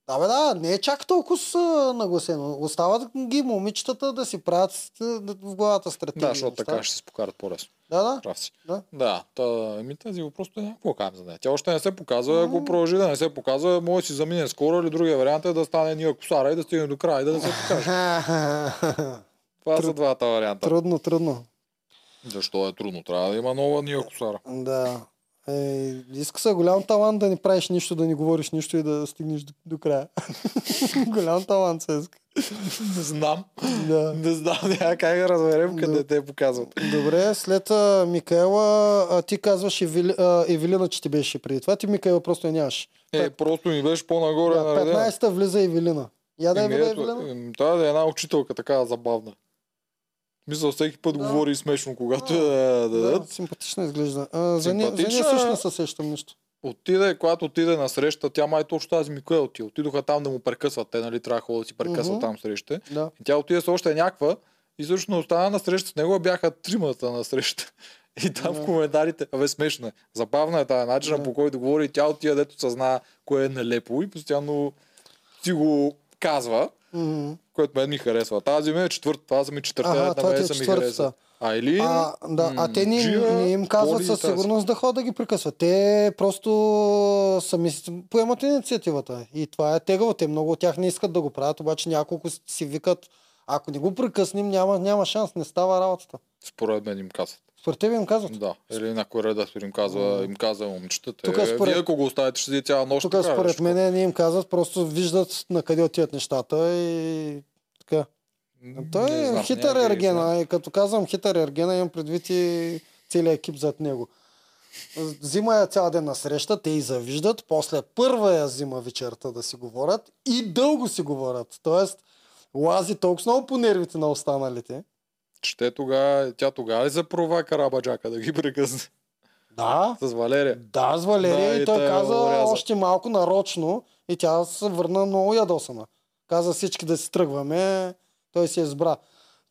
Да, бе, да, не е чак толкова нагласено. Остават ги момичетата да си правят в главата стратегия. Да, защото така ще се покарат по-лесно. Да, да. Прав си. Да. Да, та, еми тази го просто няма какво кажем за нея. Тя още не се показва, ако продължи да не се показва, може да си замине скоро или другия вариант е да стане ния косара и да стигне до края и да не се покаже. <laughs> Това са двата варианта. трудно, трудно. Защо е трудно? Трябва да има нова ния косара. Да. Е, иска се голям талант да не правиш нищо, да не говориш нищо и да стигнеш до, до края. <laughs> голям талант се иска. Не знам. Да. Не знам, няма как да разберем къде Да. те показват. Добре, след а, Микаела, а, ти казваш Евели, а, Евелина, че ти беше преди това. Ти Микаела просто я нямаш. Е, просто ми беше по-нагоре Да, наредено. 15-та влиза Евелина. Я да е Евелина. да е една учителка така забавна. Мисля, всеки път Да. говори смешно, когато Да. да, да, Да, дадат. симпатично изглежда. А, за, не, за нея Симпатична също не се сещам нищо. Отиде, когато отиде на среща, тя май точно тази Микоел ти. Отидоха там да му прекъсват. Те, нали, трябва да си прекъсват Мгм. там среща. Да. И тя отиде с още някаква и всъщност остана на среща с него, бяха тримата на среща. И там Да. в коментарите, абе смешно е. Забавна е тази начина Да. по който говори. и Тя отиде, дето съзна кое е нелепо и постоянно си го казва, Мгм. което мен ми харесва. Тази ми е четвърта, това са ми четвърта, Ага, на мен е са ми четвъртата. хареса. А или... А, да, а те не, Джия, не им казват със сигурност да ходят да ги прекъсват. Те просто сами поемат инициативата. И това е тегаво. Те много от тях не искат да го правят, обаче няколко си викат, ако не го прекъснем, няма, няма шанс, не става работата. Според мен им казват. Според тебе им казват. Да. Или някой редактор им казва, им казва момчетата. Тук Е, според- Вие ако го оставите, ще цяла нощ. Тук така, според мен не им казват, просто виждат на къде отиват нещата и така. Той не е знам, хитър ергена. И като казвам хитър ергена, имам предвид и целият екип зад него. Взима я цял ден на среща, те и завиждат, после първа я взима вечерта да си говорят и дълго си говорят. Тоест, Лази толкова много по нервите на останалите. Че те тогава, тя тогава ли запрова Карабаджака да ги прекъсне Да, с Валерия? да, с Валерия Да, и той каза го ряза. още малко нарочно и тя се върна много ядосана. Каза всички да си тръгваме, той се избра.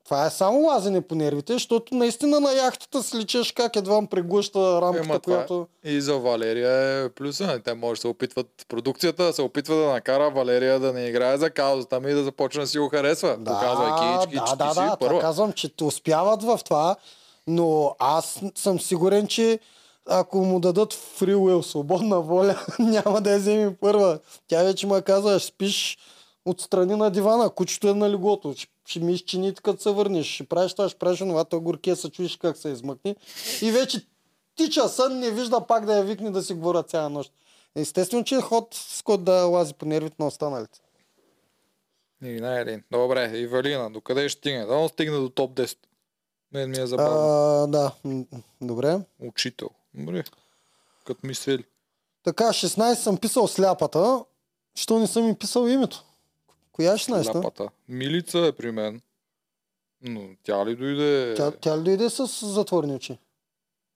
Това е само лазене по нервите, защото наистина на яхтата си личеш как едва преглъща рамката, Ема е- която... И за Валерия е плюса. Те може да се опитват продукцията, да се опитва да накара Валерия да не играе за каузата ми и да започне да си го харесва. Показвайки, че, да, че да, си да, първа. казвам, че те успяват в това, но аз съм сигурен, че ако му дадат will, свободна воля, <laughs> няма да я вземе първа. Тя вече му казва, ще спиш отстрани на дивана, кучето е на леглото, ще, ще ми изчини като се върнеш, ще правиш това, ще правиш това, той горкия се чуеш как се измъкне. И вече тича сън, не вижда пак да я викне да си говорят цяла нощ. Естествено, че е ход, с който да лази по нервите на останалите. И не един. Добре, Ивалина, докъде ще стигне? Да стигне до топ 10. Мен ми е забавно. А, да, добре. Учител. Добре. Като мислили. Така, 16 съм писал сляпата. Що не съм ми писал името? Коя е 16-та? Ляпата. Милица е при мен. Но тя ли дойде? Тя, тя ли дойде с затворни очи?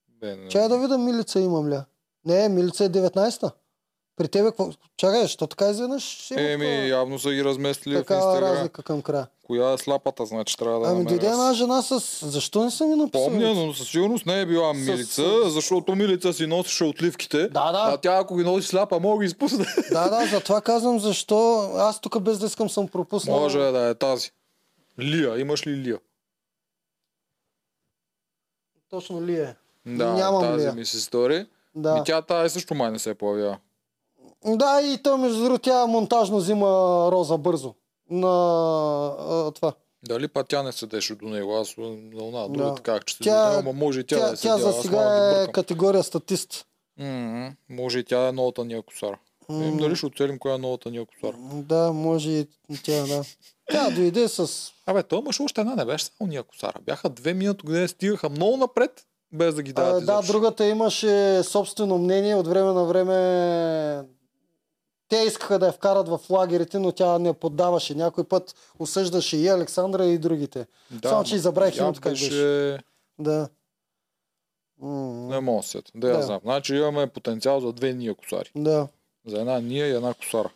Бе, не. Чай да видя Милица имам ли. Не, Милица е 19-та. При тебе какво? Чакай, що така изведнъж? Еми, такова- явно са ги разместили в такава Инстаграм. разлика към края. Коя е слапата, значи трябва да Ами дойде една жена с... Защо не съм ми написал? Помня, но със сигурност не е била С- милица, защото милица си носеше отливките. Да, да. А тя ако ги носи сляпа, мога ги изпусне. Да, да, затова казвам защо аз тук без да искам съм пропуснал. Може да е тази. Лия, имаш ли Лия? Точно ли е? Да, Нямам тази Лия. ми се стори. Да. И тя тази също май не се появява. Да, и то между другото тя монтажно взима роза бързо. На а, това. Дали па тя не седеше до него? Аз на она друга Да. така, че Тя- ама може и тя, Тя, да е тя за сега е категория статист. М, Може и тя е новата ния косара. М, Ем, дали ще оцелим коя е новата ния косара? Да, може и тя, да. Тя дойде с... Абе, той имаше още една, не беше само ния косара. Бяха две минути, къде стигаха много напред, без да ги А, дават да, изобщо. другата имаше собствено мнение. От време на време те искаха да я вкарат в лагерите, но тя не поддаваше. Някой път осъждаше и Александра и другите. Да, Само, че и забравих името как беше... Да. Не мога да се сетя. Да, я знам. Значи имаме потенциал за две ния косари. Да. За една ния и една косара.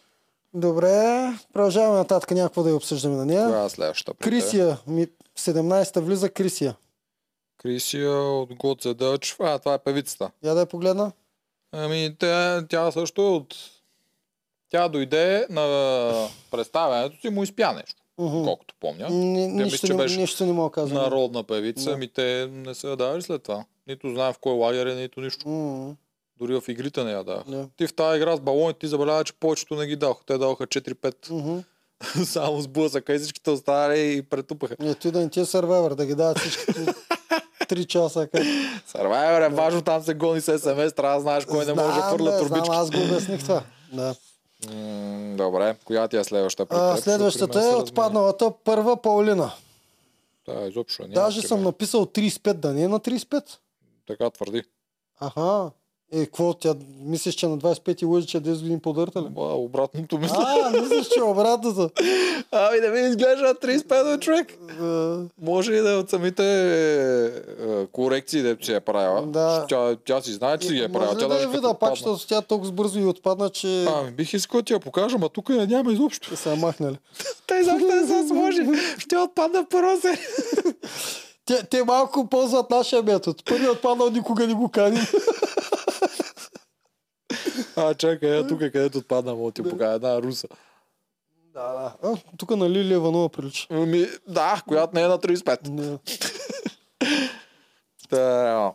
Добре, продължаваме нататък някакво да я обсъждаме на нея. Коя е следващата? Крисия, ми, 17-та влиза Крисия. Крисия от God the Dutch. А, това е певицата. Я да я погледна. Ами, тя, тя също е от... Тя дойде на представянето си, му изпя нещо, Мгм. колкото помня. Ни- мисля, Нищо, че не, беше нищо не мога казвам. Народна певица, Да. ами те не са я давали след това. Нито знаем в кой лагер е, нито нищо. М, Дори в игрите не я давах. да. Ти в тази игра с балоните ти забелява, че повечето не ги даваха. Те даваха 4-5. Мгм. <laughs> Само сблъсъка и всичките останали и претупаха. Ето и да не ти е сървайвър, да ги дават всичките <laughs> 3 часа. Как... Сървайвер е важно, там се гони с СМС, трябва да знаеш кой не може да хвърля турбички. Знам, аз го обясних това. Да. М, Добре, коя ти е следващата? при А, теб? Защото следващата при мен е се отпадналата първа Паулина. размени. Да, изобщо няма. Даже съм написал 35, да не е на 35. Така твърди. Аха. Е, какво? Тя мислиш, че на 25 лъжи, че е 10 години по-дърта ли? А, обратното мисля. А, мислиш, че е обратното. Ами да ми изглежда 35 човек. Е, Може и да е от самите е, корекции, дето си е правила. Да. Тя, тя си знае, че си е правила. Може Тя да я видя пак, защото тя толкова бързо и отпадна, че Ами, бих искал да ти я покажа, ма тук я няма изобщо. се я махнали. <laughs> Те изобщо не се сложи. Ще отпадна в първа серия. <laughs> Те, те малко ползват нашия метод. Първи отпаднал никога не го кани. <laughs> А, чакай, я тук е където отпадна, мога ти покажа една руса. Да, да. А, тук на Лилия Иванова прилича. Ами, да, която не е на 35. Не. <laughs> Та,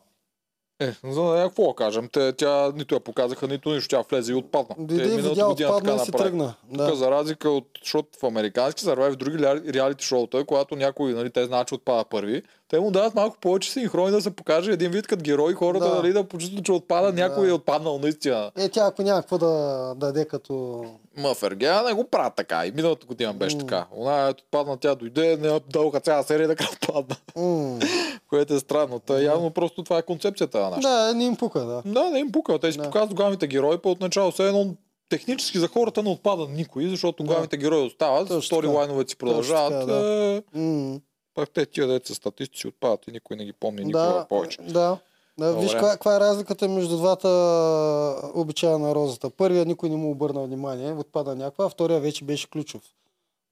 е, за нея какво да кажем? Те, тя нито я показаха, нито нищо. Тя влезе и отпадна. Дойде, Те видя, миналата година отпадна така и си тръгна. Тук Да. за разлика от, защото в американски сървай, в други реалити шоута, когато някой, нали, те знаят, че отпада първи, те му дават малко повече синхрони да се покаже един вид като герой, хората Да. нали, да почувстват, че отпада, някой Да. е отпаднал наистина. Е, тя ако няма какво да даде като... Ма в Ергена не го правят така. И миналата година беше М. така. Она е отпадна, тя дойде, не дълга цяла серия да <laughs> отпадна. М. Което е странно. Та явно просто това е концепцията на нашата. Да, не им пука, да. Да, не им пука. Те си Да. показват главните герои по отначало. Все едно технически за хората не отпада никой, защото Да. главните герои остават, Точно стори така. лайновете си продължават. Точно така, е, М, Пак те тия деца статисти си отпадат и никой не ги помни никога Да, повече. да. да виж каква, каква е разликата между двата обичая на розата. Първия никой не му обърна внимание, отпада някаква, а втория вече беше ключов.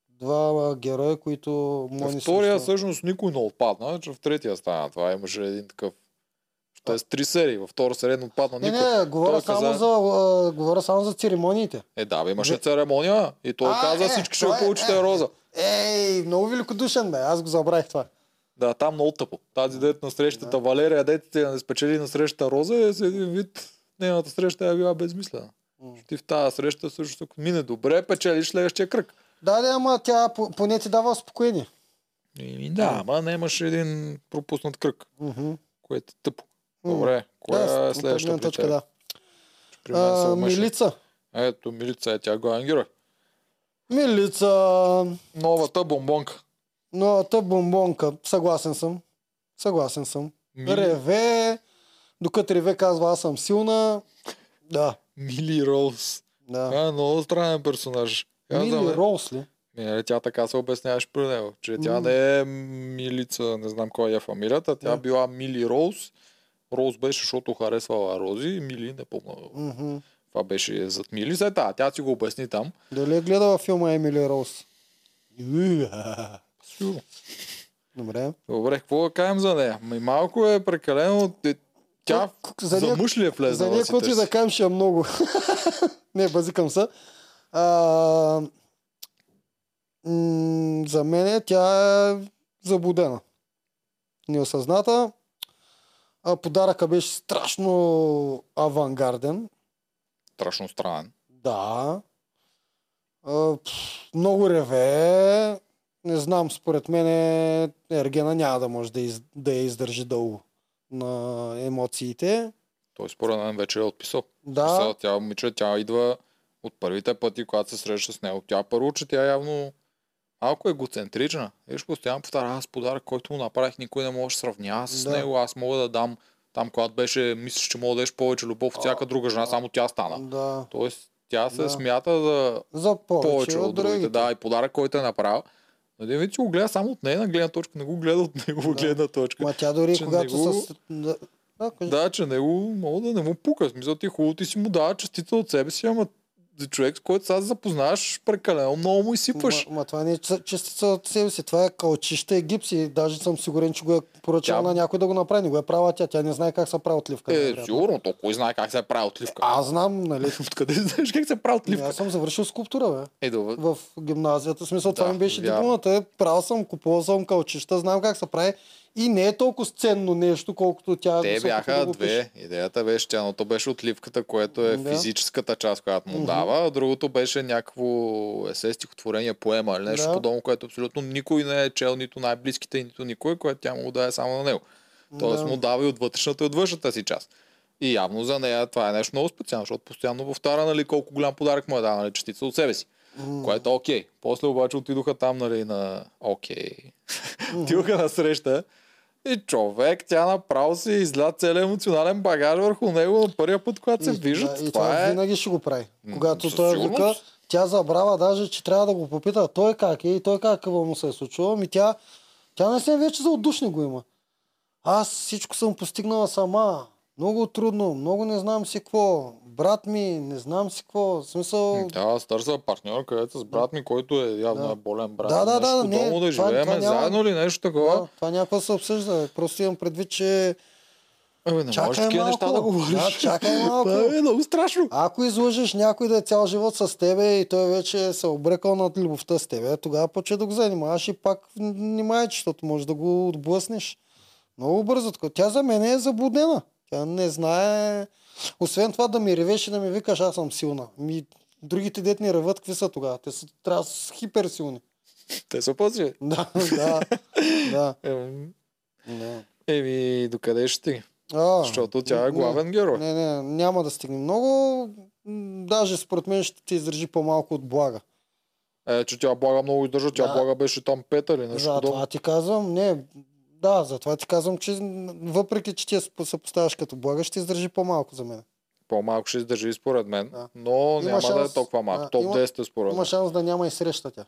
Два героя, които мони втория всъщност никой не отпадна, че в третия стана това. Имаше един такъв. Е с три серии. Във втора серия не отпадна Не, никой. не, говоря Той само, каза- за, а, говоря само за церемониите. Е, да, бе, имаше церемония и той А, каза е, всички ще е- получите е. роза. Ей, много великодушен бе, аз го забравих това. Да, там много тъпо. Тази дет на срещата, Валерия, дете не спечели на срещата Роза, е с един вид. Нейната среща е била безмислена. М. Ти в тази среща също, мине добре, печелиш следващия кръг. Да, да, ама тя по- поне ти дава успокоение. И, да, ама не имаш един пропуснат кръг, Мгм. което е тъпо. Добре, коя Да, е следващата точка, да. А. Милица. Ето, Милица е тя главен герой. Милица. Новата бомбонка. Новата бомбонка. Съгласен съм. Съгласен съм. Мили, Реве. Докато реве казва аз съм силна. Да. Мили Роуз. да. Това е много странен персонаж. Казваме- Мили Роуз ли? Не, тя така се обясняваш при него, че тя М. не е Милица, не знам кой е фамилията, тя Да. била Мили Роуз. Роуз беше, защото харесвала Рози, и Мили не помня. Мгм. Това беше зад Мили. След това, тя си го обясни там. Дали е гледала филма Емили Роуз? Сигурно. Добре. Добре, какво да кажем за нея? Ами малко е прекалено. е, Тя за, за мъж ли е влезнала? За нея, каквото и търси? да кажем, ще е много. <laughs> не, базикам се. А, м- за мен тя е заблудена. Неосъзната. А, подаръка беше страшно авангарден. Страшно странен. Да. А, пф, много реве. Не знам, според мен Ергена няма да може да, из, да я издържи дълго на емоциите. Той според мен вече е отписал. Да, Сега тя момиче, тя идва от първите пъти, когато се среща с него. Тя първо, че тя явно малко егоцентрична. Виж, постоянно повтаря, аз подарък, който му направих, никой не може да сравнява с Да. него. Аз мога да дам там, когато беше, мислиш, че мога да дадеш повече любов от всяка друга жена, само тя стана. да. Тоест, тя се Да. смята за За повече, повече от другите. другите. Да, и подарък, който е направил. Един вид, че го гледа само от нейна гледна точка, не го гледа от негова Да. гледна точка. Ма тя дори че когато не го- с... Да, да, че него мога да не му пука. Смисъл ти хубаво, ти си му дава частица от себе си, ама човек, с който сега се запознаваш, прекалено много му изсипваш. Ма, ма, това не е ча- частица от себе си, това е калчища и гипси. Даже съм сигурен, че го е поръчал Тя- на някой да го направи. Не го е правила тя. Тя не знае как се прави отливка. Е, най-вероятно. сигурно, то кой знае как се прави отливка. Аз знам, нали? <laughs> Откъде знаеш как се прави отливка? Аз съм завършил скулптура, бе. Е, добре. В гимназията. В смисъл, това Да, ми беше дипломата. Правил съм, купувал съм калчища, знам как се прави. И не е толкова ценно нещо, колкото тя Те бяха да го пише. две. Идеята беше, че едното беше отливката, което е Да. физическата част, която му Мгм. дава, а другото беше някакво есе, стихотворение, поема или нещо Да. подобно, което абсолютно никой не е чел, нито най-близките, нито никой, което тя му даде само на него. Тоест Да. му дава и от вътрешната и от външната си част. И явно за нея това е нещо много специално, защото постоянно повтаря нали, колко голям подарък му е дал, нали, частица от себе си. М. Което е окей. После обаче отидоха там, нали, на окей. Отидоха на среща. И човек, тя направо си изля целият емоционален багаж върху него на първия път, когато се виждат. да, и това, това е... винаги ще го прави. Когато той сигурност. вика, тя забрава даже, че трябва да го попита той как е и той как му се е случило. Ми тя, тя не се вече за отдушни го има. Аз всичко съм постигнала сама. Много трудно, много не знам си какво. Брат ми, не знам си какво. Смисъл... Тя аз търся партньор, където с брат ми, който е явно Да. е болен брат. Да, да, да, не, да това- живееме това няма- заедно ли нещо такова. Да, това някаква се обсъжда. Просто имам предвид, че Абе, не можеш Чакай такива малко. неща да говориш. Да, чакай <laughs> малко. Това е много страшно. ако излъжеш някой да е цял живот с тебе и той вече се е обрекал над любовта с тебе, тогава почва да го занимаваш и пак внимай, защото може да го отблъснеш. Много бързо. Тя за мен е заблудена. Тя не знае... Освен това да ми ревеш и да ми викаш, аз съм силна. Ми, другите дет ни реват, какви са тогава? Те са, трябва да са хиперсилни. Те са пъти. Да, да, да. Ем, да. Еми, докъде ще стигне? А, Защото тя е не, главен герой. Не, не, няма да стигне много. Даже според мен ще ти издържи по-малко от блага. Е, че тя блага много издържа, тя Да. блага беше там пета или нещо За подобно. ти казвам, не, да, затова ти казвам, че въпреки, че ти се поставяш като блага, ще издържи по-малко за мен. По-малко ще издържи според мен, Да. но Има няма да е шанс. толкова малко. Да, Топ има- 10 е според Има мен. шанс да няма и среща тя.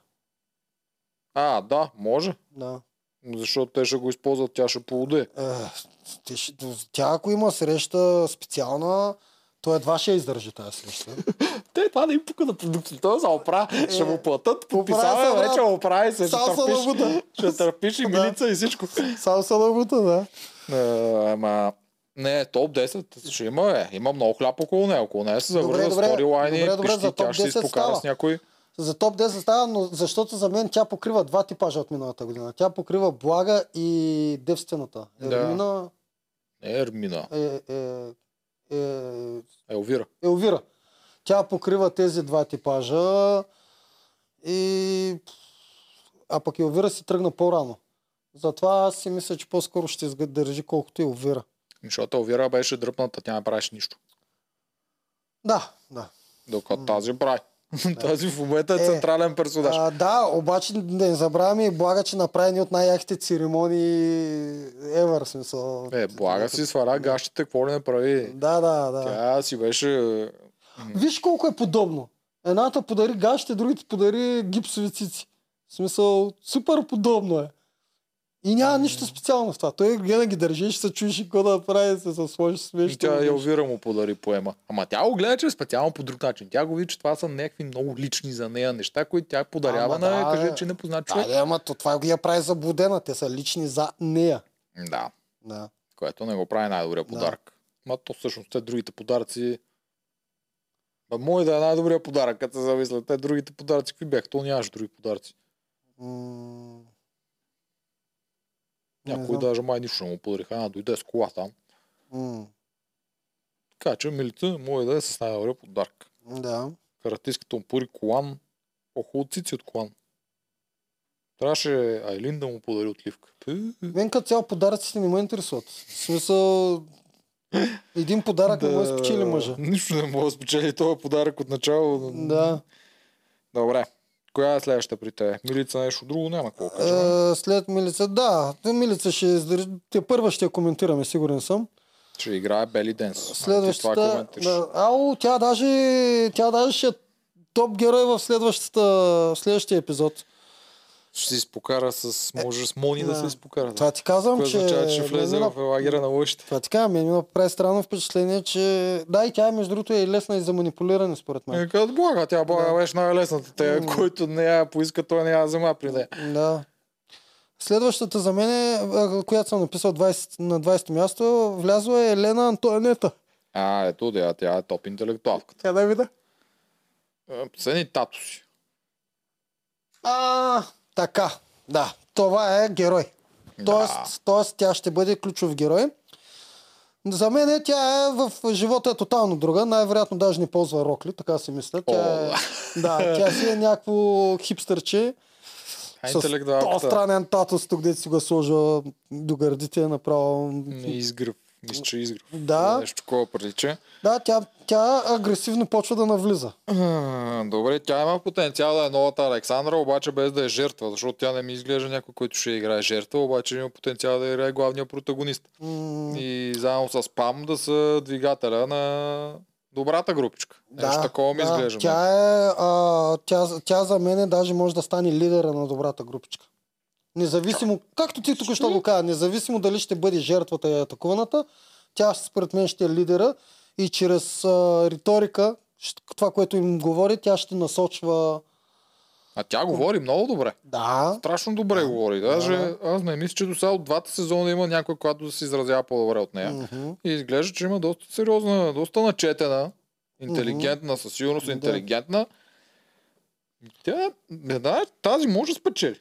А, да, може. Да. Защото те ще го използват, тя ще полуде. Е, тя ако има среща специална, то едва ще издържи тази среща. <laughs> Те това да им пука на продукцията. Той за опра. Ще му платят. Се, Подписава брат. вече, оправи се. Ще търпиш, <laughs> ще търпиш и Да. милица и всичко. Само са лабута, да. Е, Ама, не, топ 10 ще има, е. Има много хляб около нея. Около нея се добре. сторилайни, Добре, добре, пищи, за топ тя ще се 10 изпокара с някой. За топ 10 става, но защото за мен тя покрива два типажа от миналата година. Тя покрива Блага и девствената. Да. Ермина Не, Ермина. е, е, е, Елвира. Елвира. Тя покрива тези два типажа и... А пък Елвира си тръгна по-рано. Затова аз си мисля, че по-скоро ще държи колкото Елвира. Защото Елвира беше дръпната, тя не правеше нищо. Да, да. Докато тази прави. <laughs> тази в момента е Е, централен персонаж. А, да, обаче не забравяме и Блага, че направи едни от най-яките церемонии ever, смисъл. Е, блага си свара гащите, какво не прави. Да, да, да. Тя си беше... Виж колко е подобно. Едната подари гащите, другите подари гипсови цици. В смисъл, супер подобно е. И няма нищо специално в това. Той гледа ги държи ще се чуеш и какво да прави, се сложи смешно. Тя Елвира му подари поема. Ама тя го гледа, че е специално по друг начин. Тя го види, че това са някакви много лични за нея неща, които тя подарява Ама на, да, каже, че не познат Да, човек. да, ама то това ги я прави заблудена. Те са лични за нея. Да, Да. което не го прави най-добрия подарък. Ма то всъщност те другите подаръци... Ма може да е най-добрия подарък, като се замисля. Те другите подаръци какви бяха? То нямаше други подаръци. М, Някой даже май нищо не му подариха. А, дойде с кола там. м, Така че милица може да е с най-добрия подарък. Да. Каратистката му пори колан. По-хубаво цици от колан. Трябваше Айлин да му подари отливка. Мен като цяло подаръците не ме интересуват. В смисъл, един подарък не може да спечели мъжа. Нищо не може да спечели този подарък от начало. Да. Добре. Коя е следващата при те? Милица нещо друго няма какво кажем. Е, след Милица, да. Милица ще издържи. Те първа ще я коментираме, сигурен съм. Ще играе Бели Денс. Следващата... Да, ау, тя даже, тя даже ще е топ герой в следващата, в следващия епизод. Ще се изпокара с... Може с Мони да, да. се изпокара. Това ти казвам, Което че... означава, че влезе в лагера на лъжите. Това така, мен ми прави странно впечатление, че... Да, и тя е, между другото, е лесна и за манипулиране, според мен. Е, като блага, тя блага Да. беше най-лесната. Те, М. който не я поиска, той не я взема при нея. Да. Следващата за мен, е, която съм написал 20, на 20 място, влязла е Елена Антоанета. А, ето да, тя е топ интелектуалка. Тя да вида. Последни тато си. А, така. Да, това е герой. Тоест, тоест тя ще бъде ключов герой. За мен е, тя е в живота е тотално друга. Най-вероятно даже не ползва рокли, така си мисля. Тя е, да, тя си е някакво хипстърче. С странен татус тук, дето си го сложа до гърдите направо. не изгръв. Мисля, че изгръв. Да. Нещо такова прилича. Да, тя, тя агресивно почва да навлиза. А, Добре, тя има потенциал да е новата Александра, обаче без да е жертва, защото тя не ми изглежда някой, който ще играе жертва, обаче има потенциал да играе главния протагонист. И заедно с Пам да са двигателя на добрата групичка. Нещо такова ми да, изглежда. Тя, е, а, тя, тя за мен даже може да стане лидера на добрата групичка. Независимо, както ти тук що го каза, независимо дали ще бъде жертвата и атакуваната, тя според мен ще е лидера и чрез а, риторика, това, което им говори, тя ще насочва... А тя говори много добре. Да, Страшно добре говори. Даже аз не мисля, че до сега от двата сезона има някой, който да се изразява по-добре от нея. мгм. И изглежда, че има доста сериозна, доста начетена, интелигентна, със сигурност Да. интелигентна. Тя, не да, тази може да спечели.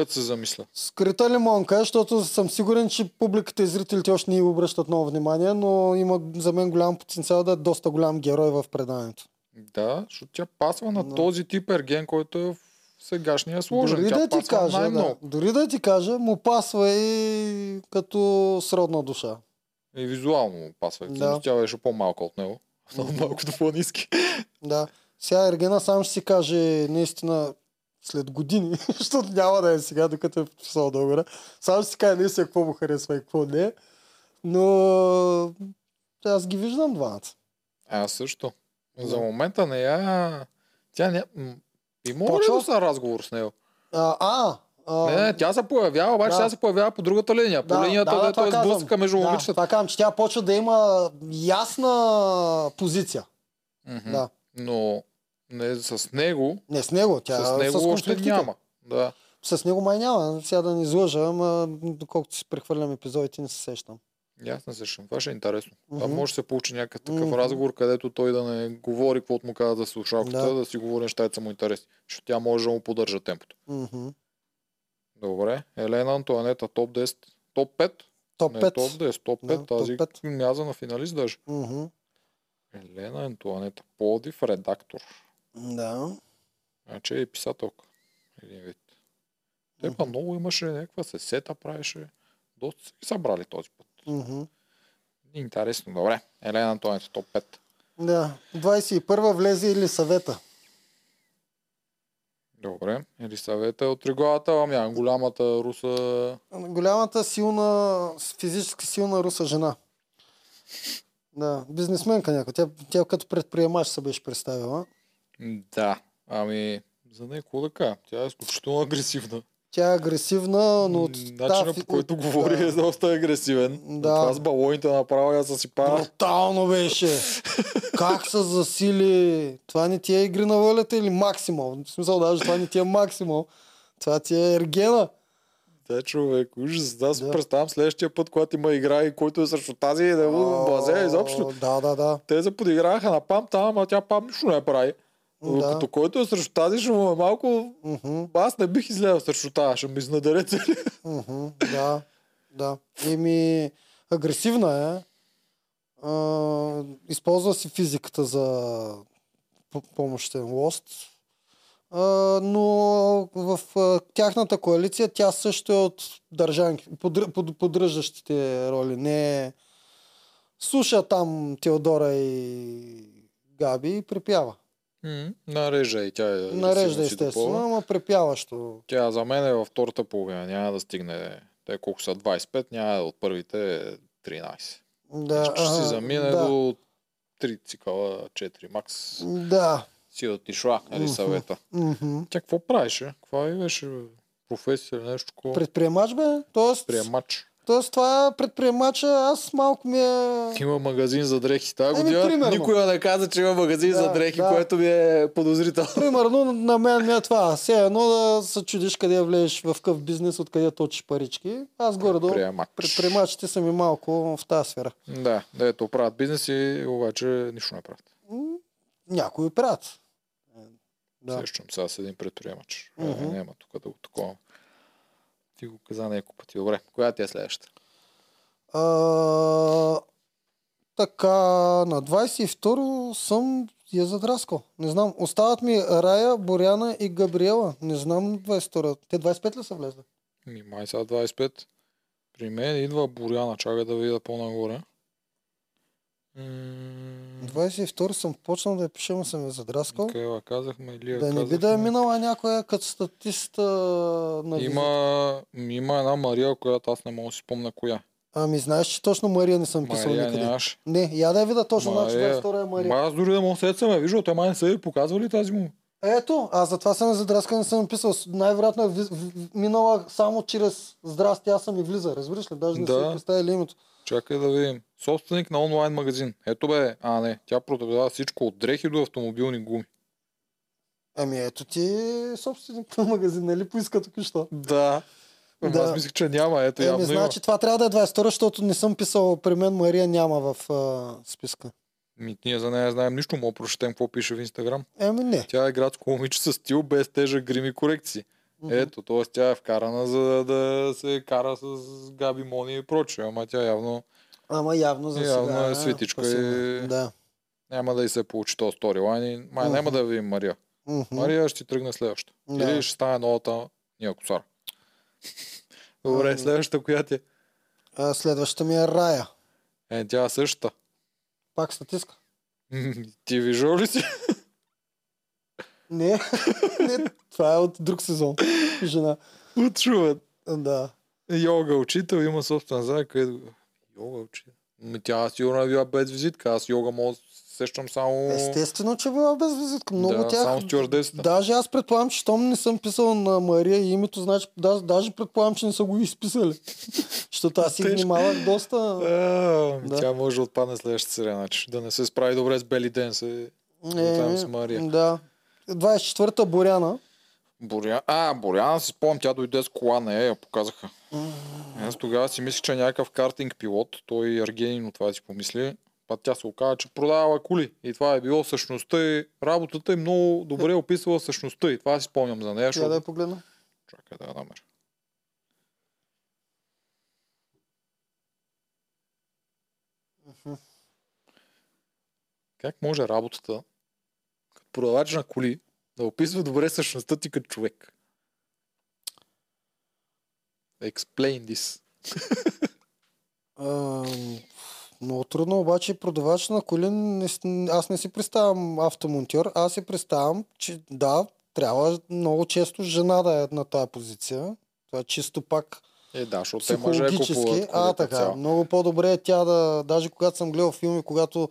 Като се замисля. скрита лимонка, защото съм сигурен, че публиката и зрителите още не й обръщат много внимание, но има за мен голям потенциал да е доста голям герой в преданието. Да, защото тя пасва на Но- този тип ерген, който е в сегашния сложен. Дори тя да ти кажа, да, дори да ти кажа, му пасва и като сродна душа. И визуално му пасва. Да. Да. Тя беше по-малка от него. <laughs> Много малкото по-низки. Да. Сега Ергена сам ще си каже наистина след години, <laughs> защото няма да е сега, докато е подписал договора. Сам ще си каже наистина какво му харесва и какво не. Но аз ги виждам двамата. Аз също. За момента не я... Тя не... Има ли да са разговор с него? А, а, а Не, не, тя се появява, обаче да. сега се появява по другата линия. По линията, да, дето е казвам. сблъсъка между да, момичетата. Казвам, че тя почва да има ясна позиция. Мгм. Да. Но не с него, Не с него, тя с него с още няма. Да. С него май няма. Сега да ни излъжа, ама доколкото си прехвърлям епизодите, не се сещам. Аз не същам. Това ще е интересно. Там Мгм. може да се получи някакъв такъв Мгм. разговор, където той да не говори каквото му казва за слушалката, Да. да. си говори нещата са му интересни. Защото тя може да му поддържа темпото. Мгм. Добре. Елена Антуанета топ 10. Топ 5? Топ не, 5. топ 10, топ 5. Да, топ Тази пет. мяза на финалист даже. Мгм. Елена Антуанета. Плодив редактор. Да. Значи е писателка. Един вид. Те па много имаше някаква сесета правеше. Доста са събрали този път. Мгм. Интересно. Добре. Елена Антуанета топ 5. Да. 21 влезе или съвета. Добре. Елисавета е от Триглавата, ами голямата руса... Голямата силна, физически силна руса жена. Да, бизнесменка някаква. Тя, тя като предприемач се беше представила. Да. Ами, за нея какво да кажа? Тя е изключително агресивна. Тя е агресивна, но от Начинът по който говори да. е доста агресивен. Да. Това с балоните направо я съсипа. Брутално беше. как се засили. Това не ти е игри на волята или максимал. В смисъл, даже това не ти е максимал. Това ти е ергена. Да, човек, ужас. Да. да. представям следващия път, когато има игра и който е срещу тази да му базе изобщо. Да, да, да. Те се подиграха на пам там, ама тя пам нищо не прави. Да. Като който е срещу тази, ще му е малко... Мгм, Аз не бих излязъл срещу тази, ще ми изнадаре цели. мгм, Да, да. Еми, агресивна е. А, използва си физиката за помощен лост. А, но в а, тяхната коалиция тя също е от държанки, подр, под, поддържащите роли. Не е- слуша там Теодора и Габи и припява. М, Нарежда и тя е. Нарежда естествено, ама припяващо. Тя за мен е във втората половина. Няма да стигне. Те колко са 25, няма от първите 13. Да, ще си замине да, до 3 цикъла, 4 макс. Да. Си отишла, нали съвета. Тя какво правеше? Каква и беше бе? професия или нещо такова? Предприемач бе? Тоест, Приемач. Тоест това е предприемача, аз малко ми е... Има магазин за дрехи тази Еми, година. примерно. Никой не каза, че има магазин Да, за дрехи, да. което ми е подозрително. Примерно на мен ми е това. Все едно да се чудиш къде влезеш в къв бизнес, откъде точиш парички. Аз горе-долу Приемач. предприемачите са ми малко в тази сфера. Да, дето правят бизнес и обаче нищо не правят. Някои правят. Да. Да. Сещам сега с един предприемач. Mm-hmm. Няма тук да го такова. Ти го каза няколко пъти. Добре, коя ти е следващата? А, така, на 22 съм я задраскал. Не знам. Остават ми Рая, Боряна и Габриела. Не знам 22. Те 25 ли са влезли? Ми, май сега 25. При мен идва Боряна. Чакай да видя по-нагоре. М, 22 съм почнал да я пиша, но съм я задраскал. Кайла казахме, Илия Да не би да е минала някоя като статист а, на. Има, има една Мария, която аз не мога да си спомня коя. Ами знаеш, че точно Мария не съм писал Мария никъде. нямаш. Не, я да я видя точно, значи Мария. 22 е Ма Мария. аз дори да му се ме виждал, те май не са ви показвали тази му. Ето, аз затова съм я задраскал, не съм написал. Най-вероятно е в- минала само чрез здрасти, аз съм и влиза. Разбираш ли? Даже не Да. си представили името. Чакай да видим. Собственик на онлайн магазин. Ето бе, а не, тя продава всичко от дрехи до автомобилни гуми. Ами ето ти собственик на магазин, нали поиска тук що? Да. Да. Аз мислех, че няма. Ето Еми, явно значи това трябва да е 22, защото не съм писал, при мен Мария няма в а, списка. има. Ми, ние за нея знаем нищо, мога прочетем какво пише в Инстаграм. Еми не. Тя е градско момиче с стил без тежък грим и корекции. Мгм. Ето, т.е. тя е вкарана за да се кара с Габи Мони и прочее. Ама тя явно Ама явно за Явно сега. е светичка и- Да. няма да й се получи този сторилайн и май Мгм. няма да видим Мария. Мгм. Мария ще тръгне следваща. Да. Или ще стане новата Ния Косар. <laughs> Добре, следващата коя ти е? А, следващата ми е Рая. Е, тя е същата. Пак статистка. <laughs> Ти виждал ли си? Не, <laughs> не, това е от друг сезон. Жена. От Шувен. Да. Йога учител има собствена зала, където... Йога учител. Ми тя сигурно е била без визитка. Аз йога мога да сещам само... Естествено, че била без визитка. Много да, тях... само стюардесата. Даже аз предполагам, че щом не съм писал на Мария и името, значи даже, даже предполагам, че не са го изписали. <laughs> Защото аз си внимавах доста. А, ми Да. Тя може да отпадне следващата серия, значи. Да не се справи добре с Бели Ден. Се... там с Мария. Да. 24-та Боряна. Боря... А, Боряна си спомням, тя дойде с кола, не я показаха. Аз тогава си мислих, че е някакъв картинг пилот. Той Аргенин от това си помисли. Па тя се оказа, че продава коли. И това е било същността и работата и много добре описвала същността. И това си спомням за нея, Тя да я погледна. Чакай да я намеря. Как може работата като продавач на коли да описва добре същността ти като човек? Explain this. А, много трудно, обаче продавач на коли, не, аз не си представям автомонтьор, аз си представям, че да, трябва много често жена да е на тази позиция. Това е чисто пак Е, да, защото те мъже психологически. купуват А, така. цяло. Много по-добре е тя да, даже когато съм гледал филми, когато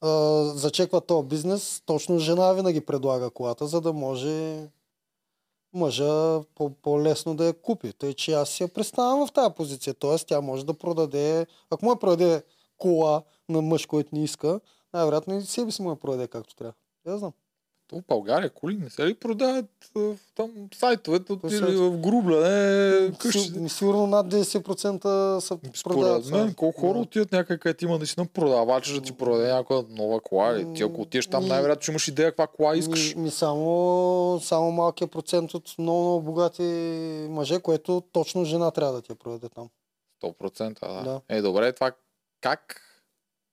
а, зачеква този бизнес, точно жена винаги предлага колата, за да може мъжа по- по-лесно да я купи. Тъй, че аз си я представям в тази позиция. Тоест, тя може да продаде, ако му я продаде кола на мъж, който не иска, най-вероятно и себе си му я продаде както трябва. Я знам. То в България коли не се ли продават в там сайтовете Кой или сайт? в грубляне, Си- къщи? Сигурно над 10% са продават. Според мен, колко хора отиват някъде, където има наистина продавач да ти продаде някаква нова кола. Или ти ако отидеш там, най-вероятно ще имаш идея каква кола искаш. Ми, ми само, само малкият процент от много, много богати мъже, което точно жена трябва да ти я проведе там. 100%, да. Да. Е, добре, това как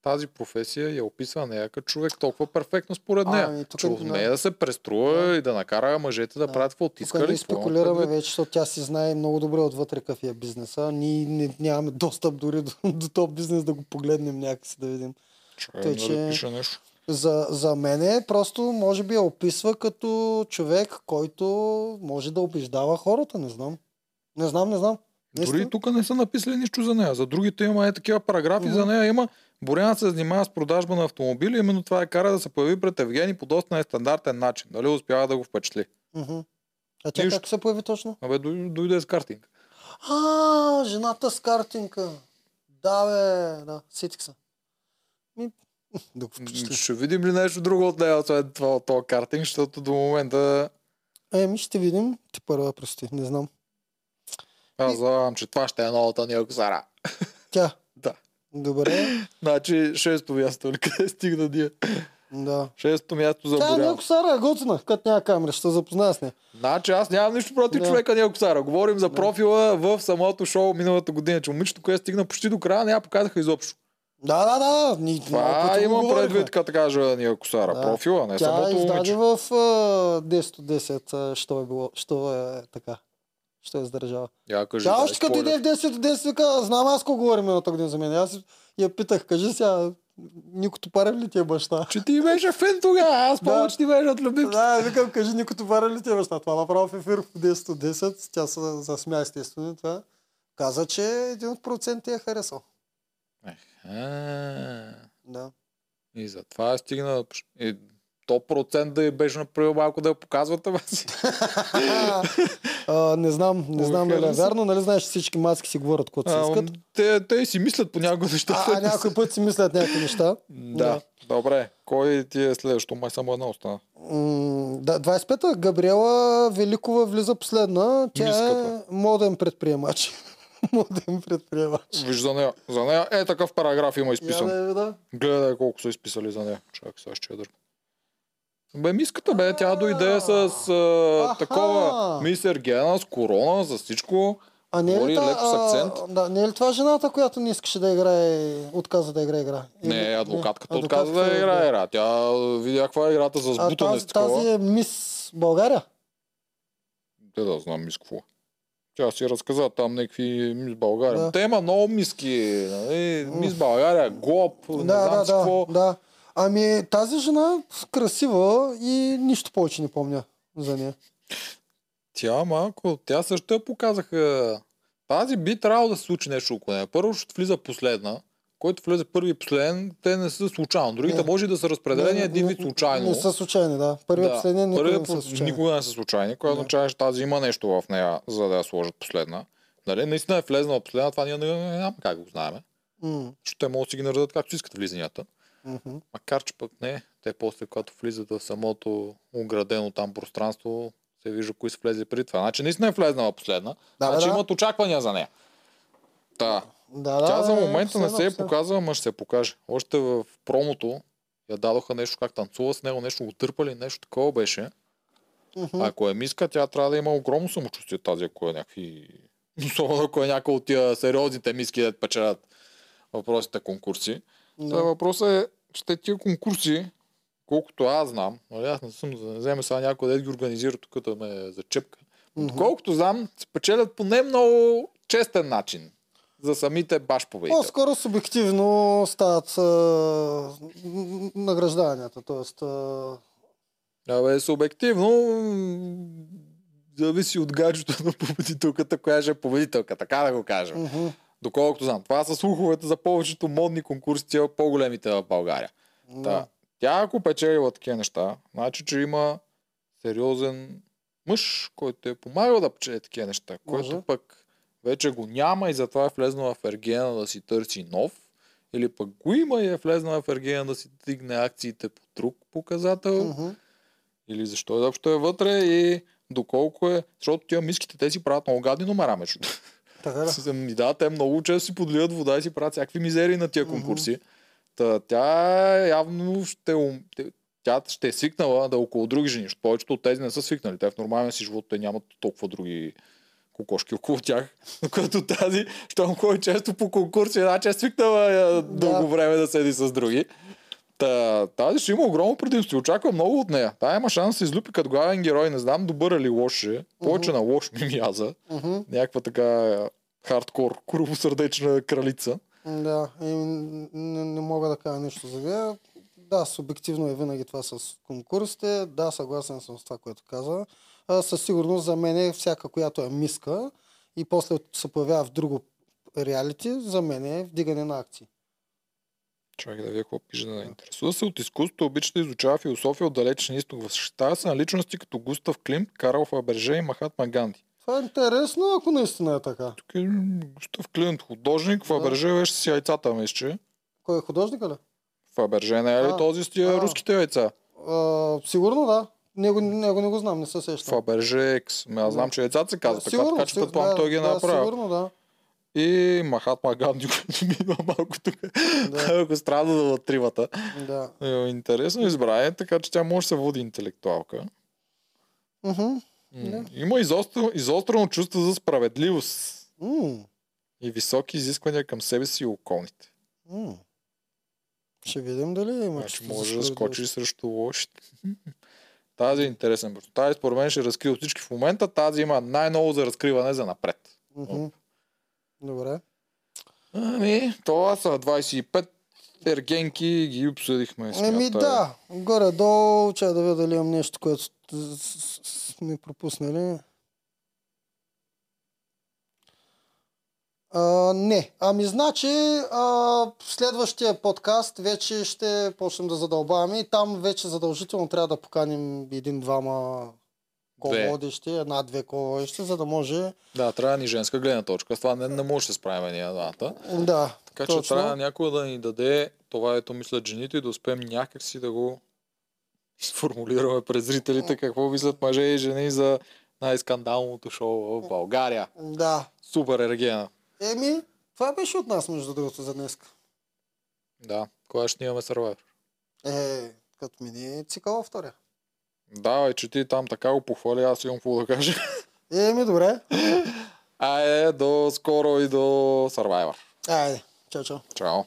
тази професия я описва нея като човек толкова перфектно според нея. Ами, тук че е- умее да се преструва Да. и да накара мъжете да, Да. правят какво Тук искали. ние спекулираме предвид. вече, защото тя си знае много добре отвътре какъв е бизнеса. Ние не, нямаме достъп дори до, <laughs> до този бизнес да го погледнем някакси да видим. Чакай Тъй, да че- напиша нещо. За, за мене просто може би я описва като човек, който може да убеждава хората. Не знам. Не знам, не знам. Дори тук не са написали нищо за нея. За другите има е такива параграфи. Мгм. За нея има Боряна се занимава с продажба на автомобили. Именно това е кара да се появи пред Евгений по доста нестандартен начин. Дали успява да го впечатли? Мгм. А тя Нищо. как се появи точно? Абе, дой- дойде с картинг. А, жената с картинка. Да, бе, да, сетих се. Ми. <laughs> Ще видим ли нещо друго от нея, освен това от този картинг, защото до момента Еми, ще видим. Ти първа, прости, не знам. аз знам, че това ще е новата ни Оксара. Тя. Добре, Значи, шесто място, или къде стигна ние? да. Шесто място за Тя е Боряна. някаква Сара, е готина, като няма камера, ще се запозная с нея. Значи аз нямам нищо против Да. човека Ниел Косара. Говорим за профила в самото шоу миналата година, че момичето, което стигна почти до края, я показаха изобщо. Да, да, да. Ни, Това имам предвид, като кажа Ниел Косара. Да. Профила, не Тя самото издаде момиче. в а, 10 от 10, а, що е било, що е така ще е издържава. Тя да, ще като дойде в 10 10 вика, знам аз кого говорим на година за мен. Аз я питах, кажи сега, Никото пара ли ти е баща? Че ти беше фен тогава, аз помня, че ти беше от любим. Да, викам, кажи Никото пара ли ти е баща? Това направо в ефир в 10 10, тя се засмя естествено това. Каза, че един от процент е харесал. Еха. Да. И затова стигна... Е, 100% да е беше направил малко да я показват вас. <laughs> не знам, не знам дали е вярно, нали знаеш, всички маски си говорят каквото си искат. Ами, те, те си мислят по някои неща. А, а някой път си мислят някакви неща. Да, добре. Кой ти е следващо? Май само една остана. Да, 25-та Габриела Великова влиза последна. Тя е моден предприемач <laughs> моден предприемач. Виж за нея, за нея е такъв параграф има изписан. Да, да. Гледай колко са изписали за нея. Чакай, сега ще я дърпам. Бе, миската, бе, тя дойде с а, такова мис Ергена, с корона, за всичко. А не е, ли та, леко с акцент. а, да, не е ли това жената, която не искаше да играе, отказа да играе игра? Не, Или- адвокатката не, отказа да адвокатката играе игра. Тя видя каква е играта с А бутане тази, с такова. тази е мис България? Те да знам мис какво. Тя си разказа там някакви мис България. Да. Те има много миски. Нали? Мис България, ГОП, не да, знам да, си какво. да, да. Ами тази жена красива и нищо повече не помня за нея. Тя малко, тя също я показаха. Тази би трябвало да се случи нещо около нея. Първо ще влиза последна, който влезе първи и последен, те не са случайно. Другите Не. може да са разпределени Не, един не- вид случайно. Не са случайни, да. Първият Да. последния никога Първият не са случайни. никога не са случайни, което означава, че тази има нещо в нея, за да я сложат последна. Нали? Наистина е влезнала последна, това ние не, не, не, няма как да го знаем. Защото те могат да си ги наредат както искат влизанията. Мгм. Макар, че пък не, те после, когато влизат в самото оградено там пространство, се вижда кои са влезли преди това. Значи наистина е влезнала последна. Да, значи да. имат очаквания за нея. Да. Да, да, Тя за е, момента не последно, се е показала, ма ще се покаже. Още в промото я дадоха нещо как танцува с него, нещо го търпали, нещо такова беше. Мгм. Ако е миска, тя трябва да има огромно самочувствие тази, ако е някакви... <laughs> Особено ако е някой от тия сериозните миски да печелят въпросите конкурси. Да. Въпросът е, че те тия конкурси, колкото аз знам, нали, аз не съм, за да не вземе сега някой да ги организира тук да ме зачепка. Мгм. Колкото знам, се печелят по не много честен начин за самите баш победители. По-скоро субективно стават а, н- награждаванията. Тоест, а, Абе, субективно зависи от гаджето на победителката, коя ще е победителка, така да го кажем. мгм. Доколкото знам. Това са слуховете за повечето модни конкурси, тия по-големите в България. Да. да. Тя ако печелила такива неща, значи, че има сериозен мъж, който е помагал да печели такива неща, Може. който пък вече го няма и затова е влезнала в Ергена да си търси нов, или пък го има и е влезнала в Ергена да си тигне акциите по друг показател, Мгм. или защо изобщо е вътре и доколко е, защото тия миските те си правят много гадни номера, между. Така да. Си- И да, те много често си подливат вода и си правят всякакви мизерии на тия конкурси. Та, тя явно ще, тя ще е свикнала да е около други жени, повечето от тези не са свикнали. Те в нормалния си живот те нямат толкова други кокошки около тях, <laughs> докато тази, щом ходи често по конкурси, значи е свикнала е, дълго време да седи с други. Та, тази ще има огромно предимство. Очаква много от нея. Тя има шанс да се излюпи като главен герой. Не знам добър е ли лош е. Повече на лош ми мяза. Мгм. Някаква така е, хардкор, куровосърдечна кралица. Да, и не, не мога да кажа нищо за нея. Да, субективно е винаги това с конкурсите. Да, съгласен съм с това, което каза. А, със сигурност за мен е всяка, която е миска и после се появява в друго реалити, за мен е вдигане на акции. Чакай да видя какво пише да интересува се от изкуството, обича да изучава философия от далечен изток. Възхищава се на личности като Густав Климт, Карл Фаберже и Махатма Ганди. Това е интересно, ако наистина е така. Тук е Густав Климт, художник, Фаберже беше с яйцата, мисля. Кой е художника ли? Фаберже не е ли А, този с тия а. руските яйца? А, сигурно да. Него, него не го знам, не се сещам. Фаберже Екс. Ами Аз знам, че яйцата се казват така, така че предполагам да, той ги е да, направил. Сигурно, да. И Махатма Ганди, <laughs> който ми има малко тук. Да. <laughs> Ако страда да тримата. да. Е, Интересно избрание, така че тя може да се води интелектуалка. Има изострено, изострено чувство за справедливост и високи изисквания към себе си и околните. Ще видим дали има. Значи може да скочи срещу лошите. <laughs> Тази е интересен. Тази според мен ще разкрива всички в момента. Тази има най-ново за разкриване за напред. Добре. Ами, това са 25 ергенки ги обсъдихме. Еми да, горе-долу, чай да видя дали имам нещо, което сме пропуснали. А, не. Ами значи а, следващия подкаст вече ще почнем да задълбаваме и там вече задължително трябва да поканим един-двама. Коловодещи, една-две коловодещи, за да може Да, трябва ни женска гледна точка. С това не, не може да се справим ние двамата. да, Така че точно. трябва някой да ни даде това, ето мислят жените и да успеем някакси да го сформулираме пред зрителите какво мислят мъже и жени за най-скандалното шоу в България. Да. Супер ергена. Еми, това беше от нас, между другото, за днес. Да, кога ще имаме Survivor? Е, като мини цикъл във втория. Да, и че ти там така го похвали, аз имам какво да кажа. Еми, добре. Айде, до скоро и до Survivor. Айде, чао, чао. Чао.